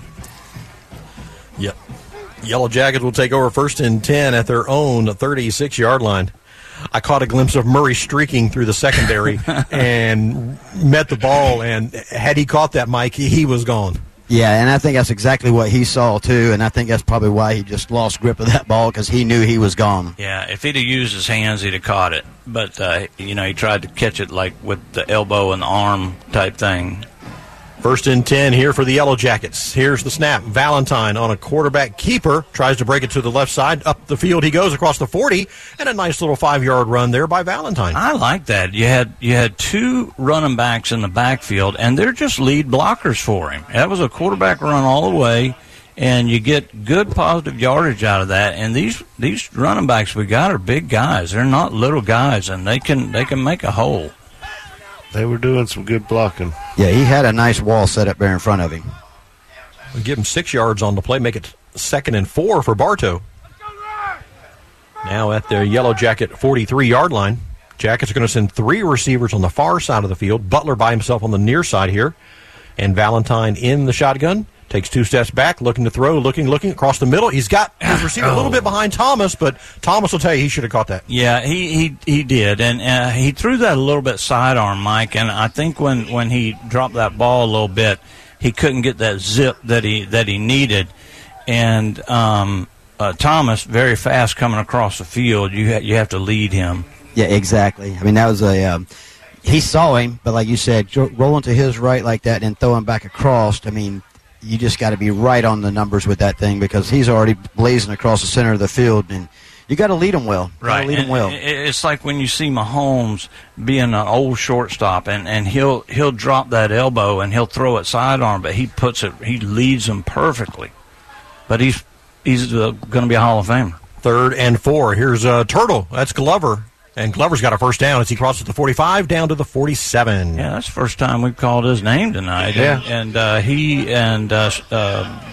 Yellow Jackets will take over first and 10 at their own 36 yard line. I caught a glimpse of Murray streaking through the secondary and met the ball, and had he caught that, Mike, he, he was gone. Yeah, and I think that's exactly what he saw too, and I think that's probably why he just lost grip of that ball because he knew he was gone. Yeah, if he'd have used his hands, he'd have caught it. But uh, you know, he tried to catch it like with the elbow and the arm type thing. First and 10 here for the Yellow Jackets. Here's the snap. Valentine on a quarterback keeper tries to break it to the left side. Up the field he goes across the 40, and a nice little five yard run there by Valentine. I like that. You had you had two running backs in the backfield, and they're just lead blockers for him. That was a quarterback run all the way, and you get good positive yardage out of that. And these these running backs we got are big guys. They're not little guys, and they can they can make a hole. They were doing some good blocking. Yeah, he had a nice wall set up there in front of him. We give him six yards on the play, make it second and four for Bartow. Now at the Yellow Jacket 43 yard line. Jackets are going to send three receivers on the far side of the field. Butler by himself on the near side here. And Valentine in the shotgun. Takes two steps back, looking to throw, looking, looking across the middle. He's got his receiver a little bit behind Thomas, but Thomas will tell you he should have caught that. Yeah, he he he did, and uh, he threw that a little bit sidearm, Mike. And I think when when he dropped that ball a little bit, he couldn't get that zip that he that he needed. And um, uh, Thomas, very fast coming across the field, you ha- you have to lead him. Yeah, exactly. I mean, that was a. Um, he saw him, but like you said, jo- rolling to his right like that and throwing back across. I mean, you just got to be right on the numbers with that thing because he's already blazing across the center of the field, and you got to lead him well. Gotta Right, lead him and well. It's like when you see Mahomes being an old shortstop, and, and he'll he'll drop that elbow and he'll throw it sidearm, but he puts it, he leads them perfectly. But he's he's uh, going to be a Hall of Famer. Third and four. Here's uh, Turtle. That's Glover. And Glover's got a first down as he crosses the 45 down to the 47. Yeah, that's the first time we've called his name tonight. Yeah. and, and uh, he and uh, uh,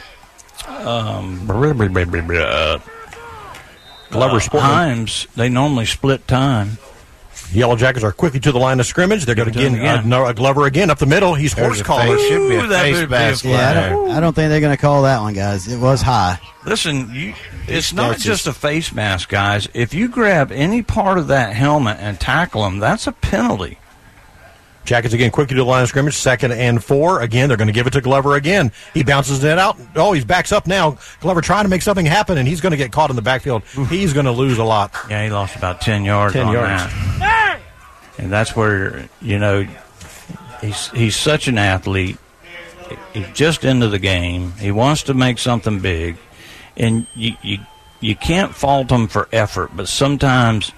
um, Glover Sportman. Himes they normally split time. Yellow Jackets are quickly to the line of scrimmage. They're going to get again. uh, no, Glover again up the middle. He's There's horse collar. Should be a Ooh, that face would be a mask. Yeah, I don't, I don't think they're going to call that one, guys. It was high. Listen, you, it's not just just- a face mask, guys. If you grab any part of that helmet and tackle him, that's a penalty. Jackets again quickly to the line of scrimmage. Second and four. Again, they're going to give it to Glover again. He bounces it out. Oh, he's backs up now. Glover trying to make something happen, and he's going to get caught in the backfield. He's going to lose a lot. Yeah, he lost about 10 yards 10 on yards. that. And that's where, you know, he's, he's such an athlete. He's just into the game. He wants to make something big. And you, you, you can't fault him for effort, but sometimes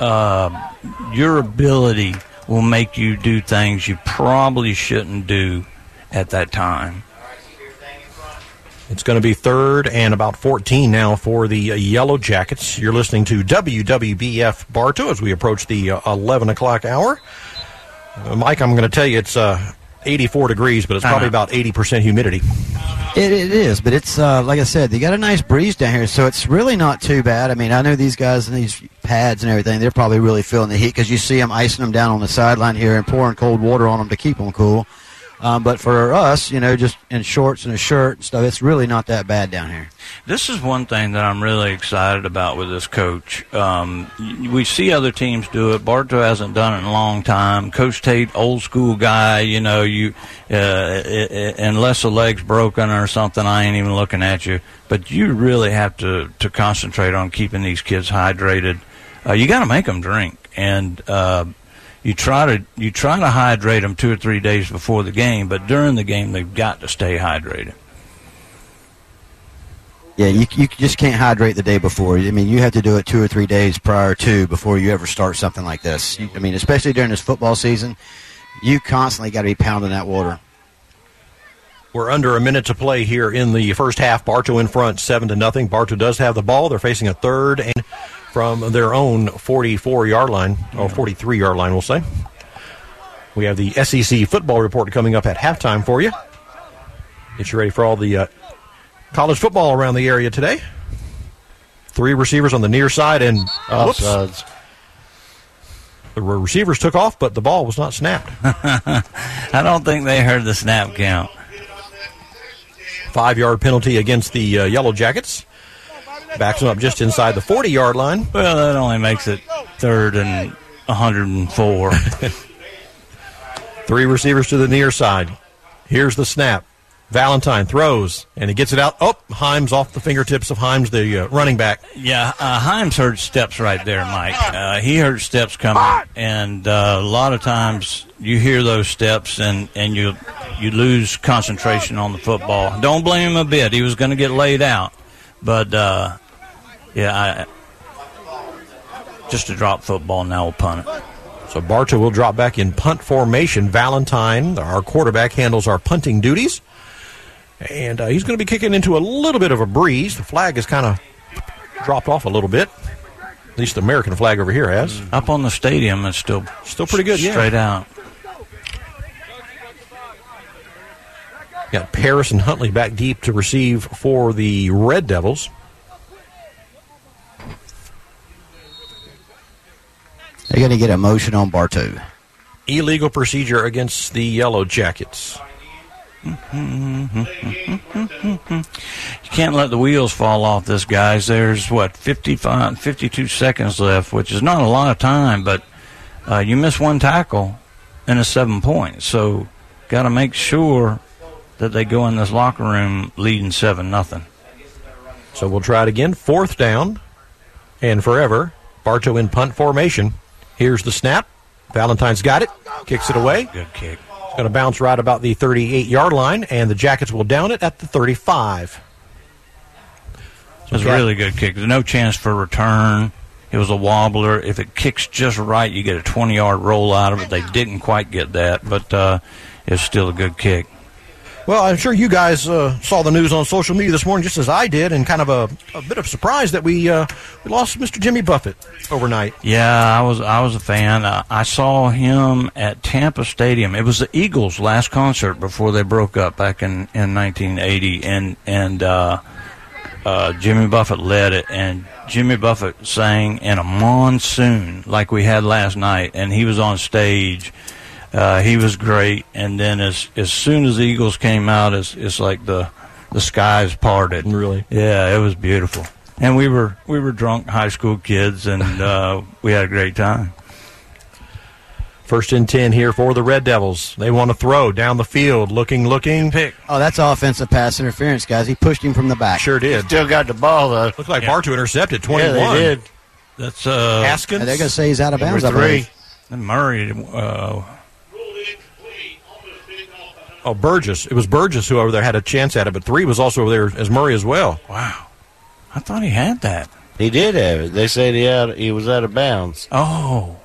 uh, your ability will make you do things you probably shouldn't do at that time. It's going to be third and about 14 now for the uh, Yellow Jackets. You're listening to WWBF Bartow as we approach the uh, 11 o'clock hour. Uh, Mike, I'm going to tell you it's uh, 84 degrees, but it's probably about 80% humidity. It, it is, but it's uh, like I said, they got a nice breeze down here, so it's really not too bad. I mean, I know these guys and these pads and everything; they're probably really feeling the heat because you see them icing them down on the sideline here and pouring cold water on them to keep them cool. Um, but for us, you know, just in shorts and a shirt and stuff, it's really not that bad down here. This is one thing that I'm really excited about with this coach. Um, we see other teams do it. Bartow hasn't done it in a long time. Coach Tate, old school guy. You know, you uh, i- i- unless the leg's broken or something, I ain't even looking at you. But you really have to to concentrate on keeping these kids hydrated. Uh, you got to make them drink, and uh, you try to you try to hydrate them two or three days before the game. But during the game, they've got to stay hydrated. Yeah, you, you just can't hydrate the day before. I mean, you have to do it two or three days prior to before you ever start something like this. I mean, especially during this football season, you constantly got to be pounding that water. We're under a minute to play here in the first half. Bartow in front, seven to nothing. Bartow does have the ball. They're facing a third and from their own 44 yard line or 43 yard line, we'll say. We have the SEC football report coming up at halftime for you. Get you ready for all the uh, college football around the area today. Three receivers on the near side and. Offsides. The receivers took off, but the ball was not snapped. I don't think they heard the snap count. Five yard penalty against the uh, Yellow Jackets. Backs them up just inside the 40 yard line. Well, that only makes it third and 104. Three receivers to the near side. Here's the snap. Valentine throws, and he gets it out. Oh, Himes off the fingertips of Himes, the uh, running back. yeah, uh, Himes heard steps right there, Mike. Uh, he heard steps coming, and uh, a lot of times you hear those steps, and, and you you lose concentration on the football. Don't blame him a bit. He was going to get laid out, but uh, yeah, I, just a drop football. Now we'll punt it. So Bartow will drop back in punt formation. Valentine, our quarterback, handles our punting duties. And uh, he's going to be kicking into a little bit of a breeze. The flag has kind of dropped off a little bit. At least the American flag over here has. Up on the stadium, it's still Still pretty good, yeah. straight out. Got Paris and Huntley back deep to receive for the Red Devils. They're going to get a motion on Bartow. Illegal procedure against the Yellow Jackets. You can't let the wheels fall off this, guys. There's, what, 55, 52 seconds left, which is not a lot of time, but uh, you miss one tackle and it's seven points. So, got to make sure that they go in this locker room leading 7 nothing. So we'll try it again. Fourth down and forever. Bartow in punt formation. Here's the snap. Valentine's got it. Kicks it away. Good kick. It's going to bounce right about the 38 yard line, and the Jackets will down it at the 35. It was a really good kick. There's no chance for return. It was a wobbler. If it kicks just right, you get a 20 yard roll out of it. They didn't quite get that, but uh, it's still a good kick. Well, I'm sure you guys uh, saw the news on social media this morning, just as I did, and kind of a, a bit of surprise that we uh, we lost Mr. Jimmy Buffett overnight. Yeah, I was I was a fan. Uh, I saw him at Tampa Stadium. It was the Eagles' last concert before they broke up back in, in 1980, and and uh, uh, Jimmy Buffett led it, and Jimmy Buffett sang in a monsoon like we had last night, and he was on stage. Uh, he was great, and then as as soon as the Eagles came out, it's it's like the the skies parted. Really? Yeah, it was beautiful, and we were we were drunk high school kids, and uh, we had a great time. First and 10 here for the Red Devils. They want to throw down the field, looking, looking. Pick. Oh, that's offensive pass interference, guys. He pushed him from the back. Sure did. Still got the ball though. Looked like Bartow intercepted 21. Yeah, they did. That's uh, Haskins. And they're going to say he's out of bounds. I three. believe. and Murray. Uh, Oh, Burgess. It was Burgess who over there had a chance at it, but three was also over there as Murray as well. wow, I thought he had that. He did have it. They said he out. He was out of bounds. Oh,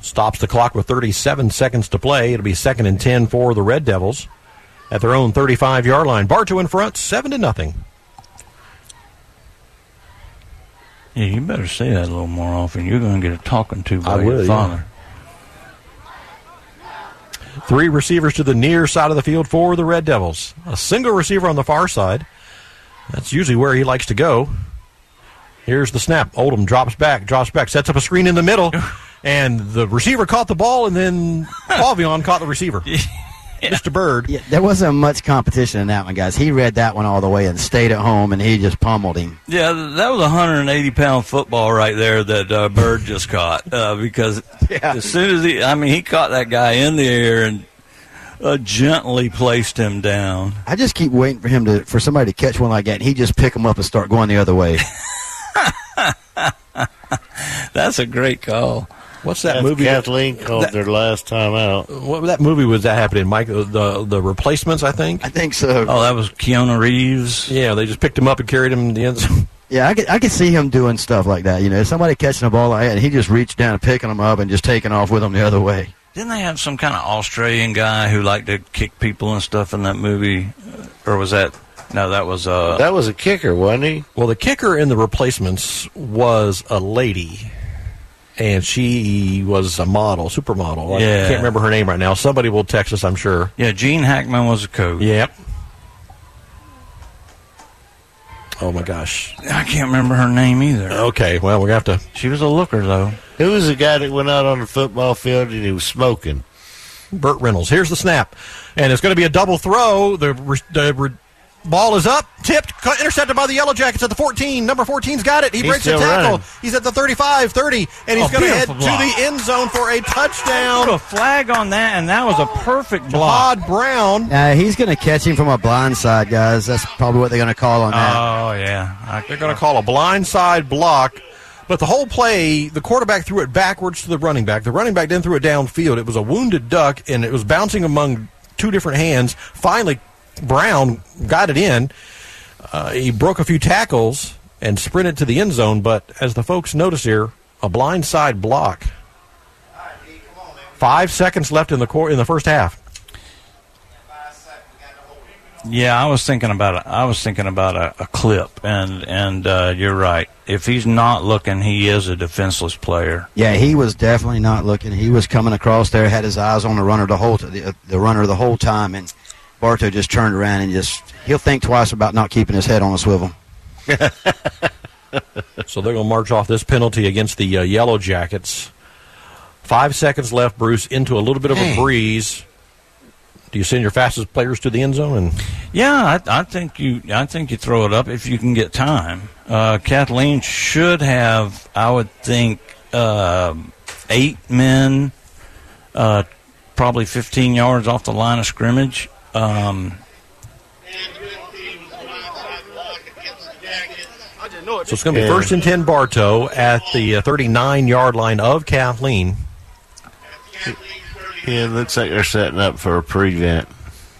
Stops the clock with 37 seconds to play. It'll be second and 10 for the Red Devils at their own 35 yard line. Bartow in front, 7 to nothing. yeah, you better say that a little more often. You're going to get a talking to by I your will, yeah. Three receivers to the near side of the field for the Red Devils. A single receiver on the far side. That's usually where he likes to go. Here's the snap. Oldham drops back, drops back, sets up a screen in the middle, and the receiver caught the ball, and then Pavion caught the receiver. Mr. Bird. Yeah, there wasn't much competition in that one, guys. He read that one all the way and stayed at home, and he just pummeled him. Yeah, that was a 180 pound football right there that uh, Bird just caught. Uh, because as soon as he, I mean, he caught that guy in the air and uh, gently placed him down. I just keep waiting for him to for somebody to catch one like that, and he just pick him up and start going the other way. That's a great call. What's that That's movie? Kathleen called that- their last time out. What that movie was that happening, Mike? The the, the replacements, I think. I think so. Oh, that was Keanu Reeves. Yeah, they just picked him up and carried him in the end zone. Yeah, I could, I could see him doing stuff like that. You know, somebody catching a ball like that, and he just reached down and picking them up and just taking off with them the other way. Didn't they have some kind of Australian guy who liked to kick people and stuff in that movie? Or was that. No, that was. Uh, That was a kicker, wasn't he? Well, the kicker in the replacements was a lady, and she was a model, supermodel. I Yeah. can't remember her name right now. Somebody will text us, I'm sure. yeah, Gene Hackman was a coach. Yep. Oh my gosh. I can't remember her name either. Okay, well we're gonna have to. She was a looker, though. Who was the guy that went out on the football field and he was smoking? Burt Reynolds. Here's the snap, and it's going to be a double throw. The, re- the re- ball is up, tipped, cut, intercepted by the Yellow Jackets at the 14. Number 14's got it. He He's breaks the still tackle. running. He's at the 35, 30, and he's Oh, going to head beautiful to the end zone for a touchdown. Put a flag on that, and that was a perfect block. Todd Brown. Uh, he's going to catch him from a blind side, guys. That's probably what they're going to call on that. Oh yeah, I, They're going to call a blindside block. But the whole play, the quarterback threw it backwards to the running back. The running back then threw it downfield. It was a wounded duck, and it was bouncing among two different hands. Finally, Brown got it in. Uh, he broke a few tackles and sprinted to the end zone. But as the folks notice here, a blindside block. Five seconds left in the cor- in the first half. Yeah, I was thinking about a, I was thinking about a, a clip, and and uh, you're right. If he's not looking, he is a defenseless player. Yeah, he was definitely not looking. He was coming across there, had his eyes on the runner the whole t- the, the runner the whole time, and Bartow just turned around and just he'll think twice about not keeping his head on a swivel. So they're going to march off this penalty against the uh, Yellow Jackets. Five seconds left, Bruce, into a little bit of a breeze. Do you send your fastest players to the end zone? And Yeah, I, I think you I think you throw it up if you can get time. Uh, Kathleen should have, I would think, uh, eight men, uh, probably 15 yards off the line of scrimmage. Um, so it's going to be first and 10 Bartow at the 39 yard line of Kathleen. Yeah, it looks like they're setting up for a prevent.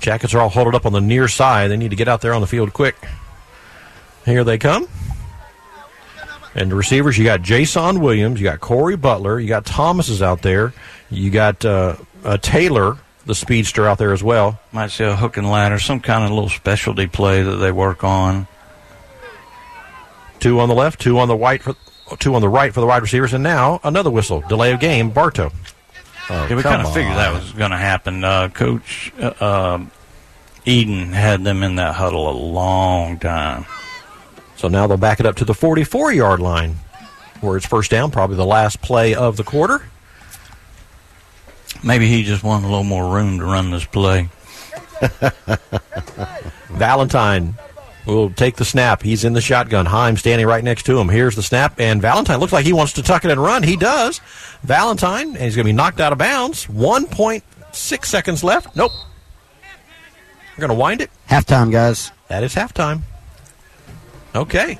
Jackets are all huddled up on the near side. They need to get out there on the field quick. Here they come. And the receivers, you got Jason Williams, you got Corey Butler, you got Thomas is out there, you got uh, uh, Taylor, the speedster, out there as well. might see a hook and ladder, some kind of little specialty play that they work on. Two on the left, two on the right for two on the right for the wide receivers, and now another whistle, delay of game, Bartow. Oh, Yeah, we kind of figured that was going to happen. Uh, Coach uh, um Eden had them in that huddle a long time. So now they'll back it up to the 44 yard line where it's first down, probably the last play of the quarter. Maybe he just wanted a little more room to run this play. Valentine will take the snap. He's in the shotgun. Heim standing right next to him. Here's the snap, and Valentine looks like he wants to tuck it and run. He does. Valentine, and he's going to be knocked out of bounds. 1.6 seconds left. Nope. We're going to wind it. Halftime, guys. That is halftime. Okay.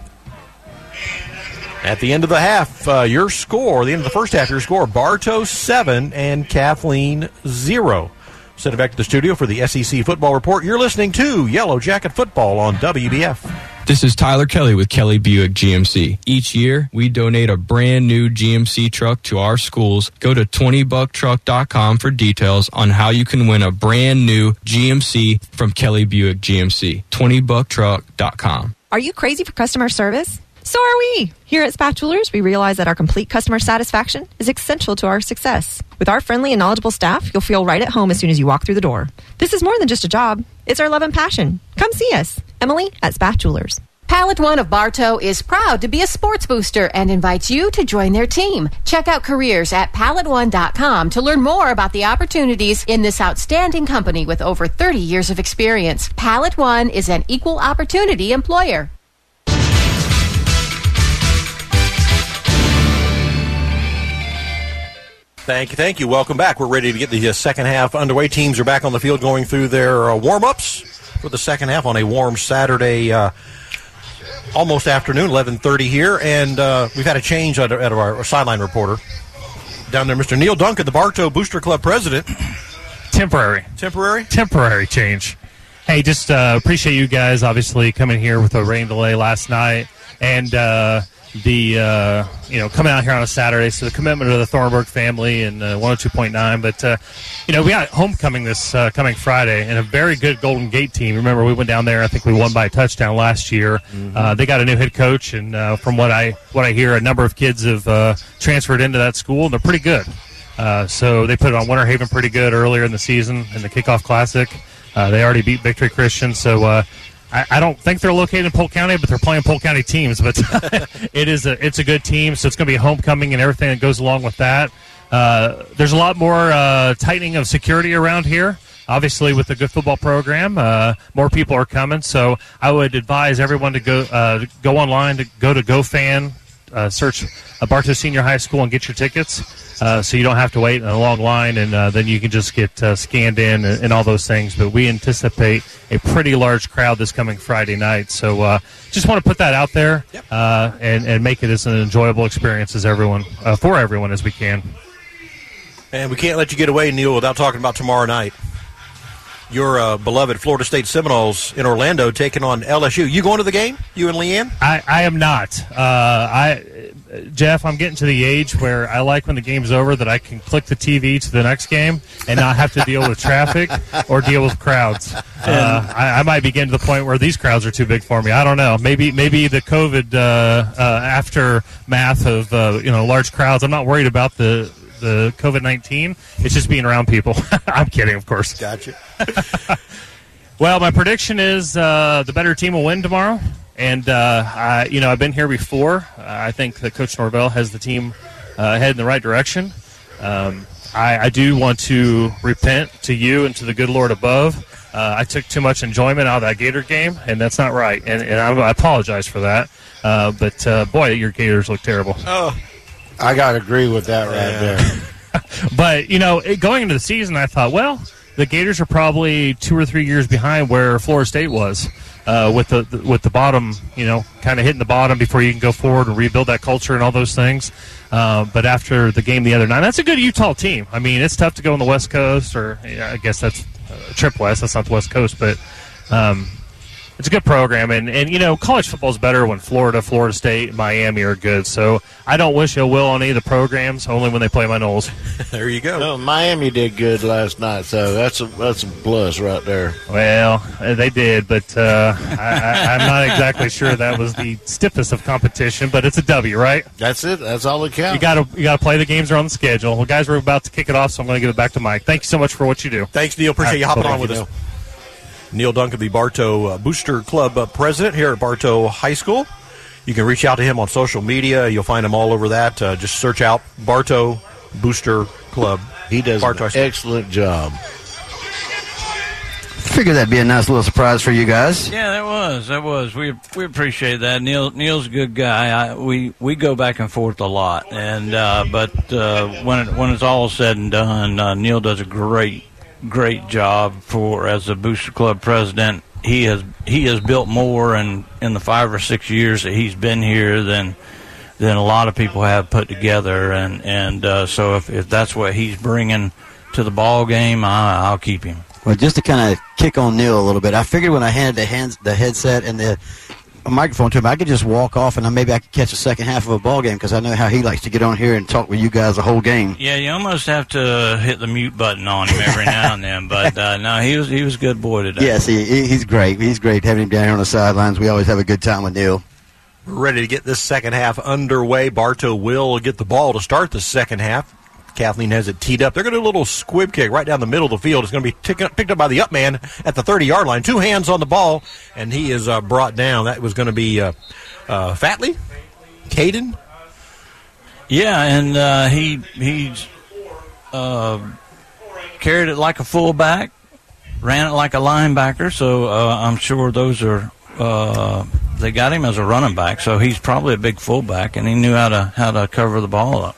At the end of the half, uh, your score, the end of the first half, your score, Bartow 7 and Kathleen 0. Send it back to the studio for the SEC Football Report. You're listening to Yellow Jacket Football on WBF. This is Tyler Kelly with Kelly Buick GMC. Each year, we donate a brand new GMC truck to our schools. Go to 20bucktruck.com for details on how you can win a brand new GMC from Kelly Buick GMC. 20bucktruck.com. Are you crazy for customer service? So are we. Here at Spath Jewelers, we realize that our complete customer satisfaction is essential to our success. With our friendly and knowledgeable staff, you'll feel right at home as soon as you walk through the door. This is more than just a job, it's our love and passion. Come see us. Emily at Spath Pallet One of Bartow is proud to be a sports booster and invites you to join their team. Check out careers at pallet1.com to learn more about the opportunities in this outstanding company with over 30 years of experience. Pallet One is an equal opportunity employer. Thank you, thank you. Welcome back. We're ready to get the uh, second half underway. Teams are back on the field going through their uh, warm ups for the second half on a warm Saturday, uh, almost afternoon, eleven thirty here, and uh, we've had a change out of, out of our, our sideline reporter down there, Mr. Neil Duncan, the Bartow Booster Club president. Temporary. Temporary? Temporary change. Hey, just uh, appreciate you guys obviously coming here with a rain delay last night and uh, the, uh, you know, coming out here on a Saturday. So the commitment of the Thornburg family and uh, 102.9. But, uh, you know, we got homecoming this uh, coming Friday and a very good Golden Gate team. Remember, we went down there. I think we won by a touchdown last year. Uh, they got a new head coach. And uh, from what I, what I hear, a number of kids have uh, transferred into that school and they're pretty good. Uh, so they put it on Winter Haven pretty good earlier in the season in the kickoff classic. Uh, they already beat Victory Christian, so uh, I, I don't think they're located in Polk County, but they're playing Polk County teams. But it is a it's a good team, so it's going to be homecoming and everything that goes along with that. Uh, there's a lot more uh, tightening of security around here. Obviously, with the good football program, uh, more people are coming. So I would advise everyone to go uh, go online to go to GoFan, uh, search Bartow Senior High School, and get your tickets. Uh, so you don't have to wait in a long line, and uh, then you can just get uh, scanned in and, and all those things. But we anticipate a pretty large crowd this coming Friday night. So uh, just want to put that out there uh, and, and make it as an enjoyable experience as everyone uh, for everyone as we can. And we can't let you get away, Neil, without talking about tomorrow night. Your uh, beloved Florida State Seminoles in Orlando taking on LSU. You going to the game? You and Leanne? I, I am not. Uh, I Jeff, I'm getting to the age where I like when the game's over that I can click the TV to the next game and not have to deal with traffic or deal with crowds. Uh, I, I might be getting to the point where these crowds are too big for me. I don't know. Maybe maybe the COVID uh, uh, aftermath of uh, you know large crowds. I'm not worried about the the COVID nineteen. It's just being around people. I'm kidding, of course. Gotcha. Well, my prediction is uh, the better team will win tomorrow. And, uh, I, you know, I've been here before. Uh, I think that Coach Norvell has the team uh, headed in the right direction. Um, I, I do want to repent to you and to the good Lord above. Uh, I took too much enjoyment out of that Gator game, and that's not right. And, and I, I apologize for that. Uh, but, uh, boy, your Gators look terrible. Oh, I got to agree with that right there. but you know, it, going into the season, I thought, well, the Gators are probably two or three years behind where Florida State was uh, with the, the with the bottom, you know, kind of hitting the bottom before you can go forward and rebuild that culture and all those things. Uh, but after the game the other night, that's a good Utah team. I mean, it's tough to go on the West Coast, or yeah, I guess that's uh, Trip West. That's not the West Coast, but. Um, it's a good program, and, and you know college football is better when Florida, Florida State, Miami are good. So I don't wish ill will on any of the programs, only when they play my Noles. there you go. No, Miami did good last night, so that's a that's a plus right there. Well, uh, they did, but uh, I, I, I'm not exactly sure that was the stiffest of competition. But it's a W, right? That's it. That's all that counts. You got to you got to play the games are on the schedule. Well, guys, we're about to kick it off, so I'm going to give it back to Mike. Thank you so much for what you do. Thanks, Neil. Appreciate you hopping on bye-bye. with us. Neil Duncan, the Bartow uh, Booster Club uh, president here at Bartow High School. You can reach out to him on social media. You'll find him all over that. Uh, just search out Bartow Booster Club. He does Bartow. an excellent job. Figure that'd be a nice little surprise for you guys. Yeah, that was that was. We we appreciate that. Neil Neil's a good guy. I, we we go back and forth a lot, and uh, but uh, when it, when it's all said and done, uh, Neil does a great great job for as the Booster Club president. He has he has built more in in the five or six years that he's been here than than a lot of people have put together, and and uh, so if if that's what he's bringing to the ball game, I, I'll keep him. Well, just to kind of kick on Neil a little bit, I figured when I handed the hands, the headset and the microphone to him, I could just walk off and maybe I could catch the second half of a ball game because I know how he likes to get on here and talk with you guys the whole game. Yeah, you almost have to hit the mute button on him every now and then, but uh, no, he was he was a good boy today. Yes, he, he- he's great. He's great having him down here on the sidelines. We always have a good time with Neil. We're ready to get this second half underway. Bartow will get the ball to start the second half. Kathleen has it teed up. They're going to do a little squib kick right down the middle of the field. It's going to be tick- picked up by the up man at the 30 yard line. Two hands on the ball, and he is uh, brought down. That was going to be uh, uh, Fatley, Caden. Yeah, and uh, he he's uh, carried it like a fullback, ran it like a linebacker. So uh, I'm sure those are uh, they got him as a running back. So he's probably a big fullback, and he knew how to how to cover the ball up.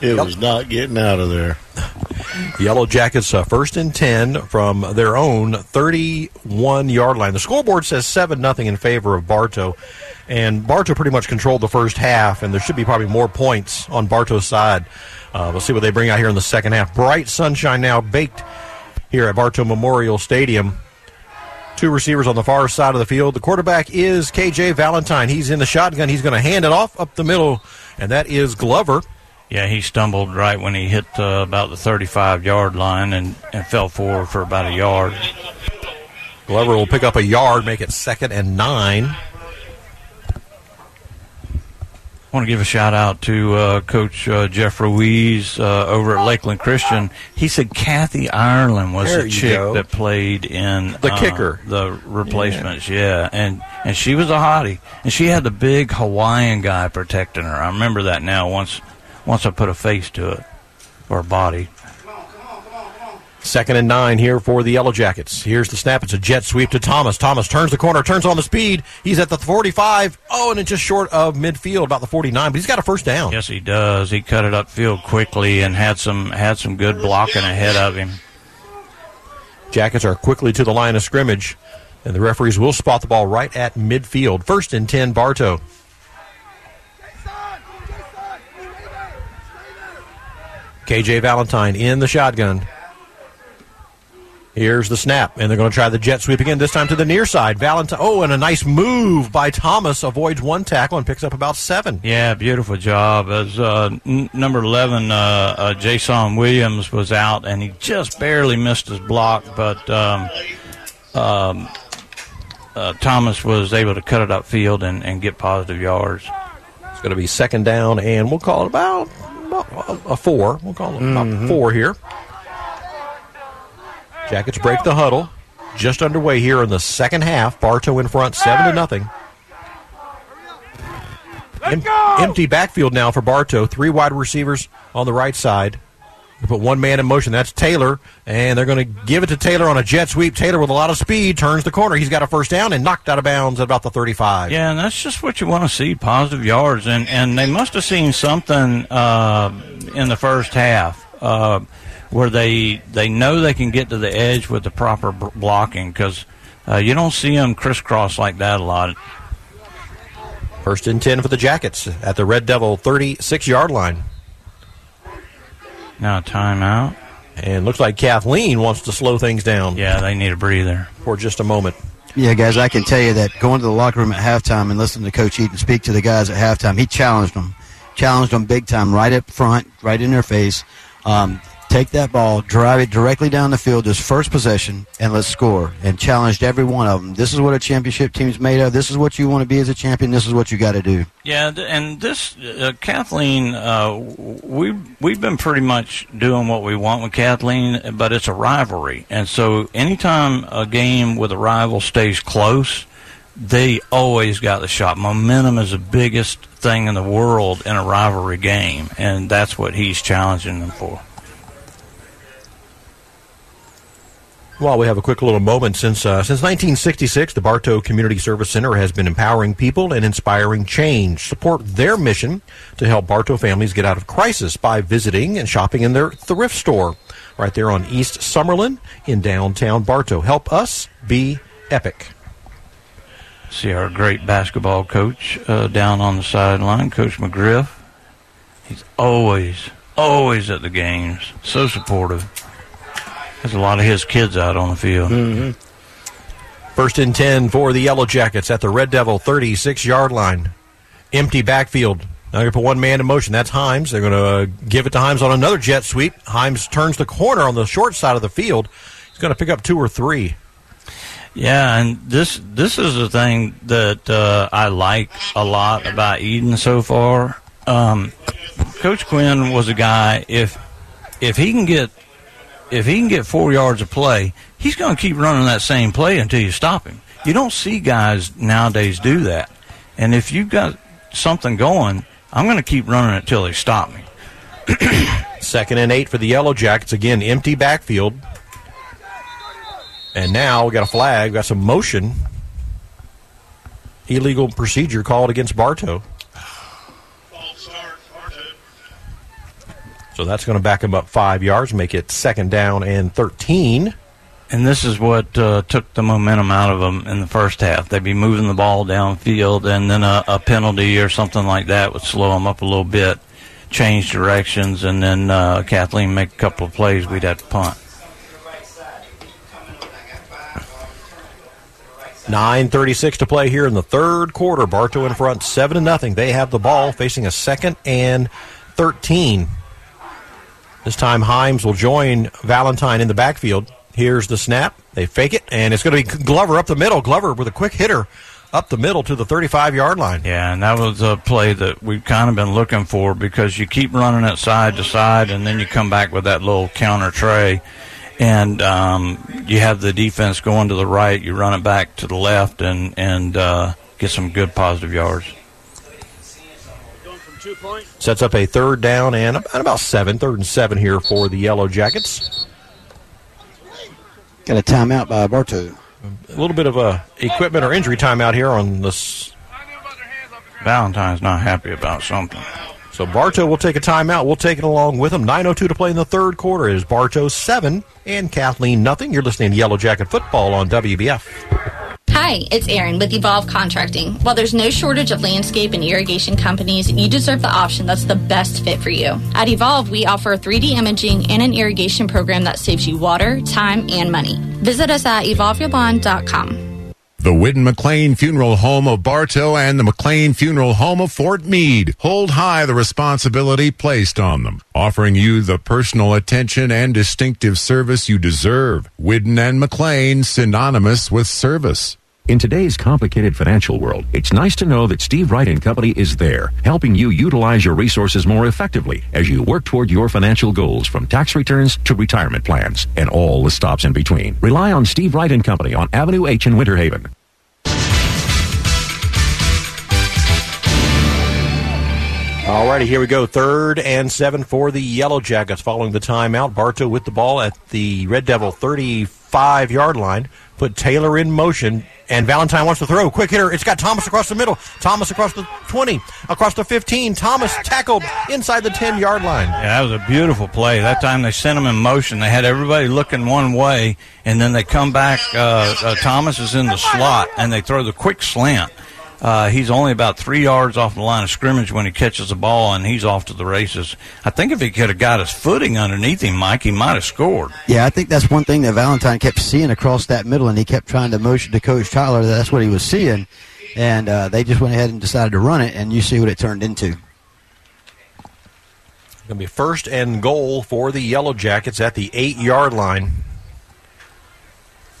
It was not getting out of there. Yellow Jackets uh, first and 10 from their own 31 yard line. The scoreboard says 7 nothing in favor of Bartow. And Bartow pretty much controlled the first half, and there should be probably more points on Bartow's side. Uh, we'll see what they bring out here in the second half. Bright sunshine now baked here at Bartow Memorial Stadium. Two receivers on the far side of the field. The quarterback is KJ Valentine. He's in the shotgun. He's going to hand it off up the middle, and that is Glover. Yeah, he stumbled right when he hit uh, about the 35 yard line and, and fell forward for about a yard. Glover will pick up a yard, make it second and nine. I want to give a shout out to uh, Coach uh, Jeff Ruiz uh, over at Lakeland Christian. He said Kathy Ireland was There the chick go. that played in The uh, kicker. the replacements. Yeah. and and she was a hottie, and she had the big Hawaiian guy protecting her. I remember that now. Once once I put a face to it or a body. Second and nine here for the Yellow Jackets. Here's the snap. It's a jet sweep to Thomas. Thomas turns the corner, turns on the speed. He's at the 45. Oh, and it's just short of midfield, about the 49, but he's got a first down. Yes, he does. He cut it upfield quickly and had some had some good blocking ahead of him. Jackets are quickly to the line of scrimmage, and the referees will spot the ball right at midfield. First and 10, Bartow. KJ Valentine in the shotgun. Here's the snap, and they're going to try the jet sweep again, this time to the near side. Valentine, oh, and a nice move by Thomas, avoids one tackle and picks up about seven. Yeah, beautiful job. As uh, n- number eleven, uh, uh, Jason Williams was out, and he just barely missed his block, but um, um, uh, Thomas was able to cut it upfield and, and get positive yards. It's going to be second down, and we'll call it about, about a four. We'll call it about mm-hmm. four here. Jackets break the huddle. Just underway here in the second half. Bartow in front, seven to nothing. Em- empty backfield now for Bartow. Three wide receivers on the right side. Put one man in motion. That's Taylor, and they're going to give it to Taylor on a jet sweep. Taylor with a lot of speed turns the corner. He's got a first down and knocked out of bounds at about the 35. Yeah, and that's just what you want to see: positive yards. And and they must have seen something uh, in the first half uh, where they they know they can get to the edge with the proper b- blocking because uh, you don't see them crisscross like that a lot. First and 10 for the Jackets at the Red Devil 36 yard line. Now timeout. And looks like Kathleen wants to slow things down. Yeah, they need a breather for just a moment. Yeah, guys, I can tell you that going to the locker room at halftime and listening to Coach Eaton speak to the guys at halftime, he challenged them, challenged them big time, right up front, right in their face. Um, take that ball, drive it directly down the field, this first possession, and let's score. And challenged every one of them. This is what a championship team's made of. This is what you want to be as a champion. This is what you got to do. Yeah, and this uh, Kathleen, uh, we we've been pretty much doing what we want with Kathleen, but it's a rivalry, and so anytime a game with a rival stays close, they always got the shot. Momentum is the biggest thing in the world in a rivalry game, and that's what he's challenging them for. Well, we have a quick little moment since uh, since 1966, the Bartow Community Service Center has been empowering people and inspiring change. Support their mission to help Bartow families get out of crisis by visiting and shopping in their thrift store right there on East Summerlin in downtown Bartow. Help us be epic. See our great basketball coach uh, down on the sideline, Coach McGriff. He's always, always at the games. So supportive. There's a lot of his kids out on the field. Mm-hmm. First and 10 for the Yellow Jackets at the Red Devil 36 yard line. Empty backfield. Now you put one man in motion. That's Himes. They're going to give it to Himes on another jet sweep. Himes turns the corner on the short side of the field. He's going to pick up two or three. Yeah, and this this is the thing that uh, I like a lot about Eaton so far. Um, Coach Quinn was a guy if if he can get if he can get four yards of play, he's going to keep running that same play until you stop him. You don't see guys nowadays do that. And if you've got something going, I'm going to keep running it till they stop me. Second and eight for the Yellow Jackets. Again, empty backfield. And now we got a flag. We got some motion. Illegal procedure called against Bartow. So that's going to back him up five yards, make it second down and 13. And this is what uh, took the momentum out of them in the first half. They'd be moving the ball downfield, and then a, a penalty or something like that would slow them up a little bit, change directions, and then uh, Kathleen make a couple of plays. We'd have to punt. Nine thirty-six to play here in the third quarter. Bartow in front, seven to nothing. They have the ball, facing a second and thirteen. This time, Himes will join Valentine in the backfield. Here's the snap. They fake it, and it's going to be Glover up the middle. Glover with a quick hitter up the middle to the 35 yard line. Yeah, and that was a play that we've kind of been looking for because you keep running it side to side, and then you come back with that little counter trey, and um, you have the defense going to the right. You run it back to the left, and and uh, get some good positive yards. Sets up a third down and about seven, third and seven here for the Yellow Jackets. Got a timeout by Bartow. A little bit of a equipment or injury timeout here on this. Valentine's not happy about something. So Bartow will take a timeout. We'll take it along with him. 9.02 to play in the third quarter. It is Bartow 7 and Kathleen nothing. You're listening to Yellow Jacket Football on WBF. Hi, it's Erin with Evolve Contracting. While there's no shortage of landscape and irrigation companies, you deserve the option that's the best fit for you. At Evolve, we offer 3D imaging and an irrigation program that saves you water, time, and money. Visit us at evolveyourbond.com. The Whidden McLean Funeral Home of Bartow and the McLean Funeral Home of Fort Meade hold high the responsibility placed on them, offering you the personal attention and distinctive service you deserve. Whidden and McLean synonymous with service. In today's complicated financial world, it's nice to know that Steve Wright and Company is there, helping you utilize your resources more effectively as you work toward your financial goals from tax returns to retirement plans and all the stops in between. Rely on Steve Wright and Company on Avenue H in Winter Haven. Alrighty, here we go. Third and seven for the Yellow Jackets following the timeout. Bartow with the ball at the Red Devil 35 yard line. Put Taylor in motion, and Valentine wants to throw. Quick hitter. It's got Thomas across the middle. Thomas across the 20, across the 15. Thomas tackled inside the 10 yard line. Yeah, that was a beautiful play. That time they sent him in motion. They had everybody looking one way, and then they come back. Uh, uh, Thomas is in the slot, and they throw the quick slant. Uh, he's only about three yards off the line of scrimmage when he catches the ball, and he's off to the races. I think if he could have got his footing underneath him, Mike, he might have scored. Yeah, I think that's one thing that Valentine kept seeing across that middle, and he kept trying to motion to Coach Tyler that that's what he was seeing. And uh, they just went ahead and decided to run it, and you see what it turned into. Going to be first and goal for the Yellow Jackets at the eight yard line.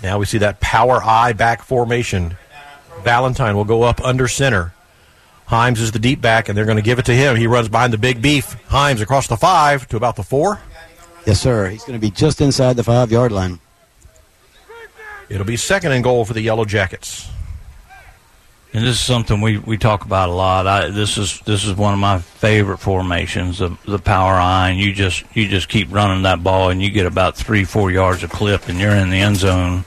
Now we see that power I back formation. Valentine will go up under center. Himes is the deep back, and they're going to give it to him. He runs behind the big beef. Himes across the five to about the four. Yes, sir. He's going to be just inside the five yard line. It'll be second and goal for the Yellow Jackets. and this is something we, we talk about a lot. I, this is this is one of my favorite formations, the the power I. And you just you just keep running that ball, and you get about three four yards of clip, and you're in the end zone.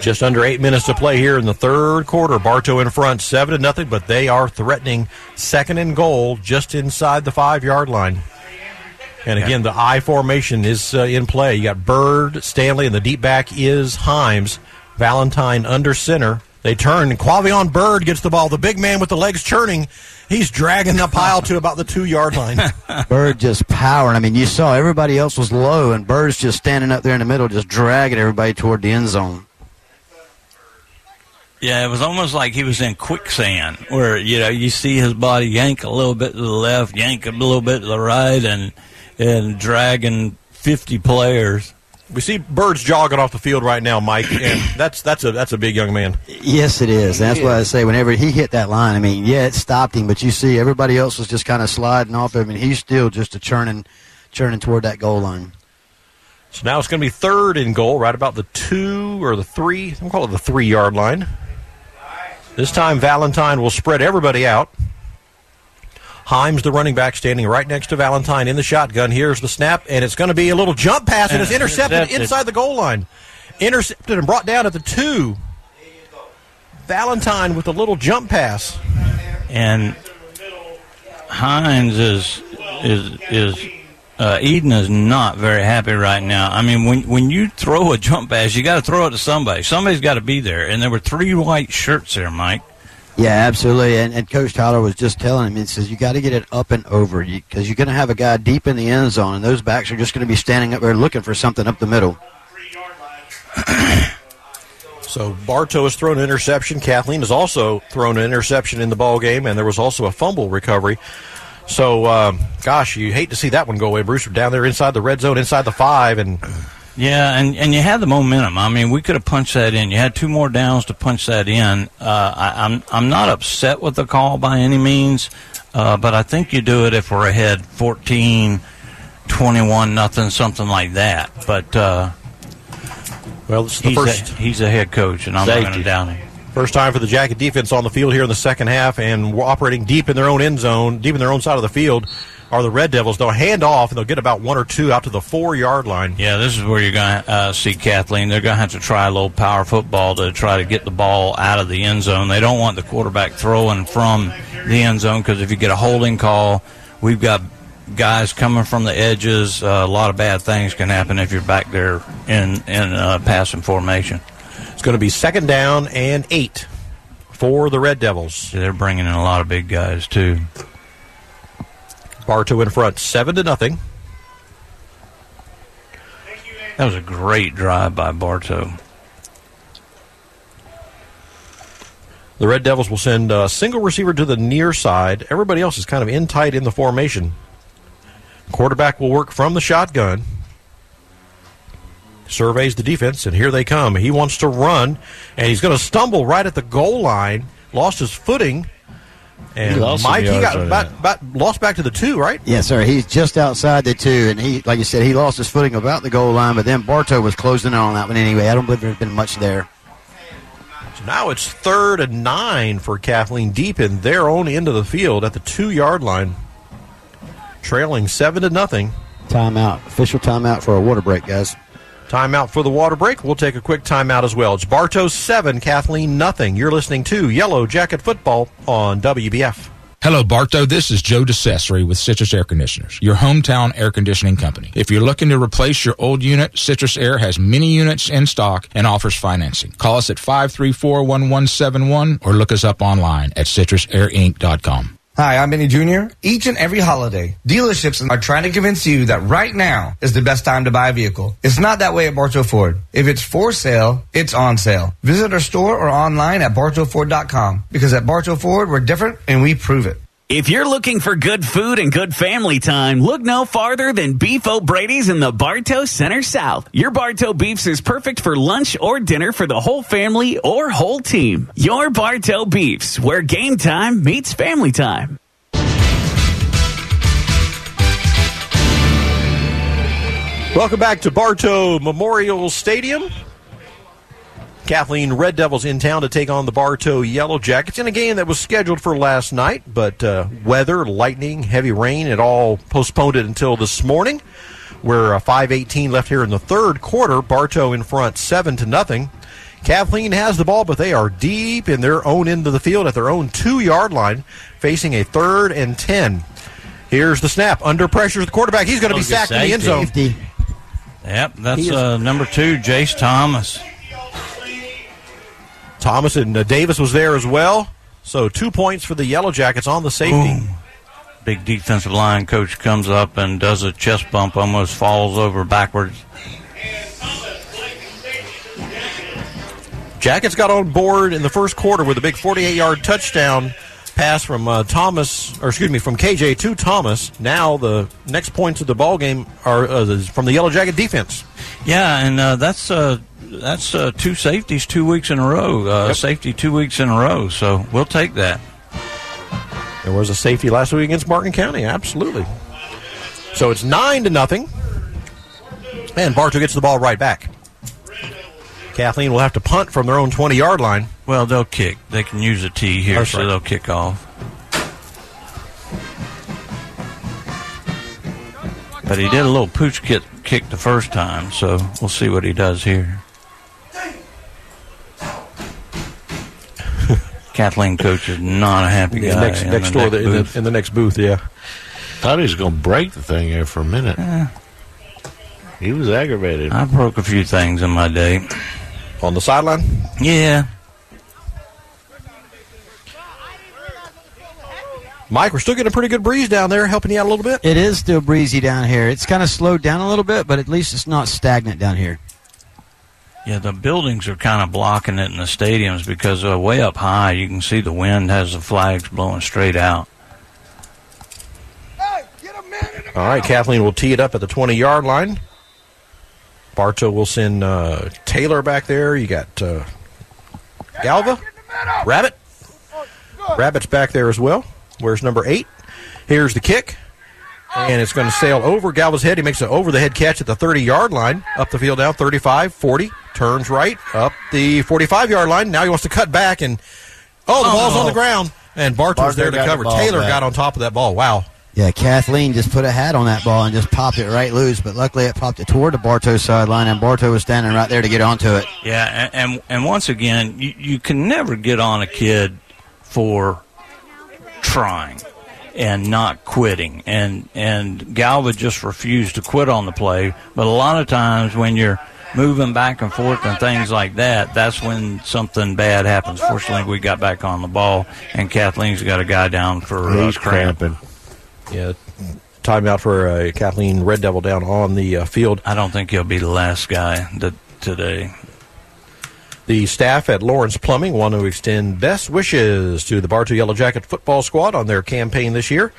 Just under eight minutes to play here in the third quarter. Bartow in front, seven to nothing, but they are threatening second and goal just inside the five yard line. And again, the I formation is uh, in play. You got Bird, Stanley, and the deep back is Himes. Valentine under center. They turn, and Quavion Bird gets the ball. The big man with the legs churning, he's dragging the pile to about the two yard line. Bird just powering. I mean, you saw everybody else was low, and Bird's just standing up there in the middle, just dragging everybody toward the end zone. Yeah, it was almost like he was in quicksand, where you know you see his body yank a little bit to the left, yank a little bit to the right, and and dragging fifty players. We see Bird's jogging off the field right now, Mike, and that's that's a that's a big young man. Yes, it is. That's why I say whenever he hit that line, I mean, yeah, it stopped him, but you see everybody else was just kind of sliding off of him, and he's still just a churning, churning toward that goal line. So now it's going to be third and goal, right about the two or the three. I'm call it the three yard line. This time Valentine will spread everybody out. Himes, the running back, standing right next to Valentine in the shotgun. Here's the snap, and it's going to be a little jump pass, and it's intercepted Intercepted. inside the goal line. Intercepted and brought down at the two. Valentine with a little jump pass. and Himes is is is uh, Eaton is not very happy right now. I mean, when when you throw a jump pass, you got to throw it to somebody. Somebody's got to be there, and there were three white shirts there, Mike. Yeah, absolutely. And, and Coach Tyler was just telling him, he says, you got to get it up and over because you're going to have a guy deep in the end zone, and those backs are just going to be standing up there looking for something up the middle. So Bartow has thrown an interception. Kathleen has also thrown an interception in the ball game, and there was also a fumble recovery. So, um, gosh, you hate to see that one go away. Bruce down there inside the red zone, inside the five, and Yeah, and and you had the momentum. I mean, we could have punched that in. You had two more downs to punch that in. Uh, I, I'm I'm not upset with the call by any means, uh, but I think you do it if we're ahead 14, 21, nothing, something like that. But uh, well, is the he's first- A, he's a head coach, and I'm not going to down him. First time for the Jacket defense on the field here in the second half, and operating deep in their own end zone, deep in their own side of the field. Are the Red Devils? They'll hand off, and they'll get about one or two out to the four yard line. Yeah, this is where you're going to uh, see Kathleen. They're going to have to try a little power football to try to get the ball out of the end zone. They don't want the quarterback throwing from the end zone because if you get a holding call, we've got guys coming from the edges. Uh, a lot of bad things can happen if you're back there in in uh, passing formation. It's going to be second down and eight for the Red Devils. They're bringing in a lot of big guys too. Bartow in front, seven to nothing. That was a great drive by Bartow. The Red Devils will send a single receiver to the near side. Everybody else is kind of in tight in the formation. Quarterback will work from the shotgun. Surveys the defense, and here they come. He wants to run, and he's going to stumble right at the goal line. Lost his footing, and He lost Mike he got about, about lost back to the two, right? Yes, sir. He's just outside the two, and he, like you said, he lost his footing about the goal line, but then Bartow was closing in on that one anyway. I don't believe there's been much there. So now it's third and nine for Kathleen deep in their own end of the field at the two yard line, trailing seven to nothing. Timeout. Official timeout for a water break, guys. Timeout for the water break. We'll take a quick timeout as well. It's Bartow seven, Kathleen nothing. You're listening to Yellow Jacket Football on WBF. Hello, Bartow. This is Joe DeCessory with Citrus Air Conditioners, your hometown air conditioning company. If you're looking to replace your old unit, Citrus Air has many units in stock and offers financing. Call us at 534-1171 or look us up online at citrusairinc.com. Hi, I'm Benny Jr. Each and every holiday, dealerships are trying to convince you that right now is the best time to buy a vehicle. It's not that way at Bartow Ford. If it's for sale, it's on sale. Visit our store or online at bartowford.com because at Bartow Ford, we're different and we prove it. If you're looking for good food and good family time, look no farther than Beef O'Brady's in the Bartow Center South. Your Bartow Beefs is perfect for lunch or dinner for the whole family or whole team. Your Bartow Beefs, where game time meets family time. Welcome back to Bartow Memorial Stadium. Kathleen Red Devils in town to take on the Bartow Yellow Jackets in a game that was scheduled for last night, but uh, weather, lightning, heavy rain, it all postponed it until this morning. We're uh, 5:18 left here in the third quarter. Bartow in front, seven to nothing. Kathleen has the ball, but they are deep in their own end of the field at their own two-yard line, facing a third and ten. Here's the snap under pressure. The quarterback, he's going to be sacked in the end zone. Yep, that's uh, number two, Jace Thomas. Thomas and uh, Davis was there as well. So two points for the Yellow Jackets on the safety. Big defensive line coach comes up and does a chest bump, almost falls over backwards. Jackets got on board in the first quarter with a big 48-yard touchdown pass from uh, Thomas, or excuse me, from KJ to Thomas. Now the next points of the ball game are uh, from the Yellow Jacket defense. Yeah, and uh, that's uh, that's uh, two safeties two weeks in a row. Uh, Yep. Safety two weeks in a row. So we'll take that. There was a safety last week against Martin County, absolutely. So it's nine to nothing, and Bartow gets the ball right back. Kathleen will have to punt from their own 20-yard line. Well, they'll kick. They can use a tee here, That's so right. they'll kick off. But he did a little pooch kick, kick the first time, so we'll see what he does here. Kathleen coach is not a happy guy. next in next the door next in, booth. the, in the next booth, yeah. Thought he was going to break the thing there for a minute. Uh, he was aggravated. I broke a few things in my day. On the sideline? Yeah. Mike, we're still getting a pretty good breeze down there, helping you out a little bit. It is still breezy down here. It's kind of slowed down a little bit, but at least it's not stagnant down here. Yeah, the buildings are kind of blocking it in the stadiums because uh, way up high, you can see the wind has the flags blowing straight out. All right, Kathleen will tee it up at the 20 yard line. Bartow will send uh, Taylor back there. You got uh, Galva, Rabbit. Rabbit's back there as well. Where's number eight? Here's the kick. And it's going to sail over Galva's head. He makes an over the head catch at the 30 yard line. Up the field now, 35, 40. Turns right, up the 45 yard line. Now he wants to cut back, and oh, the ball's on the ground. And Bartow's Bartow there to got the cover. Taylor back. got on top of that ball. Wow. Yeah, Kathleen just put a hat on that ball and just popped it right loose, but luckily it popped it toward the Bartow sideline, and Bartow was standing right there to get onto it. Yeah, and and, and once again, you, you can never get on a kid for trying and not quitting. And and Galva just refused to quit on the play. But a lot of times when you're moving back and forth and things like that, that's when something bad happens. Fortunately, we got back on the ball, and Kathleen's got a guy down for uh, He's cramp. cramping. Yeah, timeout for uh, Kathleen Red Devil down on the uh, field. I don't think he'll be the last guy that today. The staff at Lawrence Plumbing want to extend best wishes to the Bartow Yellow Jacket football squad on their campaign this year.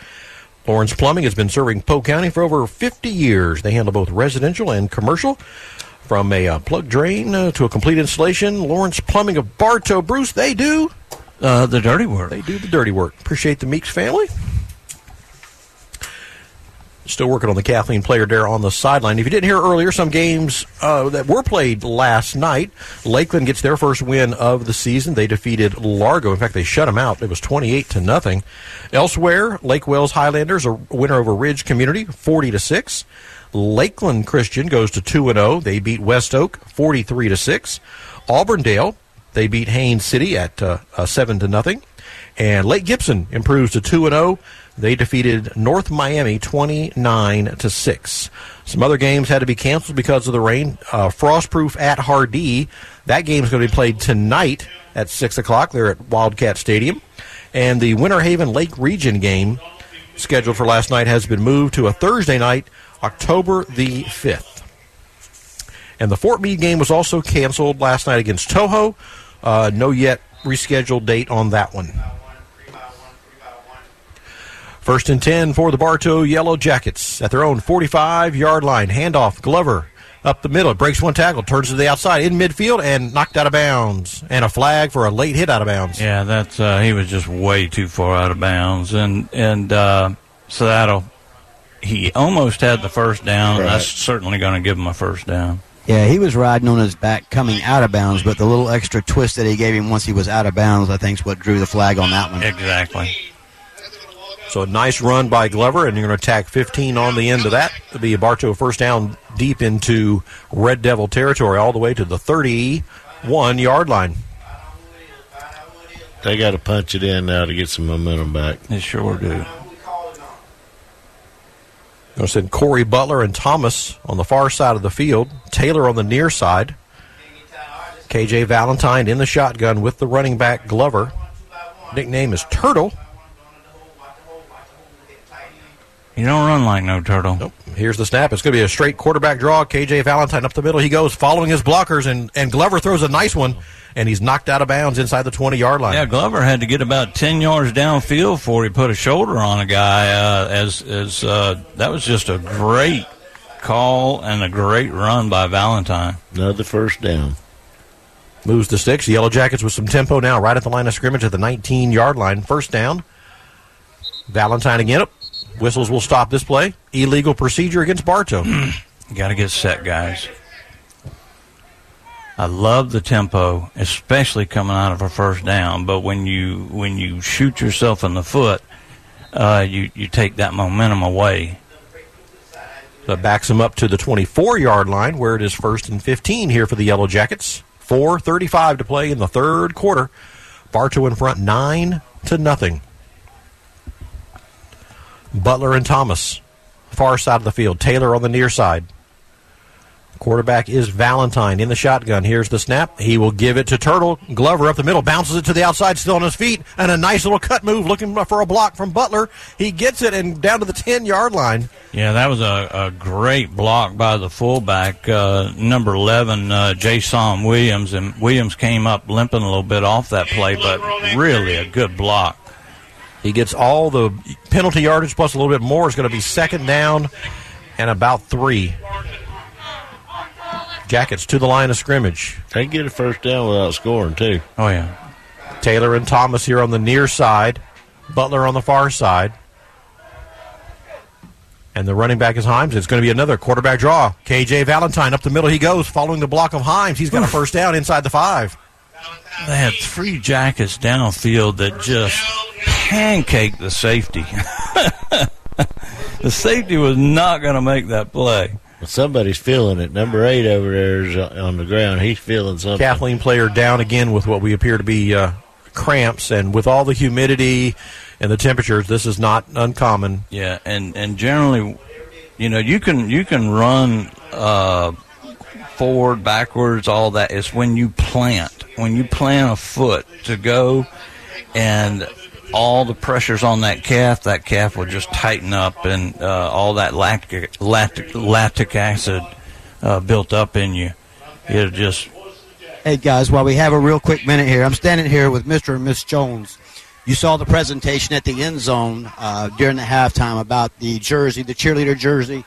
Lawrence Plumbing has been serving Polk County for over 50 years. They handle both residential and commercial. From a uh, plug drain uh, to a complete installation, Lawrence Plumbing of Bartow, Bruce, they do uh, the dirty work. They do the dirty work. Appreciate the Meeks family. Still working on the Kathleen player there on the sideline. If you didn't hear earlier, some games uh, that were played last night. Lakeland gets their first win of the season. They defeated Largo. In fact, they shut them out. It was twenty-eight to nothing. Elsewhere, Lake Wales Highlanders a winner over Ridge Community, forty to six. Lakeland Christian goes to two and zero. They beat West Oak, forty-three to six. Auburndale they beat Haines City at uh, uh, seven to nothing. And Lake Gibson improves to two and zero. They defeated North Miami twenty nine to six. Some other games had to be canceled because of the rain. Uh, Frostproof at Hardee. That game is going to be played tonight at six o'clock. They're at Wildcat Stadium. And the Winter Haven Lake Region game scheduled for last night has been moved to a Thursday night, October the fifth. And the Fort Meade game was also canceled last night against Toho. Uh, no yet rescheduled date on that one. First and 10 for the Bartow Yellow Jackets at their own 45 yard line. Handoff, Glover up the middle. Breaks one tackle, turns to the outside in midfield, and knocked out of bounds. And a flag for a late hit out of bounds. Yeah, that's uh, he was just way too far out of bounds, and and uh, so that'll he almost had the first down. Right. That's certainly going to give him a first down. Yeah, he was riding on his back coming out of bounds, but the little extra twist that he gave him once he was out of bounds, I think, is what drew the flag on that one. Exactly. So a nice run by Glover, and you're going to attack 15 on the end of that. It'll be a Bartow first down deep into Red Devil territory, all the way to the 31 yard line. They got to punch it in now to get some momentum back. They sure do. Going to send Corey Butler and Thomas on the far side of the field, Taylor on the near side. KJ Valentine in the shotgun with the running back Glover. Nickname is Turtle. You don't run like no turtle. Nope. Here's the snap. It's going to be a straight quarterback draw. KJ Valentine up the middle. He goes following his blockers, and, and Glover throws a nice one, and he's knocked out of bounds inside the 20 yard line. Yeah, Glover had to get about ten yards downfield before he put a shoulder on a guy. Uh, as as uh, that was just a great call and a great run by Valentine. Another first down. Moves the sticks. Yellow Jackets with some tempo now, right at the line of scrimmage at the 19 yard line. First down. Valentine again. Whistles will stop this play. Illegal procedure against Bartow. you got to get set, guys. I love the tempo, especially coming out of a first down. But when you when you shoot yourself in the foot, uh, you you take that momentum away. That backs him up to the 24 yard line, where it is first and 15 here for the Yellow Jackets. 4:35 to play in the third quarter. Bartow in front, nine to nothing. Butler and Thomas, far side of the field. Taylor on the near side. Quarterback is Valentine in the shotgun. Here's the snap. He will give it to Turtle. Glover up the middle, bounces it to the outside, still on his feet, and a nice little cut move looking for a block from Butler. He gets it and down to the 10 yard line. Yeah, that was a, a great block by the fullback, uh, number 11, uh, Jason Williams. And Williams came up limping a little bit off that play, but really a good block. He gets all the penalty yardage plus a little bit more. It's going to be second down and about three. Jackets to the line of scrimmage. They get a first down without scoring, too. Oh, yeah. Taylor and Thomas here on the near side. Butler on the far side. And the running back is Himes. It's going to be another quarterback draw. KJ Valentine up the middle. He goes following the block of Himes. He's got a first down inside the five. They had three jackets downfield that just pancaked the safety. the safety was not going to make that play. Well, somebody's feeling it. Number eight over there is on the ground. He's feeling something. Kathleen player down again with what we appear to be uh, cramps, and with all the humidity and the temperatures, this is not uncommon. Yeah, and and generally, you know, you can you can run uh, forward, backwards, all that. It's when you plant, when you plant a foot to go, and all the pressures on that calf, that calf will just tighten up, and uh, all that lactic lactic, lactic acid uh, built up in you, it'll just Hey guys, while we have a real quick minute here, I'm standing here with Mr. and Miss Jones. You saw the presentation at the end zone uh, during the halftime about the jersey, the cheerleader jersey,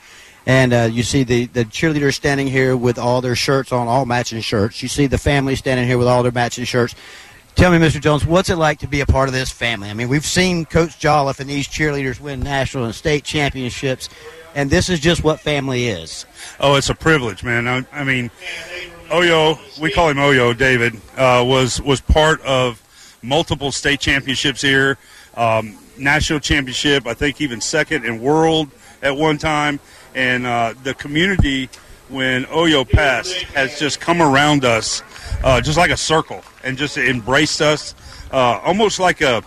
and uh, you see the the cheerleaders standing here with all their shirts on, all matching shirts. You see the family standing here with all their matching shirts. Tell me, Mr. Jones, what's it like to be a part of this family? I mean, we've seen Coach Jolliffe and these cheerleaders win national and state championships, and this is just what family is. Oh, it's a privilege, man. I, I mean, Oyo, we call him Oyo, David, uh, was was part of multiple state championships here, um, national championship, I think even second in world at one time, and uh, the community when Oyo passed has just come around us, uh, just like a circle, and just embraced us, uh, almost like a,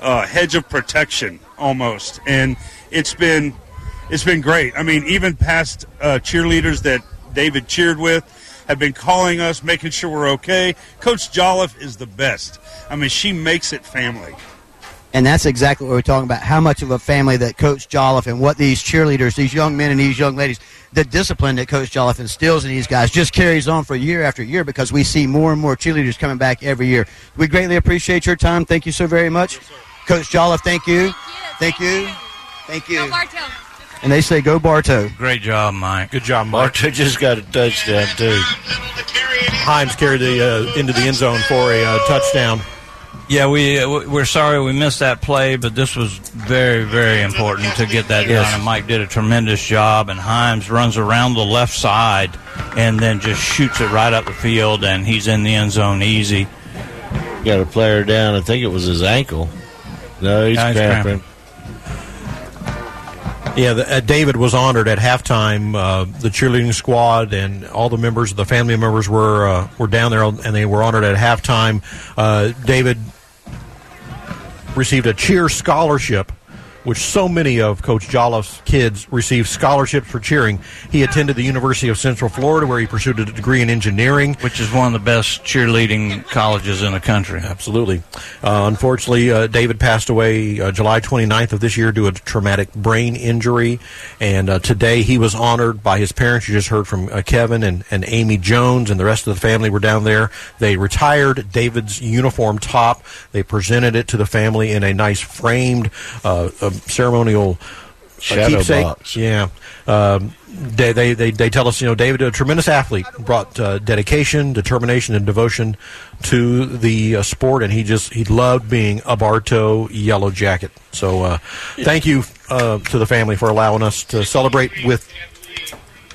a hedge of protection, almost. And it's been it's been great. I mean, even past uh, cheerleaders that David cheered with have been calling us, making sure we're okay. Coach Jolliffe is the best. I mean, she makes it family. And that's exactly what we're talking about. How much of a family that Coach Jolliffe and what these cheerleaders, these young men and these young ladies, the discipline that Coach Jolliffe instills in these guys just carries on for year after year because we see more and more cheerleaders coming back every year. We greatly appreciate your time. Thank you so very much. Coach Jolliffe, thank you. Thank you. Thank you. And they say go Bartow. Great job, Mike. Good job, Mike. Bartow just got a touchdown, too. Himes carried the uh, into the end zone for a uh, touchdown. Yeah, we we're sorry we missed that play, but this was very very important to get that Yes. done. And Mike did a tremendous job. And Himes runs around the left side and then just shoots it right up the field, and he's in the end zone easy. Got a player down. I think it was his ankle. No, he's Yeah, he's cramping. Yeah, the, uh, David was honored at halftime. Uh, the cheerleading squad and all the members, the family members were uh, were down there, and they were honored at halftime. Uh, David received a cheer scholarship, which so many of Coach Jolliffe kids received scholarships for cheering. He attended the University of Central Florida, where he pursued a degree in engineering, which is one of the best cheerleading colleges in the country. Absolutely. Uh, unfortunately, uh, David passed away uh, July 29th of this year due to a traumatic brain injury. And uh, today he was honored by his parents. You just heard from uh, Kevin and, and Amy Jones, and the rest of the family were down there. They retired David's uniform top. They presented it to the family in a nice framed uh, ceremonial uh, Shadow keepsake. box. Yeah. Um, they, they, they, they tell us, you know, David, a tremendous athlete, brought uh, dedication, determination, and devotion to the uh, sport, and he just he loved being a Bartow Yellow Jacket. So, uh, thank you uh, to the family for allowing us to celebrate with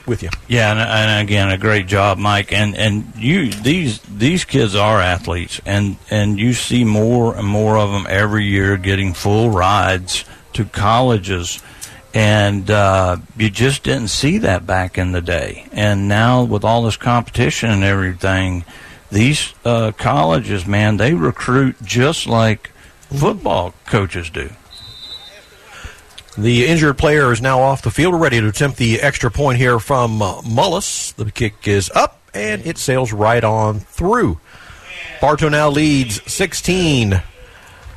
with you. Yeah, and, and again, a great job, Mike. And and you these these kids are athletes, and and you see more and more of them every year getting full rides to colleges. And uh, you just didn't see that back in the day. And now, with all this competition and everything, these uh, colleges, man, they recruit just like football coaches do. The injured player is now off the field. Ready to attempt the extra point here from uh, Mullis. The kick is up, and it sails right on through. Bartow now leads 16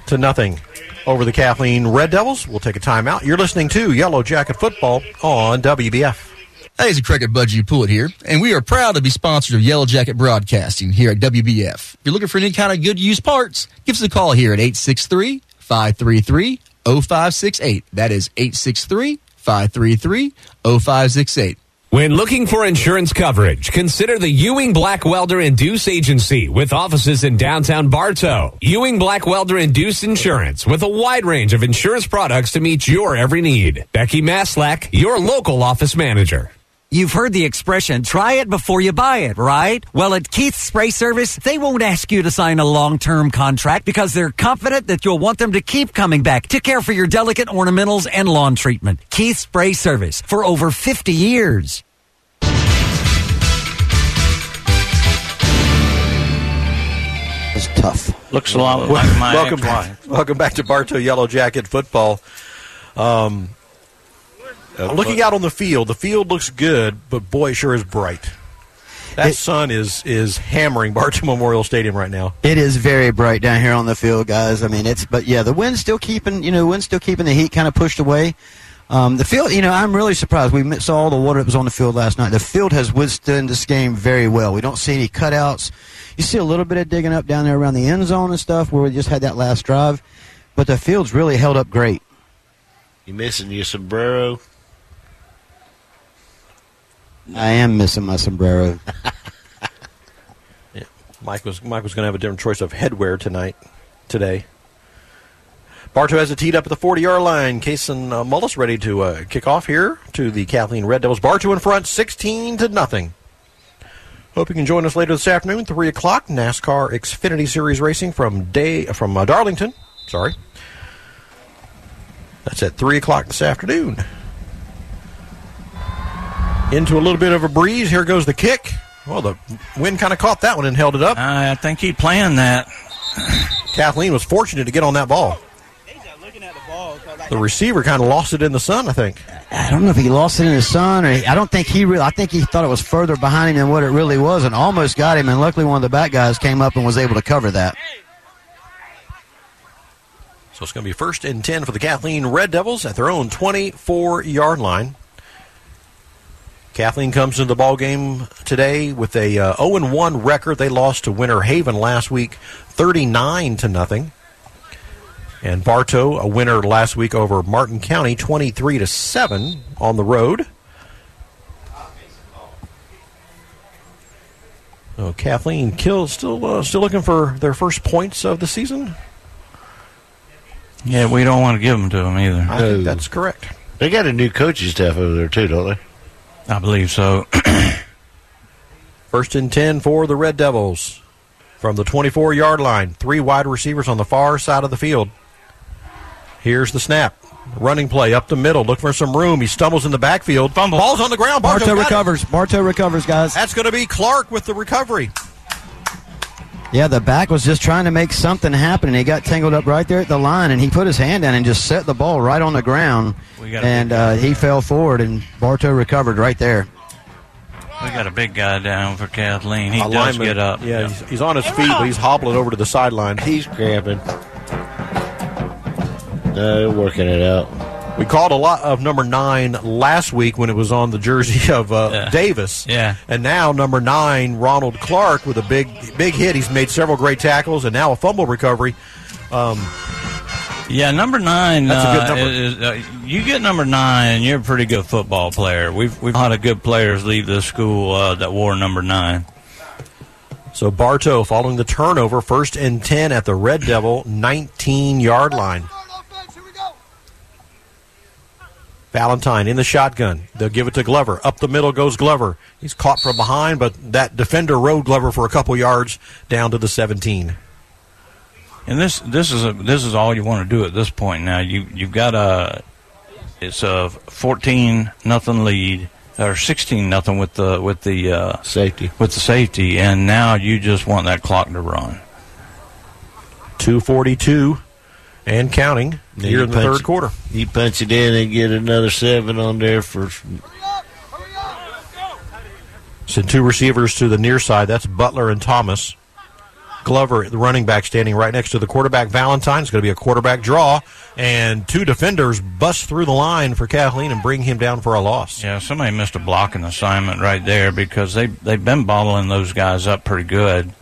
to nothing over the Kathleen Red Devils. We'll take a timeout. You're listening to Yellow Jacket Football on WBF. Hey, it's Cricket Budget U-Pull-It here, and we are proud to be sponsors of Yellow Jacket Broadcasting here at WBF. If you're looking for any kind of good used parts, give us a call here at 863 533 0568. That is 863 533 0568. When looking for insurance coverage, consider the Ewing Blackwelder and Deuce Agency with offices in downtown Bartow. Ewing Blackwelder and Deuce Insurance with a wide range of insurance products to meet your every need. Becky Maslak, your local office manager. You've heard the expression, try it before you buy it, right? Well, at Keith's Spray Service, they won't ask you to sign a long-term contract because they're confident that you'll want them to keep coming back to care for your delicate ornamentals and lawn treatment. Keith's Spray Service for over 50 years. It's tough. Looks a lot like my welcome ex-wife. back. Welcome back to Bartow Yellow Jacket Football. Um, looking out on the field, the field looks good, but boy, it sure is bright. That sun is is hammering Bartow Memorial Stadium right now. It is very bright down here on the field, guys. I mean, it's but yeah, the wind's still keeping you know, wind's still keeping the heat kind of pushed away. Um, the field, you know, I'm really surprised. We mi- saw all the water that was on the field last night. The field has withstood this game very well. We don't see any cutouts. You see a little bit of digging up down there around the end zone and stuff where we just had that last drive, but the field's really held up great. You missing your sombrero? I am missing my sombrero. Mike was Mike was going to have a different choice of headwear tonight, today. Bartow has it teed up at the 40 yard line. Kason uh, Mullis ready to uh, kick off here to the Kathleen Red Devils. Bartow in front, 16 to nothing. Hope you can join us later this afternoon, 3 o'clock. NASCAR Xfinity Series racing from day from uh, Darlington. Sorry. That's at 3 o'clock this afternoon. Into a little bit of a breeze. Here goes the kick. Well, the wind kind of caught that one and held it up. I think he planned that. Kathleen was fortunate to get on that ball. The receiver kind of lost it in the sun, I think. I don't know if he lost it in the sun or he, I don't think he really. I think he thought it was further behind him than what it really was, and almost got him. And luckily, one of the back guys came up and was able to cover that. So it's going to be first and 10 for the Kathleen Red Devils at their own 24 yard line. Kathleen comes into the ball game today with a uh, 0 1 record. They lost to Winter Haven last week, 39 to nothing. And Bartow, a winner last week over Martin County, 23 to 7 on the road. Oh, Kathleen Kill still uh, still looking for their first points of the season. Yeah, we don't want to give them to them either. I think that's correct. They got a new coaching staff over there too, don't they? I believe so. First and 10 for the Red Devils. From the 24 yard line, three wide receivers on the far side of the field. Here's the snap. Running play up the middle, looking for some room. He stumbles in the backfield. Fumble. Ball's on the ground. Bartow Bartow got it. recovers. Bartow recovers, guys. That's going to be Clark with the recovery. Yeah, the back was just trying to make something happen, and he got tangled up right there at the line, and he put his hand down and just set the ball right on the ground, We got a and uh, he fell forward, and Bartow recovered right there. We got a big guy down for Kathleen. He A does lineman. get up. Yeah, He's, he's on his feet, but he's hobbling over to the sideline. He's cramping. No, they're working it out. We called a lot of number nine last week when it was on the jersey of uh, Davis. Yeah. And now number nine, Ronald Clark, with a big big hit. He's made several great tackles and now a fumble recovery. Um, Yeah, number nine. That's a good uh, number. is- uh, you get number nine, you're a pretty good football player. We've we've had a good players leave this school uh, that wore number nine. so Bartow following the turnover, first and 10 at the Red Devil 19 yard line. Valentine in the shotgun. They'll give it to Glover. Up the middle goes Glover. He's caught from behind, but that defender rode Glover for a couple yards down to the 17. And this this is a, this is all you want to do at this point. Now you you've got a it's a fourteen nothing lead or sixteen nothing with the with the uh, safety with the safety, and now you just want that clock to run. 242 and counting Then here in the third it- quarter. You punch it in and get another seven on there for. Send two receivers to the near side. That's Butler and Thomas. Glover, the running back, standing right next to the quarterback. Valentine. It's going to be a quarterback draw, and two defenders bust through the line for Kathleen and bring him down for a loss. Yeah, somebody missed a blocking assignment right there because they they've been bottling those guys up pretty good.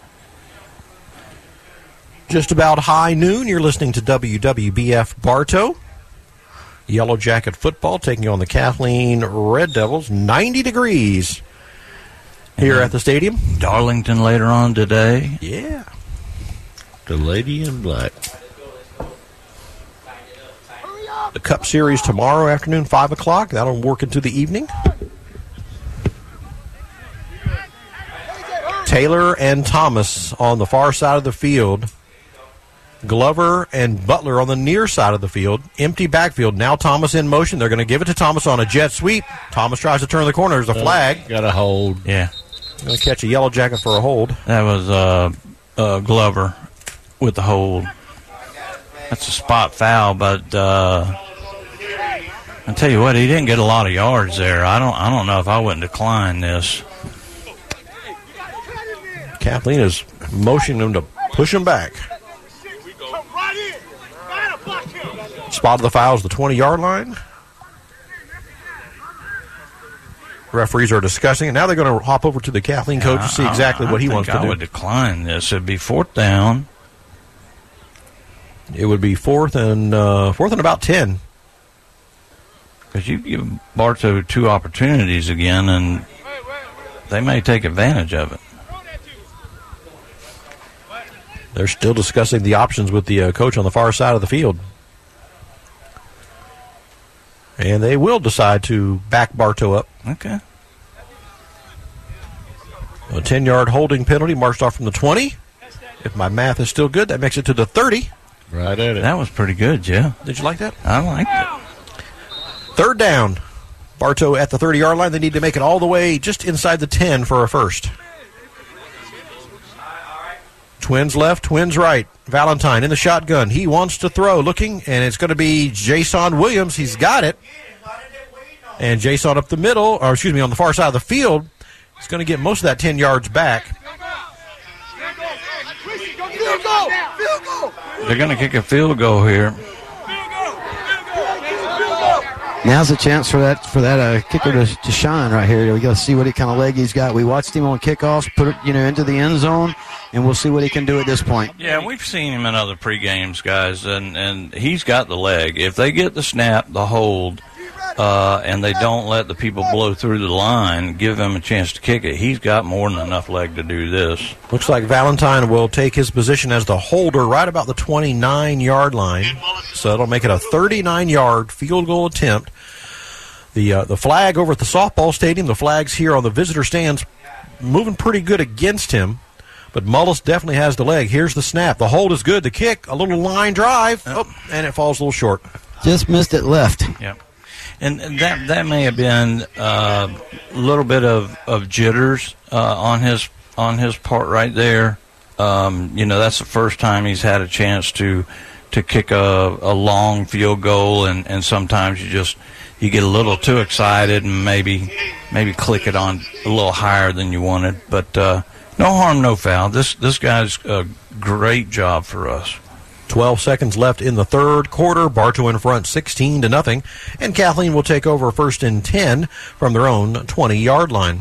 Just about high noon. You're listening to WWBF Bartow. Yellow Jacket football taking on the Kathleen Red Devils. 90 degrees here at the stadium. Darlington later on today. Yeah. The lady in black. The Cup Series tomorrow afternoon, 5 o'clock. That'll work into the evening. Taylor and Thomas on the far side of the field. Glover and Butler on the near side of the field. Empty backfield. Now Thomas in motion. They're going to give it to Thomas on a jet sweep. Thomas tries to turn the corner. There's a flag. Got a hold. Yeah, Going to catch a yellow jacket for a hold. that was uh, uh, Glover with the hold. That's a spot foul, but uh, I tell you what, he didn't get a lot of yards there. I don't I don't know if I wouldn't decline this. Kathleen is motioning him to push him back. Spot of the foul is the 20 yard line. Referees are discussing it. Now they're going to hop over to the Kathleen coach to see exactly I what he wants to I do. would decline this. It'd be fourth down. It would be fourth and uh, fourth and about 10. Because you give Bartow two opportunities again, and they may take advantage of it. They're still discussing the options with the uh, coach on the far side of the field. And they will decide to back Bartow up. Okay. A 10 yard holding penalty marched off from the 20. If my math is still good, that makes it to the 30. Right at it. That was pretty good, Joe. Did you like that? I liked it. Third down. Bartow at the 30 yard line. They need to make it all the way just inside the 10 for a first. Twins left, twins right. Valentine in the shotgun. He wants to throw, looking, and it's going to be Jason Williams. He's got it. And Jason up the middle, or excuse me, on the far side of the field, is going to get most of that 10 yards back. They're going to kick a field goal here. Now's the chance for that for that uh, kicker to, to shine right here. We got to see what kind of leg he's got. We watched him on kickoffs, put it you know into the end zone, and we'll see what he can do at this point. Yeah, we've seen him in other pre games, guys, and, and he's got the leg. If they get the snap, the hold, uh, and they don't let the people blow through the line, give him a chance to kick it, he's got more than enough leg to do this. Looks like Valentine will take his position as the holder right about the 29 yard line. So it'll make it a 39 yard field goal attempt. The uh, the flag over at the softball stadium, the flags here on the visitor stands, moving pretty good against him. But Mullis definitely has the leg. Here's the snap. The hold is good. The kick, a little line drive, oh, and it falls a little short. Just missed it left. Yep. And that that may have been uh, a little bit of, of jitters uh, on his on his part right there. Um, you know, that's the first time he's had a chance to to kick a, a long field goal, and, and sometimes you just you get a little too excited and maybe maybe click it on a little higher than you wanted. But uh, no harm, no foul. This this guy's a great job for us. 12 seconds left in the third quarter. Bartow in front 16 to nothing. And Kathleen will take over first and 10 from their own 20 yard line.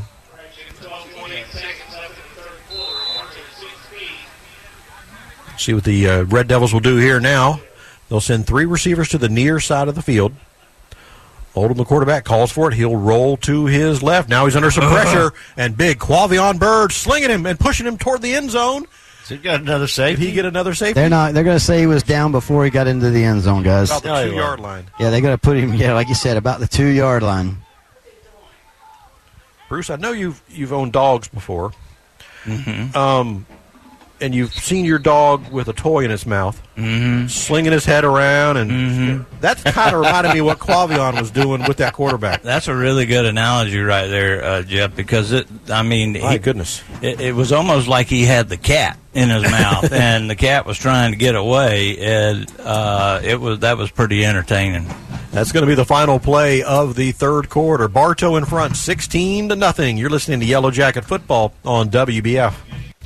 See what the uh, Red Devils will do here now. They'll send three receivers to the near side of the field. Oldham, the quarterback, calls for it. He'll roll to his left. Now he's under some pressure, and big Quavion Bird slinging him and pushing him toward the end zone. So he got another safety. Did he get another safety? They're not. They're going to say he was down before he got into the end zone, guys. About the two yard line. Yeah, they're going to put him. Yeah, like you said, about the two yard line. Bruce, I know you've you've owned dogs before, Mm-hmm. um, and you've seen your dog with a toy in its mouth, Mm-hmm. slinging his head around, and that's kind of reminded me of what Quavion was doing with that quarterback. That's a really good analogy right there, uh, Jeff, because it, I mean, My he- goodness. it, it was almost like he had the cat in his mouth, and the cat was trying to get away, and uh, it was that was pretty entertaining. That's going to be the final play of the third quarter. Bartow in front, sixteen to nothing. You're listening to Yellow Jacket Football on WBF.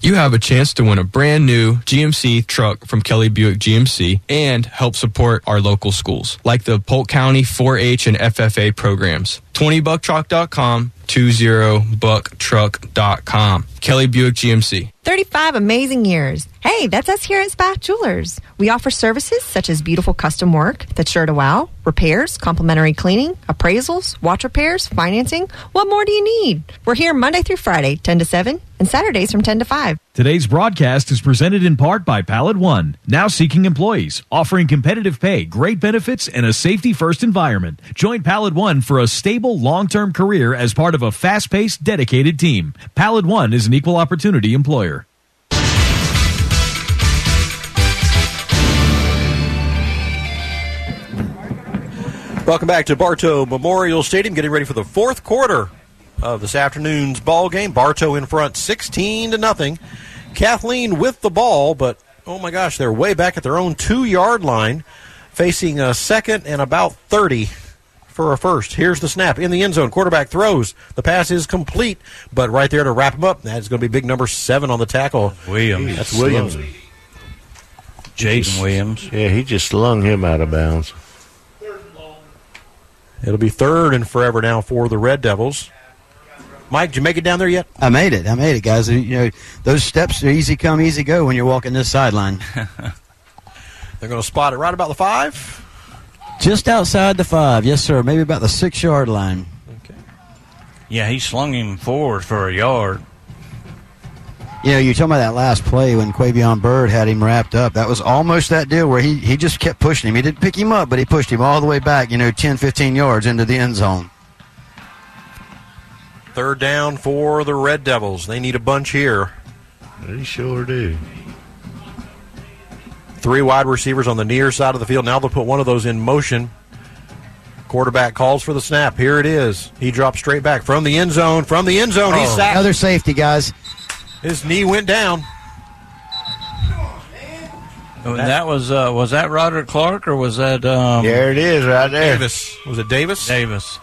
You have a chance to win a brand new GMC truck from Kelly Buick GMC and help support our local schools, like the Polk County 4-H and FFA programs. 20bucktruck.com, 20bucktruck.com. Kelly Buick GMC. 35 amazing years. Hey, that's us here at Spath Jewelers. We offer services such as beautiful custom work that's sure to wow, repairs, complimentary cleaning, appraisals, watch repairs, financing. What more do you need? We're here Monday through Friday, 10 to 7, and Saturdays from 10 to 5. Today's broadcast is presented in part by Pallet One, now seeking employees, offering competitive pay, great benefits, and a safety first environment. Join Pallet One for a stable, long term career as part of a fast paced, dedicated team. Pallet One is an equal opportunity employer. Welcome back to Bartow Memorial Stadium. Getting ready for the fourth quarter of this afternoon's ball game. Bartow in front, sixteen to nothing. Kathleen with the ball, but oh my gosh, they're way back at their own two-yard line, facing a second and about thirty for a first. Here's the snap in the end zone. Quarterback throws. The pass is complete, but right there to wrap him up. That's going to be big number seven on the tackle. Williams. That's Williams. Slung. Jaden Williams. Yeah, he just slung him out of bounds. It'll be third and forever now for the Red Devils. Mike, did you make it down there yet? I made it. I made it, guys. You know, those steps are easy come, easy go when you're walking this sideline. They're going to spot it right about the five. Just outside the five, yes, sir. Maybe about the six yard line. Okay. Yeah, he slung him forward for a yard. You know, you're talking about that last play when Quavion Bird had him wrapped up. That was almost that deal where he, he just kept pushing him. He didn't pick him up, but he pushed him all the way back, you know, 10, 15 yards into the end zone. Third down for the Red Devils. They need a bunch here. They sure do. Three wide receivers on the near side of the field. Now they'll put one of those in motion. Quarterback calls for the snap. Here it is. He drops straight back from the end zone. From the end zone, he's Oh, sacked. Another safety, guys. His knee went down. Oh, That was uh, was that Roderick Clark or was that? Um, There it is, right there. Davis. Was it Davis? Davis.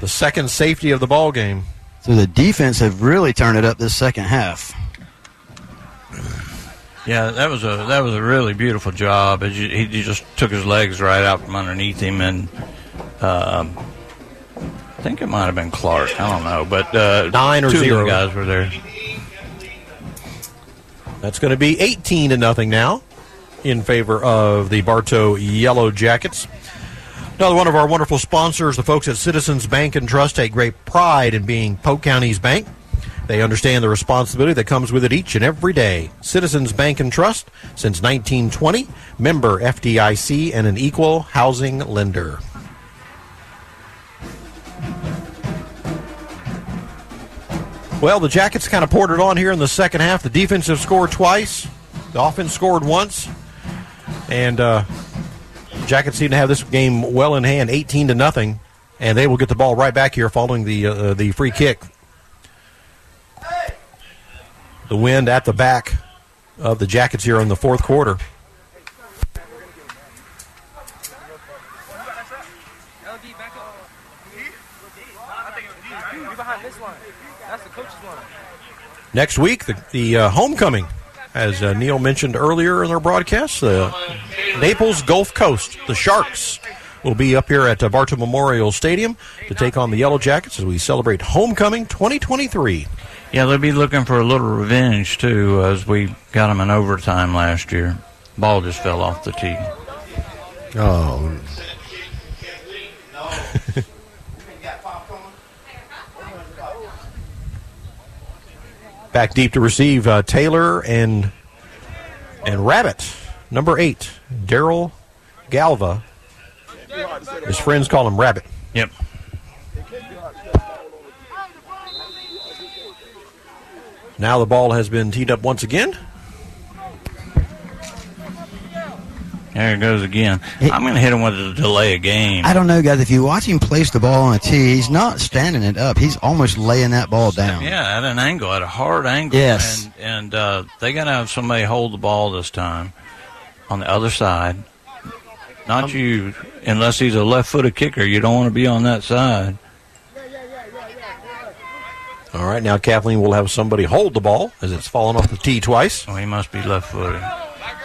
The second safety of the ball game. So the defense have really turned it up this second half. Yeah, that was a that was a really beautiful job. He, he just took his legs right out from underneath him, and um, I think it might have been Clark. I don't know, but uh, Nine or two of zero. the guys were there. That's going to be 18 to nothing now in favor of the Bartow Yellow Jackets. Another one of our wonderful sponsors, the folks at Citizens Bank and Trust, take great pride in being Polk County's bank. They understand the responsibility that comes with it each and every day. Citizens Bank and Trust since 1920, member FDIC, and an equal housing lender. Well, the Jackets kind of poured it on here in the second half. The defense have scored twice. The offense scored once. And uh, Jackets seem to have this game well in hand, 18 to nothing. And they will get the ball right back here following the, uh, the free kick. The wind at the back of the Jackets here in the fourth quarter. Next week, the, the uh, homecoming, as uh, Neil mentioned earlier in our broadcast, the Naples Gulf Coast, the Sharks, will be up here at uh, Bartow Memorial Stadium to take on the Yellow Jackets as we celebrate homecoming 2023. Yeah, they'll be looking for a little revenge too, as we got them in overtime last year. Ball just fell off the tee. Oh. Back deep to receive uh, Taylor and and Rabbit, number eight, Daryl Galva. His friends call him Rabbit. Yep. Now the ball has been teed up once again. There it goes again. I'm going to hit him with a delay of game. I don't know, guys. If you watch him place the ball on a tee, he's not standing it up. He's almost laying that ball down. Yeah, at an angle, at a hard angle. Yes. And, and uh, they got to have somebody hold the ball this time on the other side. Not you, unless he's a left footed kicker. You don't want to be on that side. All right, now Kathleen will have somebody hold the ball as it's fallen off the tee twice. Oh, he must be left footed.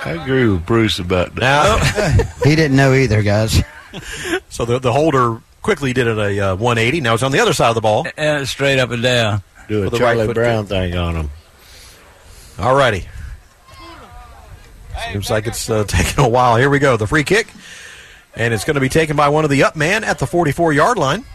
I agree with Bruce about that. Now, he didn't know either, guys. so the, the holder quickly did it a uh, 180. Now it's on the other side of the ball. And it's straight up and down. Do a the Charlie right Brown kick. thing on him. All righty. Seems like it's uh, taking a while. Here we go. The free kick. And it's going to be taken by one of the up man at the 44 yard line.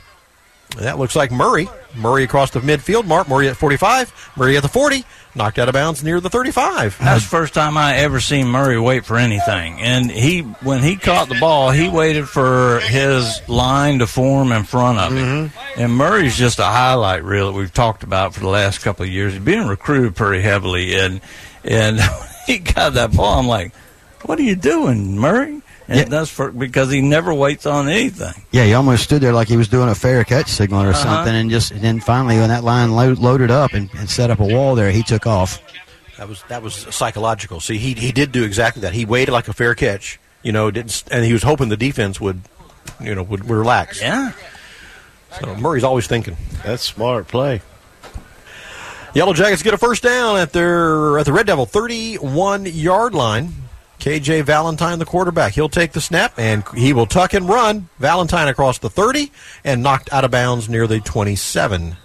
That looks like Murray. Murray across the midfield mark. Murray at 45. Murray at the 40. Knocked out of bounds near the 35. That's the first time I ever seen Murray wait for anything. And he, when he caught the ball, he waited for his line to form in front of him. Mm-hmm. And Murray's just a highlight reel that we've talked about for the last couple of years. He's been recruited pretty heavily, and and he got that ball, I'm like, "What are you doing, Murray?" And that's for because he never waits on anything. Yeah, he almost stood there like he was doing a fair catch signal or Uh-huh. something, and just and then finally when that line lo- loaded up and, and set up a wall there, he took off. That was that was psychological. See, he he did do exactly that. He waited like a fair catch. You know, didn't and he was hoping the defense would, you know, would relax. Yeah. So Murray's always thinking. That's smart play. Yellow Jackets get a first down at their at the Red Devil 31 yard line. KJ Valentine, the quarterback, he'll take the snap and he will tuck and run. Valentine across the 30 and knocked out of bounds near the 27.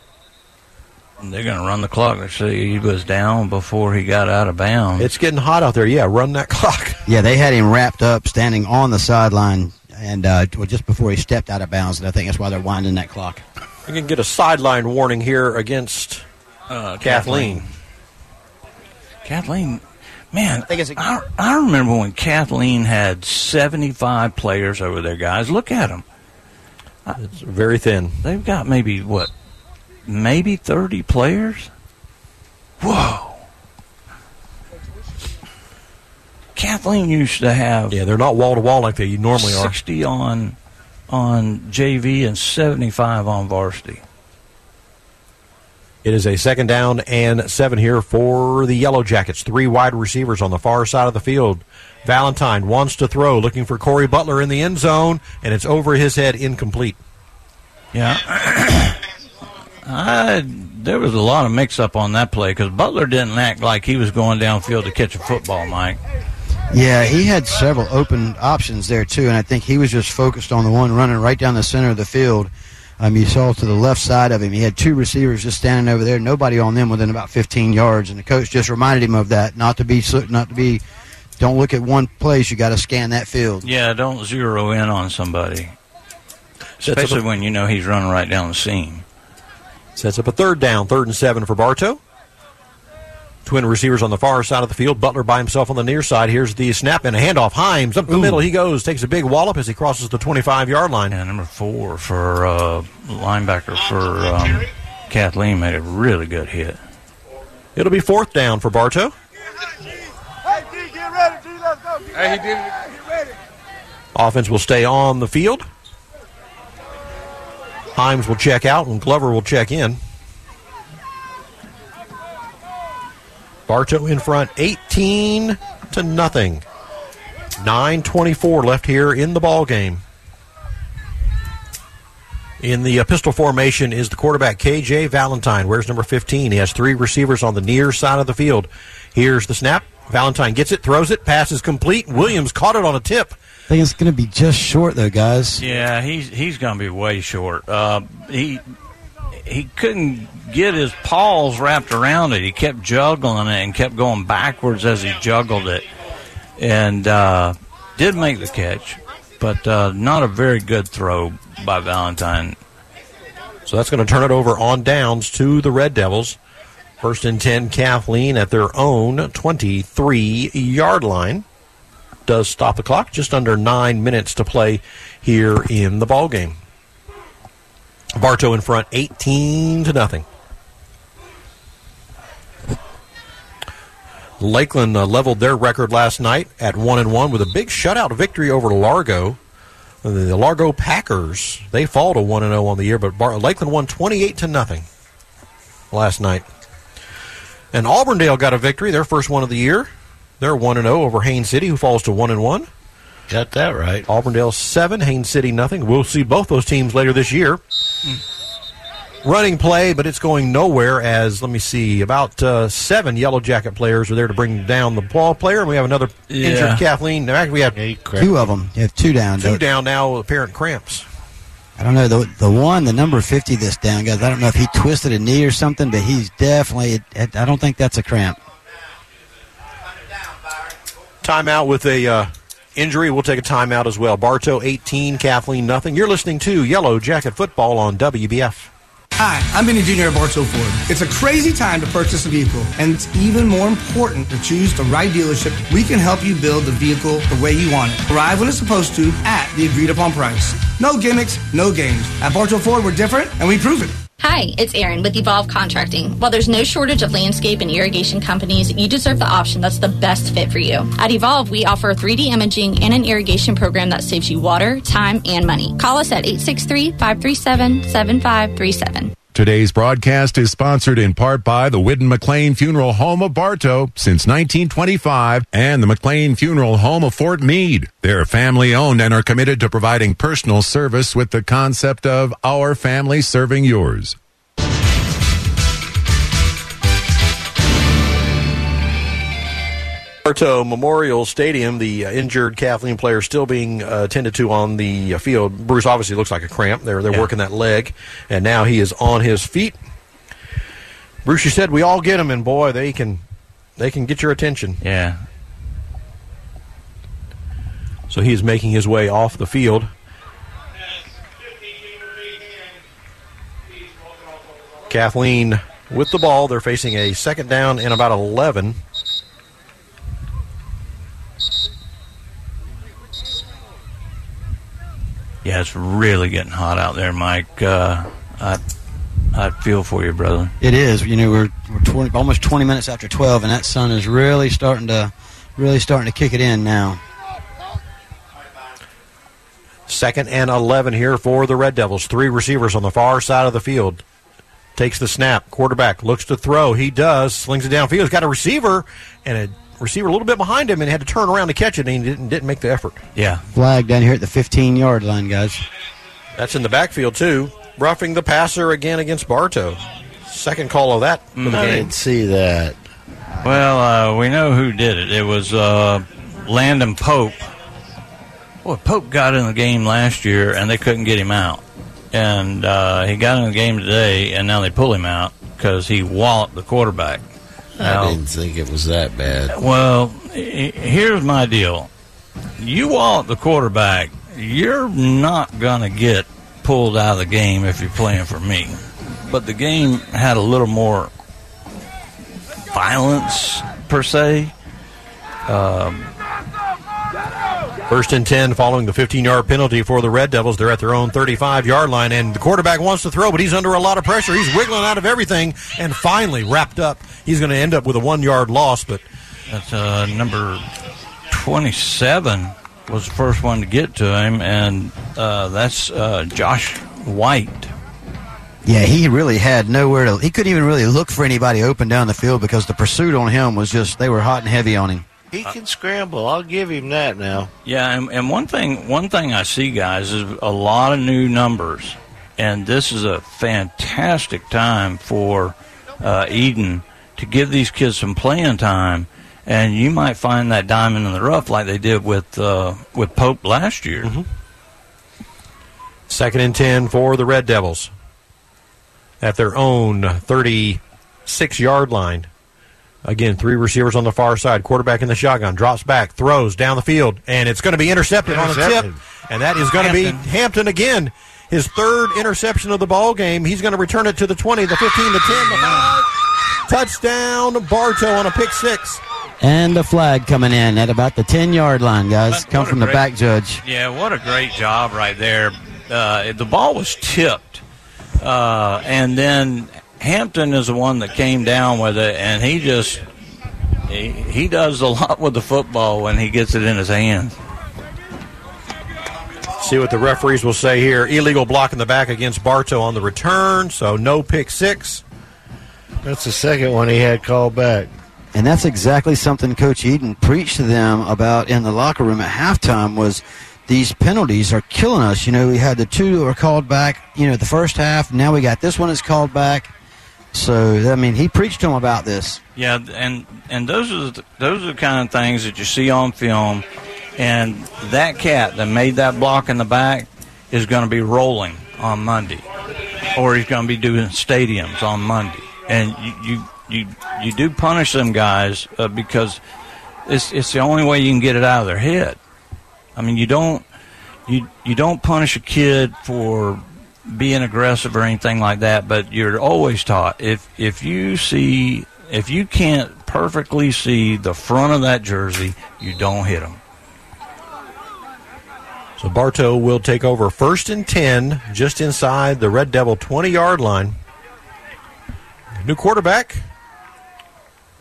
They're going to run the clock. They say he was down before he got out of bounds. It's getting hot out there. Yeah, run that clock. Yeah, they had him wrapped up, standing on the sideline, and uh, just before he stepped out of bounds, and I think that's why they're winding that clock. You can get a sideline warning here against uh, Kathleen. Kathleen, man, I, think it's I remember when Kathleen had 75 players over there, guys. Look at them. It's very thin. They've got maybe, what, maybe 30 players? Whoa. Kathleen used to have Yeah, they're not wall to wall like they normally are. 60 on on JV and 75 on varsity. It is a second down and seven here for the Yellow Jackets. Three wide receivers on the far side of the field. Valentine wants to throw, looking for Corey Butler in the end zone, and it's over his head, incomplete. Yeah. I, there was a lot of mix up on that play because Butler didn't act like he was going downfield to catch a football, Mike. Yeah, he had several open options there too, and I think he was just focused on the one running right down the center of the field. Um, you saw to the left side of him, he had two receivers just standing over there, nobody on them within about 15 yards, and the coach just reminded him of that, not to be, not to be, don't look at one place, you got to scan that field. Yeah, don't zero in on somebody. especially when you know he's running right down the seam. Sets up a third down, third and seven for Bartow. Twin receivers on the far side of the field. Butler by himself on the near side. Here's the snap and a handoff. Himes up the middle. He goes, takes a big wallop as he crosses the 25 yard line. Yeah, number four for uh, linebacker for um, Kathleen made a really good hit. It'll be fourth down for Bartow. Hey, he did it. Offense will stay on the field. Himes will check out and Glover will check in. Bartow in front, 18 to nothing. 9:24 left here in the ball game. In the uh, pistol formation is the quarterback KJ Valentine. Where's number 15? He has three receivers on the near side of the field. Here's the snap. Valentine gets it, throws it, passes complete. Williams caught it on a tip. I think it's going to be just short, though, guys. Yeah, he's he's going to be way short. Uh, he he couldn't get his paws wrapped around it. He kept juggling it and kept going backwards as he juggled it, and uh, did make the catch, but uh, not a very good throw by Valentine. So that's going to turn it over on downs to the Red Devils. First and 10, Kathleen at their own 23 yard line. Does stop the clock. Just under nine minutes to play here in the ball game. Bartow in front, 18 to nothing. Lakeland uh, leveled their record last night at one and one with a big shutout victory over Largo. The Largo Packers they fall to one and zero on the year, but Bar- Lakeland won 28 to nothing last night. And Auburndale got a victory, their first one of the year. They're one and zero over Haines City, who falls to one and one. Got that right. Auburndale seven, Haines City nothing. We'll see both those teams later this year. Running play, but it's going nowhere. As let me see, about uh, seven Yellow Jacket players are there to bring down the ball player, and we have another Yeah. injured Kathleen. In fact, we have Two of them. You have two down. two down now with apparent cramps. I don't know the the one, the number fifty this down, guys. I don't know if he twisted a knee or something, but he's definitely. I don't think that's a cramp. Timeout with a uh, injury. We'll take a timeout as well. Bartow 18, Kathleen nothing. You're listening to Yellow Jacket Football on WBF. Hi, I'm Benny Jr. at Bartow Ford. It's a crazy time to purchase a vehicle, and it's even more important to choose the right dealership. We can help you build the vehicle the way you want it. Arrive when it's supposed to at the agreed upon price. No gimmicks, no games. At Bartow Ford, we're different, and we prove it. Hi, it's Erin with Evolve Contracting. While there's no shortage of landscape and irrigation companies, you deserve the option that's the best fit for you. At Evolve, we offer 3D imaging and an irrigation program that saves you water, time, and money. Call us at 863 537 7537. Today's broadcast is sponsored in part by the Whidden McLean Funeral Home of Bartow since 1925 and the McLean Funeral Home of Fort Meade. They're family owned and are committed to providing personal service with the concept of our family serving yours. Bartow Memorial Stadium, the uh, injured Kathleen player still being uh, attended to on the uh, field. Bruce obviously looks like a cramp. They're they're working that leg, and now he is on his feet. Bruce, you said we all get them, and boy, they can they can get your attention. Yeah. So he is making his way off the field. Kathleen with the ball. They're facing a second down and about 11. Yeah, it's really getting hot out there, Mike. Uh, I I feel for you, brother. It is. You know, we're, we're 20, almost 20 minutes after 12, and that sun is really starting to really starting to kick it in now. Second and 11 here for the Red Devils. Three receivers on the far side of the field. Takes the snap. Quarterback looks to throw. He does. Slings it downfield. He's got a receiver and a receiver a little bit behind him and had to turn around to catch it, and he didn't, didn't make the effort. Yeah. Flag down here at the 15 yard line, guys. That's in the backfield, too. Roughing the passer again against Bartow. Second call of that for the I didn't see that. Well, uh, we know who did it. It was uh, Landon Pope. Well, Pope got in the game last year, and they couldn't get him out. And uh, he got in the game today, and now they pull him out because he walloped the quarterback. I didn't think it was that bad. Well, here's my deal. You want the quarterback, you're not going to get pulled out of the game if you're playing for me. But the game had a little more violence per se. Um, First and 10 following the 15 yard penalty for the Red Devils. They're at their own 35 yard line, and the quarterback wants to throw, but he's under a lot of pressure. He's wiggling out of everything, and finally wrapped up. He's going to end up with a one yard loss, but. That's uh, number 27 was the first one to get to him, and uh, that's uh, Josh White. Yeah, he really had nowhere to. He couldn't even really look for anybody open down the field because the pursuit on him was just. They were hot and heavy on him. He can scramble. I'll give him that now. Yeah, and, and one thing one thing I see, guys, is a lot of new numbers, and this is a fantastic time for uh, Eaton to give these kids some playing time, and you might find that diamond in the rough like they did with uh, with Pope last year. Second and 10 for the Red Devils at their own 36 yard line. Again, three receivers on the far side. Quarterback in the shotgun. Drops back, throws down the field, and it's going to be intercepted, on a tip. And that is going to be Hampton again. His third interception of the ball game. He's going to return it to the 20, the 15, the 10, the 5. Touchdown, Bartow on a pick six. And the flag coming in at about the 10 yard line, guys. Come what a from the back judge. Yeah, what a great job right there. Uh, the ball was tipped, uh, and then Hampton is the one that came down with it, and he just he, he does a lot with the football when he gets it in his hands. See what the referees will say here. Illegal block in the back against Bartow on the return, so no pick six. That's the second one he had called back. And that's exactly something Coach Eaton preached to them about in the locker room at halftime was these penalties are killing us. You know, we had the two that were called back, you know, the first half. Now we got this one that's called back. So, I mean, he preached to them about this. Yeah, and and those are the, those are the kind of things that you see on film, and that cat that made that block in the back is going to be rolling on Monday, or he's going to be doing stadiums on Monday, and you you you, you do punish them guys uh, because it's it's the only way you can get it out of their head. I mean, you don't you you don't punish a kid for being aggressive or anything like that, but you're always taught if if you see if you can't perfectly see the front of that jersey, you don't hit them. So Bartow will take over first and 10 just inside the Red Devil 20 yard line. New quarterback.